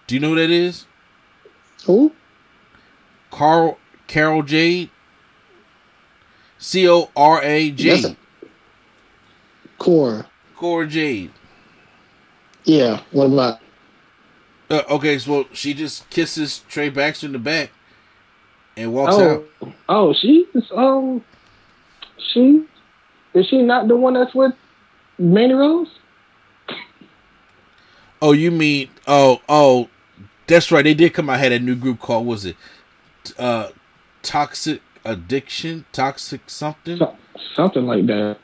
Speaker 3: Do you know who that is?
Speaker 5: Who?
Speaker 3: Carl Carol Jade. C O R A
Speaker 5: That's Core.
Speaker 3: Cora Jade.
Speaker 5: Yeah. What about?
Speaker 3: Uh, okay, so she just kisses Trey Baxter in the back and walks out.
Speaker 5: Oh, oh, she's um, she is she not the one that's with Mandy Rose?
Speaker 3: Oh, you mean oh oh, that's right. They did come out had a new group called was it, uh, Toxic Addiction, Toxic something.
Speaker 5: So- something like that.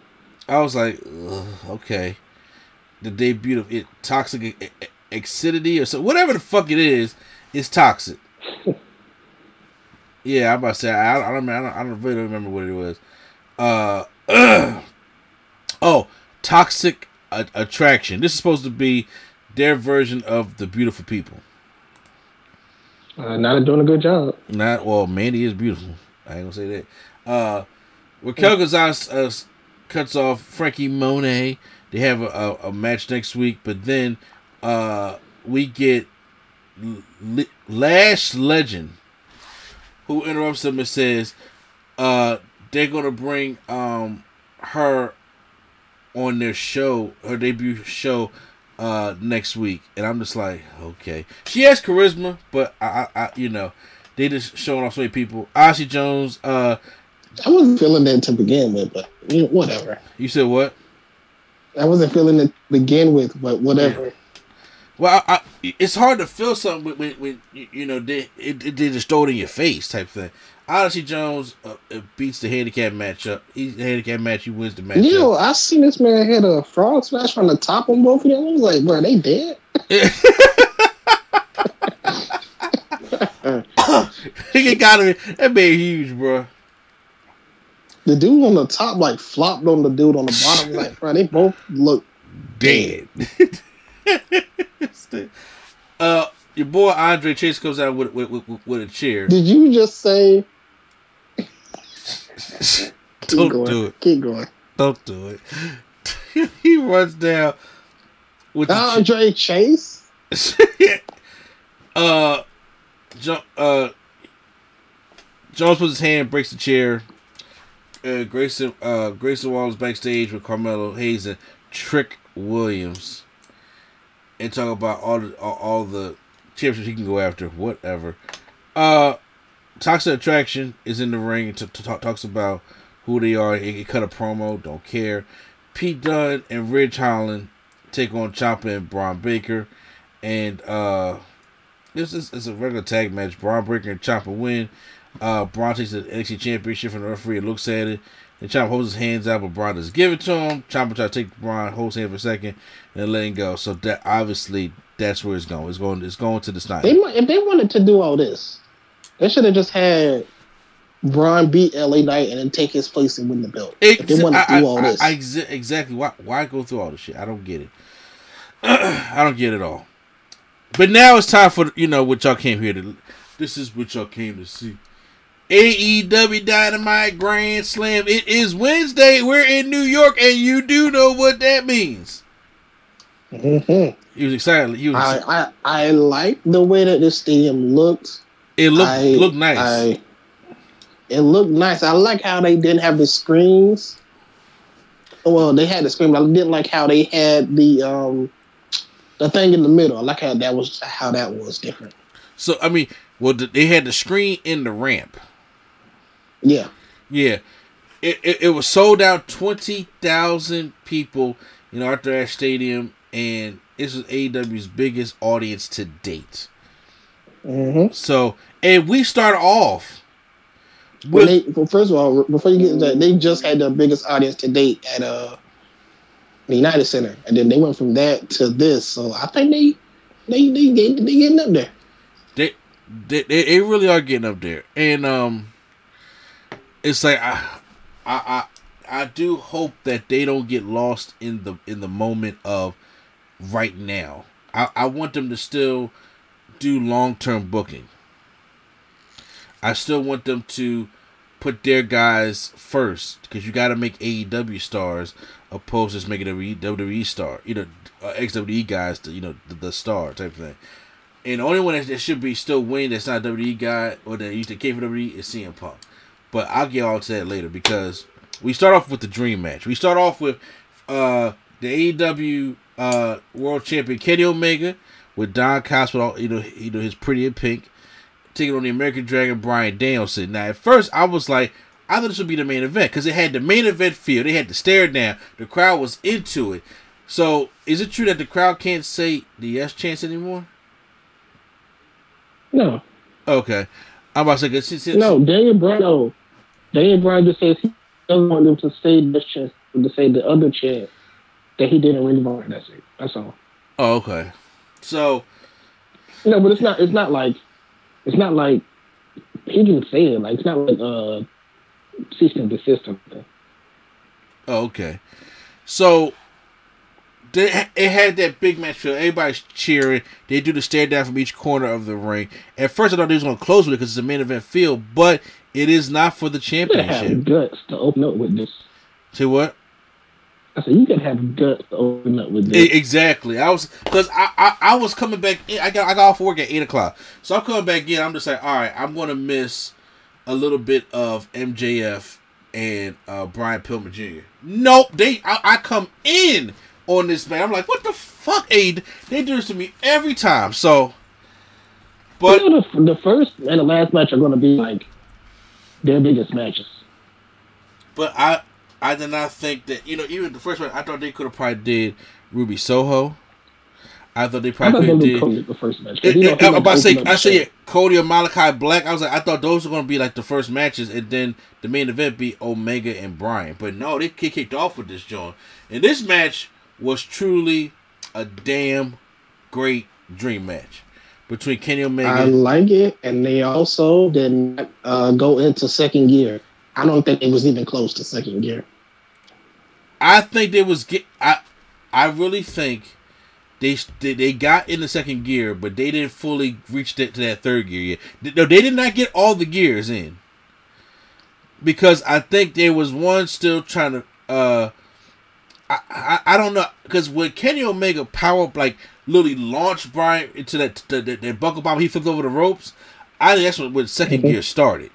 Speaker 3: I was like, Ugh, okay. The debut of it, Toxic Excidity or so, whatever the fuck it is, is toxic. yeah, I'm about to say I, I don't. I don't, I don't really remember what it was. Uh, oh, Toxic a- Attraction. This is supposed to be their version of the Beautiful People.
Speaker 5: Uh, not doing a good job.
Speaker 3: Not well, Mandy is beautiful. I ain't gonna say that. Uh, Raquel Gonzalez uh, cuts off Franky Monet. They have a, a, a match next week, but then uh, we get L- Lash Legend, who interrupts them and says uh, they're gonna bring um, her on their show, her debut show, uh, next week, and I'm just like, okay, she has charisma, but I, I, I you know, they just showing off so many people. Ashley Jones, uh,
Speaker 4: I wasn't feeling that to begin with, but you know, whatever.
Speaker 3: you said what?
Speaker 4: I wasn't feeling it to begin with, but whatever.
Speaker 3: Well, I, I, it's hard to feel something when, when, when you, you know they it, it, they just throw it in your face type thing. Odyssey Jones uh, uh, beats the handicap matchup. He's the handicap match. He wins the matchup.
Speaker 4: You know, I seen this man hit a frog smash from the top on both of them. I was like, bro, they dead.
Speaker 3: he got him. That man huge, bro.
Speaker 4: The dude on the top like flopped on the dude on the bottom. like, bro, they both look
Speaker 3: Dead. uh, your boy Andre Chase comes out with with, with, with a chair.
Speaker 4: Did you just say?
Speaker 3: Don't
Speaker 4: going.
Speaker 3: do it.
Speaker 4: Keep going.
Speaker 3: Don't do it. he runs down with cha-
Speaker 4: Andre Chase.
Speaker 3: uh, jo- uh, Jones puts his hand, breaks the chair. Uh, Grayson, uh, Grayson Waller backstage with Carmelo Hayes and Trick Williams, and talk about all the all, all the championships he can go after. Whatever. Uh, Toxic Attraction is in the ring and t- t- talks about who they are. He, he cut a promo. Don't care. Pete Dunne and Ridge Holland take on Ciampa and Bron Breakker, and uh, this is, is a regular tag match. Bron Breakker and Ciampa win. Uh, Bron takes the NXT Championship from the referee and looks at it. And Ciampa holds his hands out, but Bron doesn't give it to him. Ciampa tries to take Bron, holds his hand for a second, and then let him go. So that obviously that's where it's going. It's going. It's going to the
Speaker 4: They if they wanted to do all this, they should have just had Bron beat LA Knight and then take his place and win the belt. If they wanted to do all this,
Speaker 3: I- I exa- exactly. Why? Why go through all this shit? I don't get it. I don't get it all. But now it's time for you know what y'all came here to. This is what y'all came to see. AEW Dynamite Grand Slam. It is Wednesday. We're in New York, and you do know what that means.
Speaker 4: Mm-hmm.
Speaker 3: He was excited. He was.
Speaker 4: I, I I like the way that this stadium looked.
Speaker 3: It looked
Speaker 4: I,
Speaker 3: looked nice.
Speaker 4: I, it looked nice. I like how they didn't have the screens. Well, they had the screen, but I didn't like how they had the um the thing in the middle. I like how that was how that was different.
Speaker 3: so I mean, well, they had the screen in the ramp.
Speaker 4: Yeah.
Speaker 3: Yeah, it, it, it was sold out twenty thousand people in Arthur Ashe Stadium, and this was AEW's biggest audience to date.
Speaker 4: Mm-hmm.
Speaker 3: So, and we start off
Speaker 4: Well,
Speaker 3: with
Speaker 4: they, well, first of all, before you get into that, they just had the biggest audience to date at uh the United Center, and then they went from that to this. So I think they they they they, they getting up there.
Speaker 3: they, they they they really are getting up there, and um, it's like I I I I do hope that they don't get lost in the in the moment of right now. I I want them to still do long term booking. I still want them to put their guys first because you got to make AEW stars opposed to making a WWE star, you know, uh, XWE guys, to, you know, the, the star type thing. And the only one that, should be still winning that's not a WWE guy or that used to came from WWE is CM Punk. But I'll get all to that later because we start off with the dream match. We start off with uh, the AEW uh, World Champion Kenny Omega with Don all you know, you know his pretty in pink, taking on the American Dragon Bryan Danielson. Now at first I was like, I thought this would be the main event because it had the main event feel. They had to stare down. The crowd was into it. So is it true that the crowd can't say the yes chance anymore?
Speaker 4: No,
Speaker 3: Okay, I'm about to say since-
Speaker 4: no, Daniel Bryan. No, Daniel Bryan just says he doesn't want them to say this chance, to say the other chance that he didn't really want. That's it. That's all.
Speaker 3: Oh, okay. So
Speaker 4: No, but it's not. It's not like. It's not like he didn't say it. Like it's not like uh, system to system.
Speaker 3: Oh, okay. So they it had that big match feel. Everybody's cheering. They do the stare down from each corner of the ring. At first, I thought they was going to close with it because it's a main event feel, but it is not for the
Speaker 4: You gotta have
Speaker 3: championship.
Speaker 4: guts to open up with this.
Speaker 3: Say what?
Speaker 4: I said you gotta have guts to open up with this.
Speaker 3: exactly. I was because I, I I was coming back. In, I got I got off work at eight o'clock, so I'm coming back in. I'm just like, all right, I'm going to miss a little bit of MJF and uh, Brian Pillman Jr. Nope, they I, I come in on this man. I'm like, what the fuck? Hey, they do this to me every time. So, but
Speaker 4: you know, the, the first and the last match are going to be like their biggest matches.
Speaker 3: But I, I did not think that you know even the first one. I thought they could have probably did Ruby Soho. I thought they probably could have did
Speaker 4: Cody the first match.
Speaker 3: It, it, I'm about to say, I say yeah, Cody or Malakai Black. I was like, I thought those were going to be like the first matches, and then the main event be Omega and Bryan. But no, they kicked off with this joint, and this match was truly a damn great dream match between Kenny Omega.
Speaker 4: I like it, and they also didn't uh, go into second gear. I don't think it was even close to second gear.
Speaker 3: I think they was get. I I really think they they got in the second gear, but they didn't fully reach that to that third gear yet. No, they did not get all the gears in because I think there was one still trying to. uh I I, I don't know because when Kenny Omega power up, like literally launched Bryan into that that, that, that buckle bomb, he flipped over the ropes. I think that's when, when 2nd mm-hmm. gear started.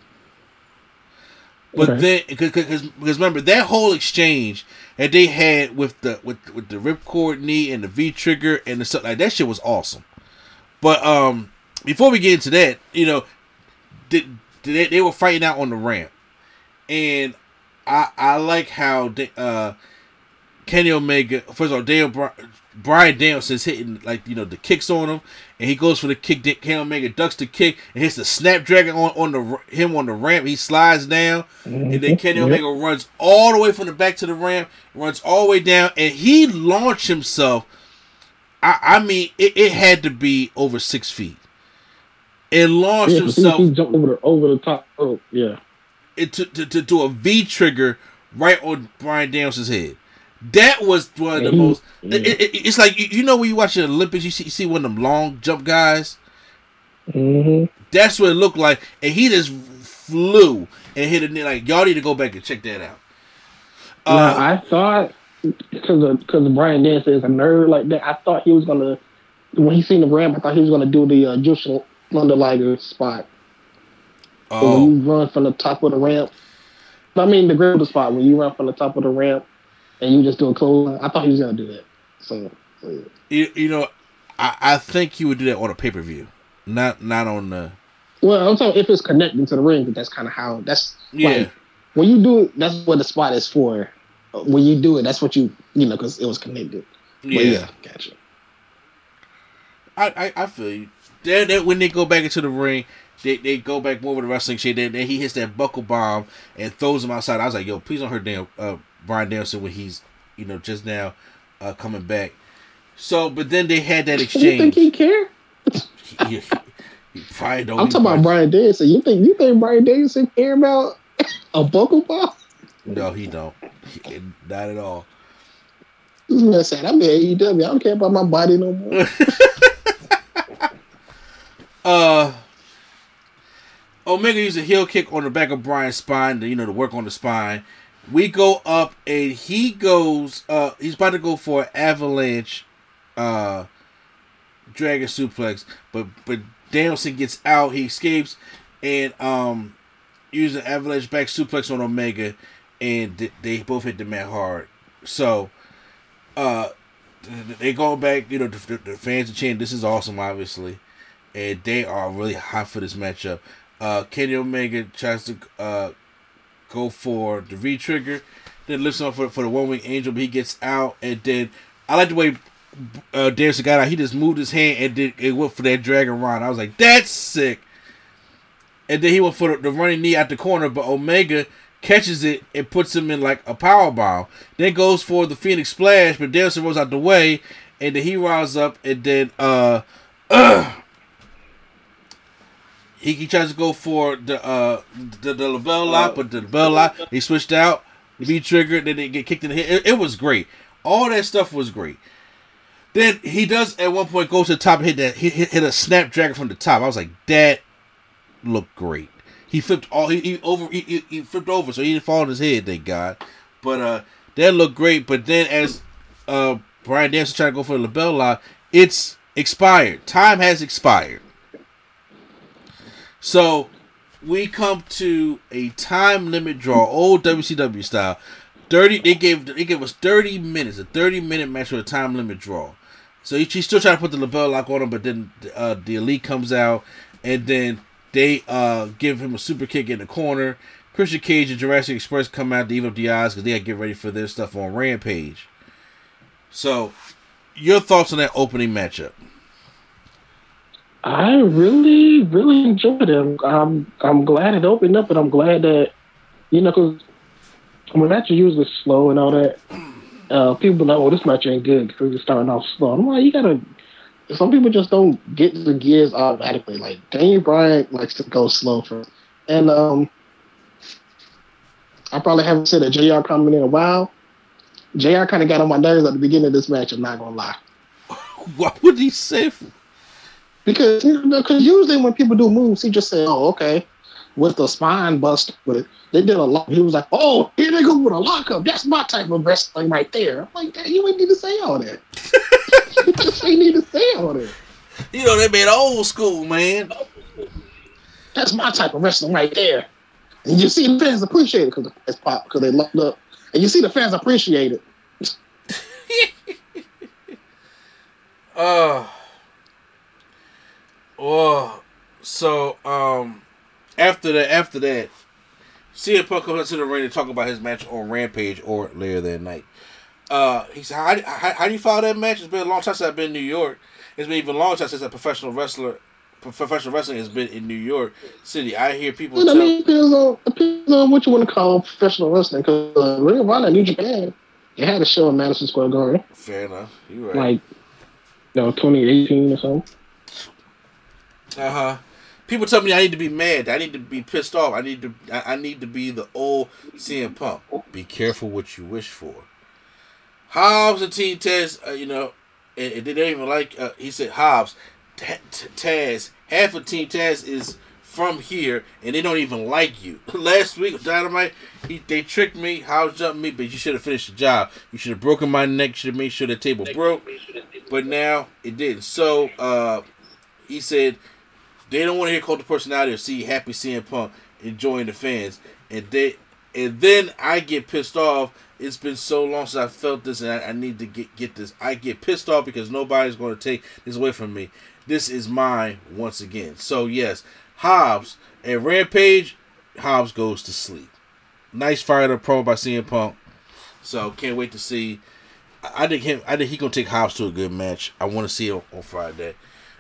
Speaker 3: But okay. then, because because remember that whole exchange that they had with the with with the ripcord knee and the V trigger and the stuff like that shit was awesome. But um, before we get into that, you know, did, they they were fighting out on the ramp, and I I like how they, uh Kenny Omega first of all Dale Bryan Danielson's hitting like you know the kicks on him, and he goes for the kick. Kenny Omega ducks the kick and hits the snapdragon on on the him on the ramp. He slides down, mm-hmm. and then Kenny yep. Omega runs all the way from the back to the ramp, runs all the way down, and he launched himself. I, I mean, it, it had to be over six feet. And launched
Speaker 4: yeah,
Speaker 3: himself.
Speaker 4: He, he jumped over the over the top rope. Yeah.
Speaker 3: It to, to, to do a V trigger right on Bryan Danielson's head. That was one of the most. Yeah. It, it, it's like you know when you watch the Olympics, you see, you see one of them long jump guys.
Speaker 4: Mm-hmm.
Speaker 3: That's what it looked like, and he just flew and hit it. Like y'all need to go back and check that out.
Speaker 4: Uh, now, I thought because because Brian Dance is a nerd like that. I thought he was gonna when he seen the ramp. I thought he was gonna do the uh, Jushin Liger spot. Oh. So when you run from the top of the ramp. I mean the grab spot when you run from the top of the ramp and you just do a close. I thought he was gonna do that. So, so yeah.
Speaker 3: you, you know, I, I think he would do that on a pay per view, not not on the.
Speaker 4: Well, I'm talking if it's connecting to the ring, but that's kind of how that's yeah. Like, when you do it, that's what the spot is for. When you do it, that's what you you know because it was connected.
Speaker 3: Yeah, yeah gotcha. I, I, I feel you. Then, then when they go back into the ring, they, they go back more with the wrestling shit. Then, then he hits that buckle bomb and throws him outside. I was like, yo, please don't hurt damn uh, Bryan Danielson when he's you know just now uh, coming back. So, but then they had that exchange.
Speaker 4: You think he care?
Speaker 3: he, he probably don't.
Speaker 4: I'm talking about Bryan Danielson. You think you think Bryan Danielson care about a buckle ball?
Speaker 3: No, he don't. He, not at all.
Speaker 4: Man said, I'm in AEW. I don't care about my body no more.
Speaker 3: uh. Omega used a heel kick on the back of Bryan's spine, to, you know, to work on the spine. We go up and he goes uh he's about to go for an avalanche uh dragon suplex, but but Danielson gets out, he escapes and um uses an avalanche back suplex on Omega and they both hit the man hard. So uh they go back, you know, the, the fans are chanting, this is awesome obviously. And they are really hot for this matchup. Uh Kenny Omega tries to uh go for the V trigger, then lifts up for, for the one wing angel, but he gets out, and then I like the way uh, Danielson got out. He just moved his hand and did it went for that dragon run. I was like, that's sick. And then he went for the, running knee at the corner, but Omega catches it and puts him in like a power bomb. Then goes for the Phoenix Splash, but Danielson rolls out the way, and then he rises up, and then uh, uh he, he tries to go for the uh the, the LeBell lock, but the LeBell lock he switched out. V triggered, then they get kicked in the head. It, it, was great. All that stuff was great. Then he does at one point go to the top and hit that hit, hit, hit a snapdragon from the top. I was like, that looked great. He flipped all he, he over he, he, he flipped over, so he didn't fall on his head, thank God. But uh that looked great. But then as uh Bryan Danielson trying to go for the LeBell lock, it's expired. Time has expired. So we come to a time limit draw, old WCW style. thirty. They gave they gave us thirty minutes, a thirty minute match with a time limit draw. So he, still trying to put the LeBell lock on him, but then uh, the elite comes out, and then they uh, give him a super kick in the corner. Christian Cage and Jurassic Express come out to even up the odds because they got to get ready for their stuff on Rampage. So, your thoughts on that opening matchup?
Speaker 4: I really, really enjoyed it. I'm, I'm, glad it opened up, and I'm glad that you know because when matches usually slow and all that, uh, people know, oh, this match ain't good because it's starting off slow. I'm like, you gotta. Some people just don't get the gears automatically. Like Daniel Bryan likes to go slow for, and um, I probably haven't said a Jr. comment in a while. Jr. kind of got on my nerves at the beginning of this match. I'm not gonna lie.
Speaker 3: What would he say?
Speaker 4: Because you know, cause usually when people do moves, he just say, "Oh, okay," with the spine bust. But they did a lot. He was like, "Oh, here they go with a lockup. That's my type of wrestling right there." I'm like, "You ain't need to say all that. you just ain't need to say all that."
Speaker 3: You know they made old school, man.
Speaker 4: That's my type of wrestling right there. And you see the fans appreciate it because the fans pop because they locked up, and you see the fans appreciate it.
Speaker 3: Uh, well, so um, after that, after that, CM Punk comes into the ring to talk about his match on Rampage or later that night. Uh, he said, how, how, how do you follow that match? It's been a long time since I've been in New York. It's been even a long time since a professional wrestler, professional wrestling has been in New York City. I hear people.
Speaker 4: I
Speaker 3: tell,
Speaker 4: mean, it depends on, depends on what you want to call professional wrestling. Because uh, Ring of Honor, New Japan, they had a show in Madison Square Garden,
Speaker 3: fair enough. You right.
Speaker 4: like, you know, 2018 or something.
Speaker 3: Uh huh. People tell me I need to be mad. I need to be pissed off. I need to. I, I need to be the old CM Punk. Be careful what you wish for. Hobbs and Team Taz, uh, you know, and, and they don't even like. Uh, he said Hobbs, T- T- Taz. Half of Team Taz is from here, and they don't even like you. Last week, Dynamite, he, they tricked me. Hobbs jumped me, but you should have finished the job. You should have broken my neck. Should have made sure the table broke. But now it didn't. So uh, he said they don't want to hear cult of personality or see happy CM Punk enjoying the fans, and they and then I get pissed off. It's been so long since I felt this, and I, I need to get get this. I get pissed off because nobody's going to take this away from me. This is mine once again. So yes, Hobbs and Rampage. Hobbs goes to sleep. Nice fired up promo by CM Punk. So can't wait to see. I think him. I think he gonna take Hobbs to a good match. I want to see him on Friday.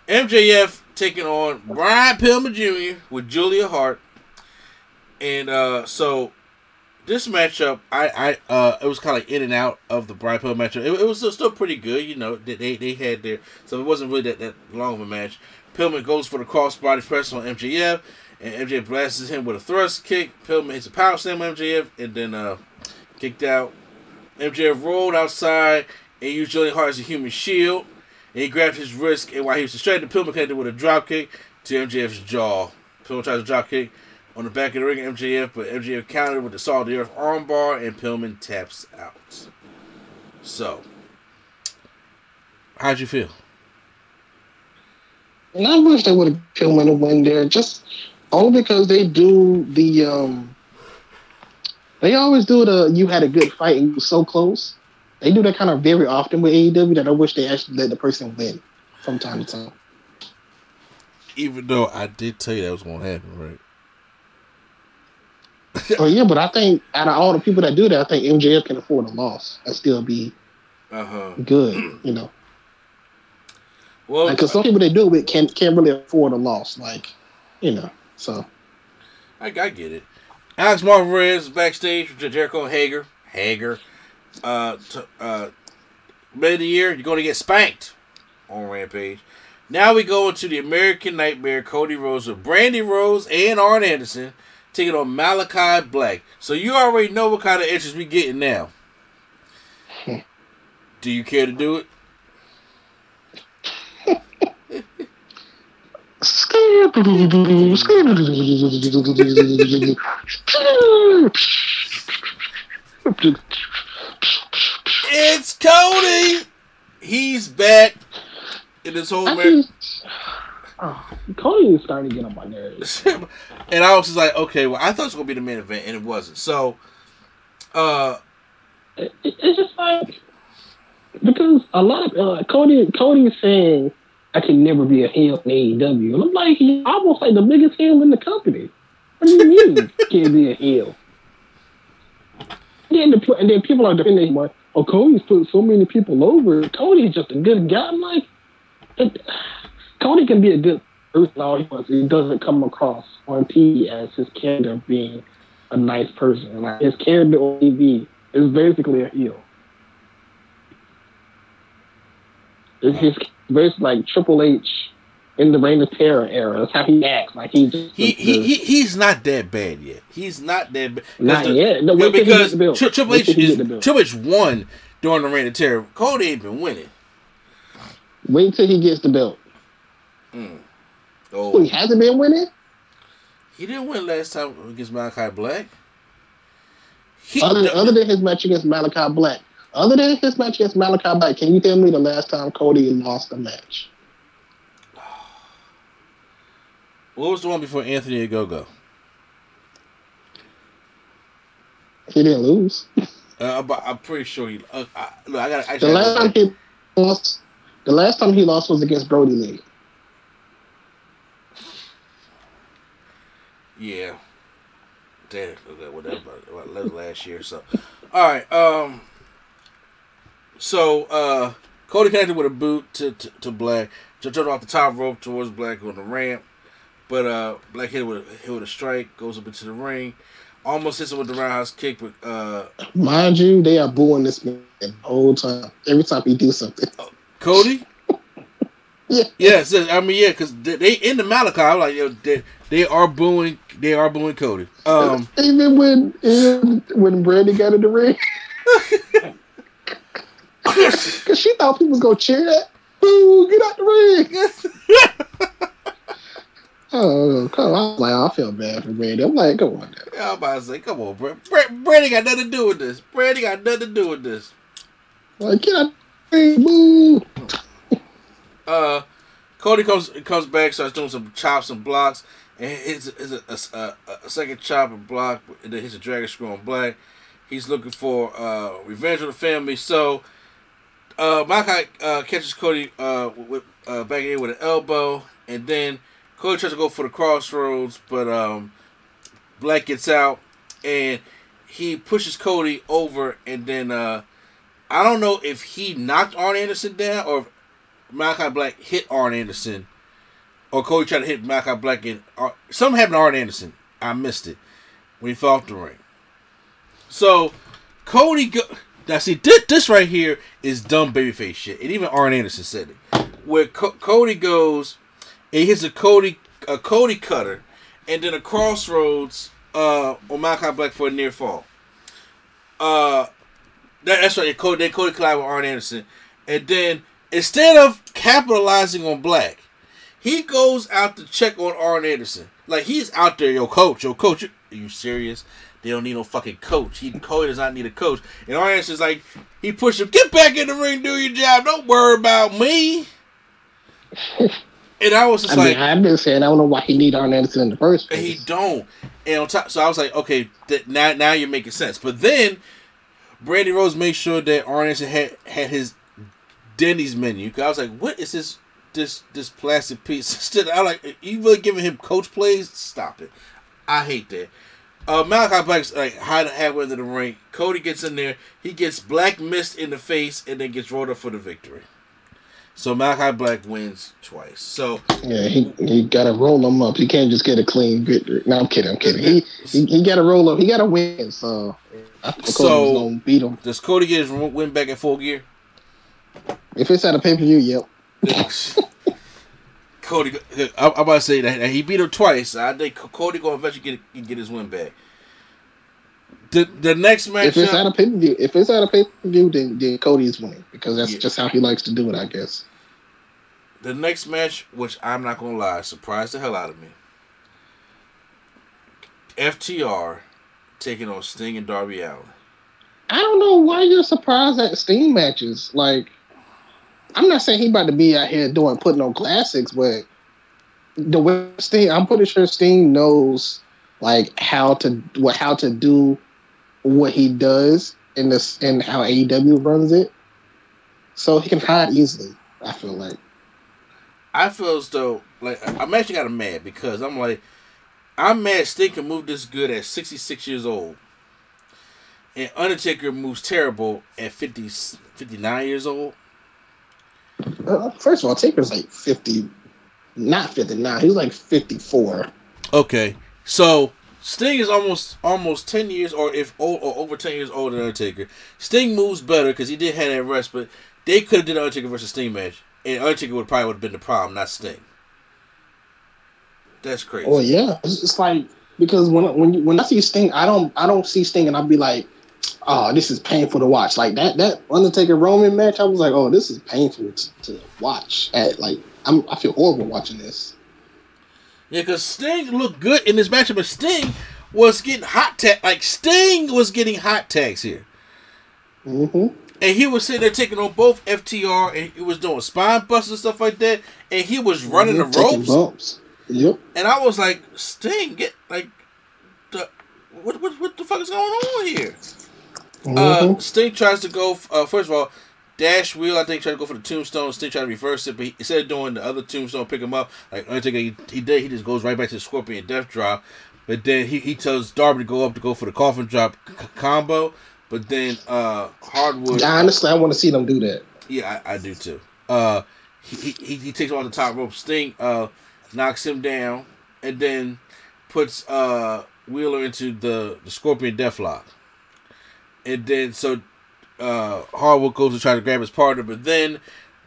Speaker 3: MJF taking on Brian Pillman Jr. with Julia Hart, and uh, so this matchup, I, I, uh, it was kind of like in and out of the Brian Pillman matchup. It, it was still, pretty good, you know. They, they they had their so it wasn't really that, that long of a match. Pillman goes for the crossbody press on MJF, and MJF blasts him with a thrust kick. Pillman hits a power slam on MJF, and then uh, kicked out. MJF rolled outside and used Julia Hart as a human shield. And he grabbed his wrist, and while he was distracted, Pillman connected with a drop kick to MJF's jaw. Pillman tries a drop kick on the back of the ring at MJF, but MJF countered with the Salt of the Earth armbar, and Pillman taps out. So, how'd you feel?
Speaker 4: And I wish they would have Pillman to win there, just only because they do the um they always do the you had a good fight and you were so close. They do that kind of very often with AEW that I wish they actually let the person win from time to time.
Speaker 3: Even though I did tell you that was going to happen, right?
Speaker 4: oh yeah, but I think out of all the people that do that, I think MJF can afford a loss and still be
Speaker 3: Uh huh.
Speaker 4: good, you know.
Speaker 3: Well,
Speaker 4: Because some people they do it can't can't really afford a loss, like you know. So
Speaker 3: I, I get it. Alex Marvez backstage with Jericho Hager. Hager. Uh, t- uh, mid of the year, you're going to get spanked on Rampage. Now we go into the American Nightmare, Cody Rhodes with Brandi Rhodes and Arn Anderson taking on Malakai Black. So you already know what kind of interest we getting now. Do you care to do it? It's Cody. He's back in this whole. Mar-
Speaker 4: think- oh, Cody is starting to get on my nerves.
Speaker 3: and I was just like, okay, well, I thought it was gonna be the main event, and it wasn't. So, uh,
Speaker 4: it, it's just like because a lot of uh, Cody Cody is saying I can never be a heel in AEW, and I'm like he's almost like the biggest heel in the company. What do you mean can't be a heel? And then, the, and then people are defending him like, oh, Cody's put so many people over. Cody's just a good guy. I'm like, Cody can be a good person all he wants. He doesn't come across on TV as his character being a nice person. Like his character on TV is basically a heel. It's his basically like Triple H in the Reign of Terror era. That's how he acts. Like he just
Speaker 3: He, he, he he's not that bad yet. He's not that bad.
Speaker 4: Not
Speaker 3: the-
Speaker 4: yet. No,
Speaker 3: because
Speaker 4: the.
Speaker 3: Tri- Triple H is
Speaker 4: the.
Speaker 3: Triple H won during the reign of terror. Cody ain't been winning.
Speaker 4: wait till he gets the belt. Mm.
Speaker 3: Oh,
Speaker 4: He hasn't been winning.
Speaker 3: he didn't win last time against Malakai Black. He,
Speaker 4: Other, other than his match against Malakai Black. Other than his match against Malakai Black, can you tell me the last time Cody lost a match?
Speaker 3: What was the one before Anthony Ogogo?
Speaker 4: He didn't lose.
Speaker 3: Uh, I'm pretty sure he. Uh, I, look, I got.
Speaker 4: The last time he lost, the last time he lost was against Brodie Lee.
Speaker 3: Yeah. Damn, okay, whatever. That was last year, so. All right. Um. So, uh, Cody connected with a boot to to, to Black. Jumped off the top rope towards Black on the ramp, but uh, Black hit with a, hit with a strike. Goes up into the ring. Almost hits him with the roundhouse kick, but uh,
Speaker 4: Mind you, they are booing this man the whole time. Every time he do something.
Speaker 3: Cody.
Speaker 4: Yeah.
Speaker 3: Yes, I mean yeah, because they, they in the Malakai. I'm like, yo, they, they are booing, they are booing Cody. Um,
Speaker 4: Even when even when Brandi got in the ring. Cause she thought people was gonna cheer that. Boo, get out the ring. Oh, come on. Like, I feel bad for Brandi. I'm like, come on now.
Speaker 3: Yeah, I'm about to say, come on, Brad. Brad Brady got nothing to do with this. Brady got nothing to do with this.
Speaker 4: Like, get out boo.
Speaker 3: Uh, Cody comes comes back, starts doing some chops and blocks, and hits, hits a, a, a, a second chop and block, and then hits a dragon screw on Black. He's looking for uh, revenge on the family, so uh, Malakai uh, catches Cody uh, with uh, back in with an elbow, and then Cody tries to go for the crossroads, but um, Black gets out, and he pushes Cody over, and then uh, I don't know if he knocked Arn Anderson down or if Malakai Black hit Arn Anderson, or Cody tried to hit Malakai Black and Ar- Something happened to Arn Anderson. I missed it when he fell off the ring. So Cody go. Now see this, this right here is dumb babyface shit, and even Arn Anderson said it. Where Co- Cody goes, he hits a Cody a Cody cutter, and then a crossroads uh, on Malakai Black for a near fall. Uh, that, that's right. Cody, they Cody collide with Arn Anderson, and then instead of capitalizing on Black, he goes out to check on Arn Anderson. Like he's out there, yo, coach, yo, coach. Are you serious? They don't need no fucking coach. He Cody does not need a coach. And Arn Anderson's like, he pushed him, get back in the ring, do your job. Don't worry about me. And I was just
Speaker 4: I
Speaker 3: like,
Speaker 4: mean, I've been saying I don't know why he need Arn Anderson in the first
Speaker 3: and he don't. And on top, so I was like, okay, th- now now you're making sense. But then Brandi Rhodes made sure that Arn Anderson had had his Denny's menu. 'Cause I was like, what is this this this plastic piece? I like you really giving him coach plays? Stop it. I hate that. Uh, Malakai Black's like hide halfway into the ring. Cody gets in there. He gets black mist in the face and then gets rolled up for the victory. So Malakai Black wins twice. So
Speaker 4: Yeah, he he got to roll him up. He can't just get a clean victory. No, I'm kidding. I'm kidding. He he, he got to roll up. He got to win. So
Speaker 3: So-
Speaker 4: gonna beat him.
Speaker 3: does Cody get his win back in full gear?
Speaker 4: If it's at a pay per view, yep.
Speaker 3: Cody, I- I'm about to say that he beat him twice. I think Cody gonna eventually get get his win back. The the next
Speaker 4: If it's a
Speaker 3: matchup,
Speaker 4: pay per view, if it's at a pay per view, then then Cody's winning because that's
Speaker 3: Yeah.
Speaker 4: just how he likes to do it, I guess.
Speaker 3: the next match, which I'm not gonna lie, surprised the hell out of me. FTR taking on Sting and Darby Allin.
Speaker 4: I don't know why you're surprised at Sting matches. Like, I'm not saying he about to be out here doing putting on classics, but the way Sting, I'm pretty sure Sting knows like how to what how to do what he does in this and how AEW runs it. So he can hide easily. I feel like.
Speaker 3: I feel as though like I'm actually kind of mad because I'm like I'm mad Sting can move this good at 66 years old. And Undertaker moves terrible at 50, 59 years old.
Speaker 4: Uh, first of all, Taker's like fifty, not fifty nine. He's like fifty four.
Speaker 3: Okay, so Sting is almost almost ten years, or if old, or over ten years older than Undertaker. Sting moves better because he did have that rest, but they could have did Undertaker versus Sting match, and Undertaker would probably would have been the problem, not Sting. That's crazy.
Speaker 4: Oh yeah, it's, it's like because when when you, when I see Sting, I don't I don't see Sting, and I'd be like, oh, this is painful to watch. Like that that Undertaker Roman match, I was like, oh, this is painful to, to watch. At like, I'm I feel horrible watching this.
Speaker 3: Yeah, because Sting looked good in this matchup, but Sting was getting hot tag. Like Sting was getting hot tags here,
Speaker 4: Mm-hmm.
Speaker 3: and he was sitting there taking on both FTR, and he was doing spine busts and stuff like that, and he was running the ropes.
Speaker 4: bumps. Yep.
Speaker 3: And I was like, Sting, get like, the what what what the fuck is going on here? Uh,
Speaker 4: Mhm.
Speaker 3: Sting tries to go. Uh, first of all, Dash Wheel, I think, tried to go for the Tombstone. Sting tried to reverse it, but he, instead of doing the other Tombstone, pick him up like Undertaker, he, he did. He just goes right back to the Scorpion Death Drop. But then he, he tells Darby to go up to go for the Coffin Drop c- combo. But then uh, Harwood.
Speaker 4: Yeah, honestly, I want to see them do that.
Speaker 3: Yeah, I, I do too. Uh, he, he he takes him on the top rope. Sting uh knocks him down, and then puts uh Wheeler into the the Scorpion Deathlock. And then so uh Harwood goes to try to grab his partner, but then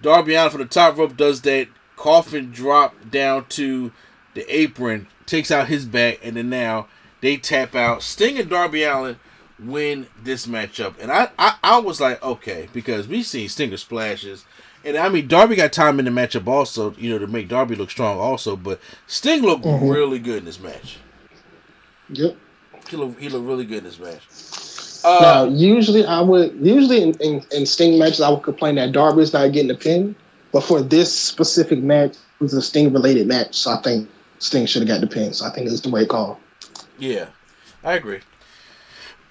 Speaker 3: Darby Allin for the top rope does that coffin drop down to the apron, takes out his back, and then now they tap out. Sting and Darby Allin win this matchup, and I I, I was like okay because we've seen Stinger splashes. And I mean, Darby got time in the matchup also, you know, to make Darby look strong also. But Sting looked
Speaker 4: Mhm.
Speaker 3: really good in this match.
Speaker 4: Yep.
Speaker 3: He looked, he looked really good in this match.
Speaker 4: Now,
Speaker 3: Uh,
Speaker 4: usually I would usually in, in, in Sting matches I would complain that Darby's not getting the pin, but for this specific match, it was a Sting related match, so I think Sting should have got the pin. So I think it's the way called.
Speaker 3: yeah, I agree.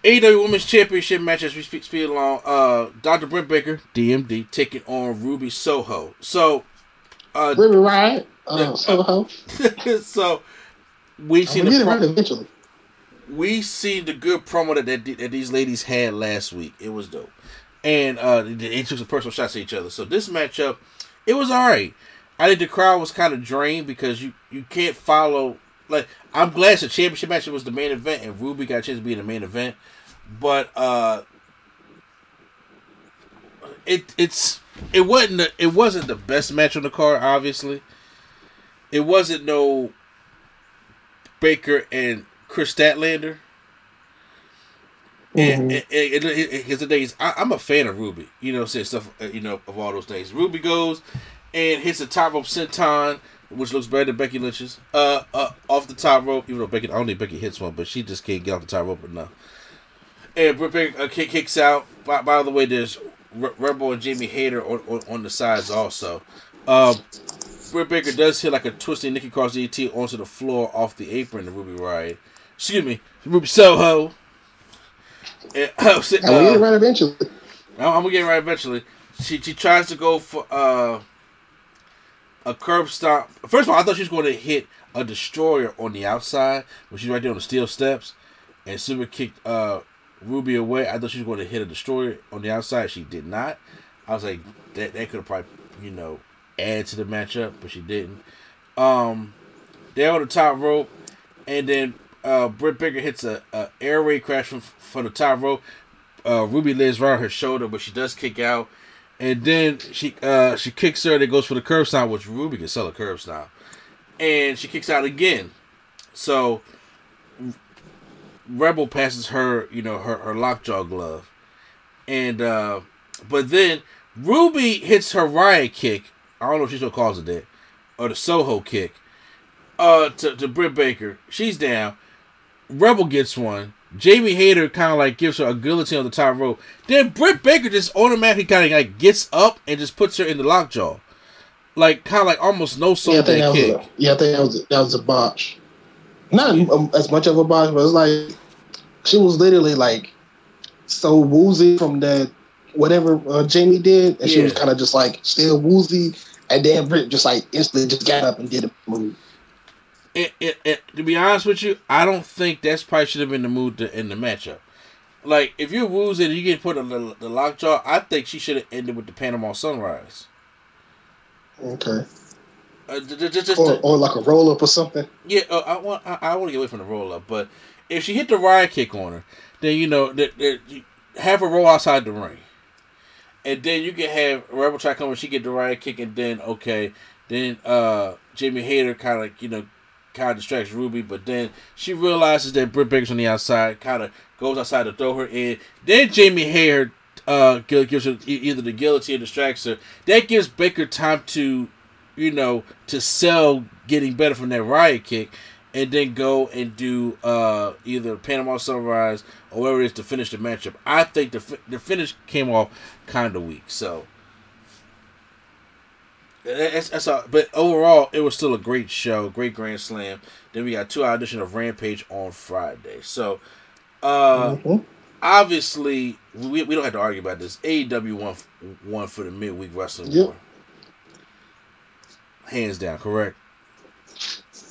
Speaker 3: AEW Women's Championship match as we speak, speed along. Uh, Dr. Britt Baker, DMD, taking on Ruby Soho. So, uh,
Speaker 4: River Riot, uh. Soho.
Speaker 3: so we
Speaker 4: I'm
Speaker 3: seen
Speaker 4: gonna
Speaker 3: the
Speaker 4: get it
Speaker 3: pro-
Speaker 4: right eventually.
Speaker 3: We seen the good promo that, that that these ladies had last week. It was dope, and uh, they, they took some personal shots at each other. So this matchup, it was alright. I think the crowd was kind of drained because you you can't follow. Like I'm glad the championship match was the main event and Ruby got a chance to be in the main event, but uh, it it's it wasn't the, it wasn't the best match on the card. Obviously, it wasn't no Baker and Kris Statlander. And, and, and, and, and- here's the thing I, I'm a fan of Ruby. You know, saying stuff. uh, You know, of all those things. Ruby goes and hits the top rope senton, which looks better than Becky Lynch's. Uh, uh, off the top rope. Even though Becky, I don't think Becky hits one, but she just can't get off the top rope enough. And Britt Baker uh, kick, kicks out. By, by the way, there's Re- Rebel and Jamie Hayter on, on, on the sides also. Um, Britt Baker does hit like a twisting Nikki Cross DT onto the floor off the apron of Ruby Riot. Excuse me, Ruby Soho. And, uh,
Speaker 4: I'm gonna get it right eventually.
Speaker 3: I'm, I'm gonna get it right eventually. She she tries to go for uh, a curb stop. First of all, I thought she was going to hit a destroyer on the outside but she's right there on the steel steps, and super kicked uh, Ruby away. I thought she was going to hit a destroyer on the outside. She did not. I was like, that that could have probably you know add to the matchup, but she didn't. Um, they're on the top rope, and then uh, Britt Baker hits a, a Air Raid Crash from from the top rope. Uh, Ruby lays on her shoulder, but she does kick out, and then she uh, she kicks her. and it goes for the curb stomp, which Ruby can sell a curb stomp, and she kicks out again. So Rebel passes her, you know, her her lockjaw glove, and uh, but then Ruby hits her riot kick. I don't know if she still calls it that, or the Soho kick. Uh, to to Britt Baker, she's down. Rebel gets one. Jamie Hayter kind of like gives her a guillotine on the top rope. Then Britt Baker just automatically kind of like gets up and just puts her in the lockjaw, like kind of like almost no
Speaker 4: Yeah, I
Speaker 3: soul
Speaker 4: think that
Speaker 3: that
Speaker 4: was
Speaker 3: kick.
Speaker 4: a, yeah, I think that was a, that was a botch. Not um, as much of a botch, but it's like she was literally like so woozy from that whatever uh, Jamie did, and she was kind of just like still woozy, and then Britt just like instantly just got up and did a move.
Speaker 3: It, it, it, to be honest with you, I don't think that's probably should have been the move to end the matchup. Like, if you're woozy and you get put on the, the lockjaw, I think she should have ended with the Panama Sunrise.
Speaker 4: Okay,
Speaker 3: Uh, ju- ju- just, just
Speaker 4: or,
Speaker 3: to-
Speaker 4: or like a roll up or something.
Speaker 3: yeah, uh, I want I, I want to get away from the roll up, but if she hit the riot kick on her, then you know that, have her roll outside the ring, and then you can have Rebel try come and she get the riot kick, and then okay, then uh Jamie Hayter kind of you know kind of distracts Ruby, but then she realizes that Britt Baker's on the outside, kind of goes outside to throw her in. Then Jamie Hayter uh gives her either the guillotine or distracts her. That gives Baker time to you know, to sell getting better from that riot kick, and then go and do uh, either Panama Sunrise or whatever it is to finish the matchup. I think the the finish came off kind of weak, so that's, that's all. But overall, it was still a great show, great Grand Slam. Then we got two audition of Rampage on Friday, so uh,
Speaker 4: Mhm.
Speaker 3: obviously we, we don't have to argue about this. AEW won one for the midweek wrestling
Speaker 4: Yep.
Speaker 3: war, hands down, correct.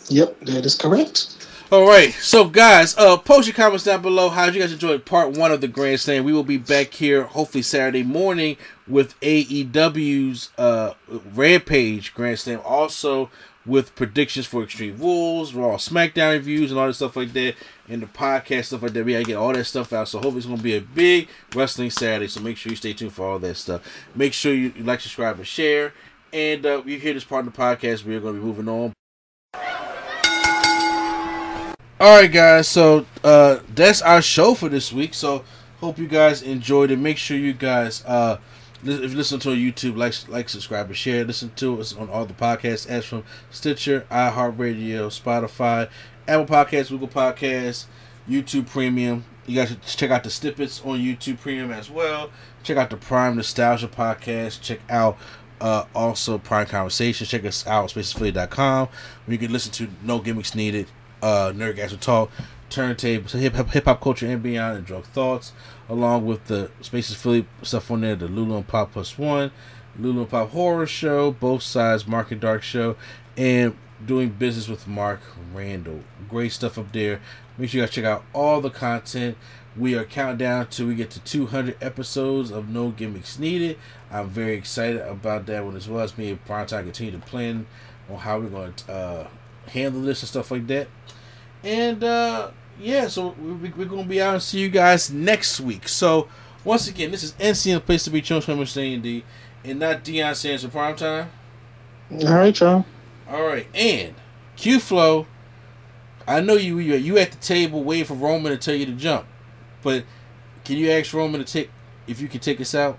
Speaker 4: Yep, that is correct.
Speaker 3: All right, so guys, uh, post your comments down below. How did you guys enjoy part one of the Grand Slam? We will be back here hopefully Saturday morning with AEW's uh, Rampage Grand Slam, also with predictions for Extreme Rules, Raw, SmackDown reviews, and all that stuff like that, and the podcast stuff like that. We gotta get all that stuff out. So hopefully it's gonna be a big wrestling Saturday. So make sure you stay tuned for all that stuff. Make sure you like, subscribe, and share. And uh, you hear this part of the podcast, we are gonna be moving on. All right, guys. So uh, that's our show for this week. So hope you guys enjoyed it. Make sure you guys, uh, if you listen to our YouTube, like, like, subscribe, and share. Listen to us on all the podcasts, as from Stitcher, iHeartRadio, Spotify, Apple Podcasts, Google Podcasts, YouTube Premium. You guys should check out the snippets on YouTube Premium as well. Check out the Prime Nostalgia podcast. Check out uh, also Prime Conversations. Check us out, spacesphilly.com, where you can listen to No Gimmicks Needed, uh, Nerdgasm Talk, Turntables, hip hop, hip hop culture and beyond, and drug thoughts, along with the Spaces Philly stuff on there, the Lulu and Pop Plus One, Lulu and Pop Horror Show, both sides, Mark and Dark Show, and doing business with Mark Randall. Great stuff up there. Make sure you guys check out all the content. We are counting down till we get to 200 episodes of No Gimmicks Needed. I'm very excited about that one as well as me and Brian Time continue to plan on how we're going to uh, handle this and stuff like that. And uh, yeah, so we- we're going to be out and see you guys next week. So once again, this is NCM Place to Be Chosen from Mr. D and not Deion Sanders for Prime Time.
Speaker 4: All right, y'all.
Speaker 3: All right, and Q Flow. I know you you you at the table waiting for Roman to tell you to jump, but can you ask Roman to take if you can take us out?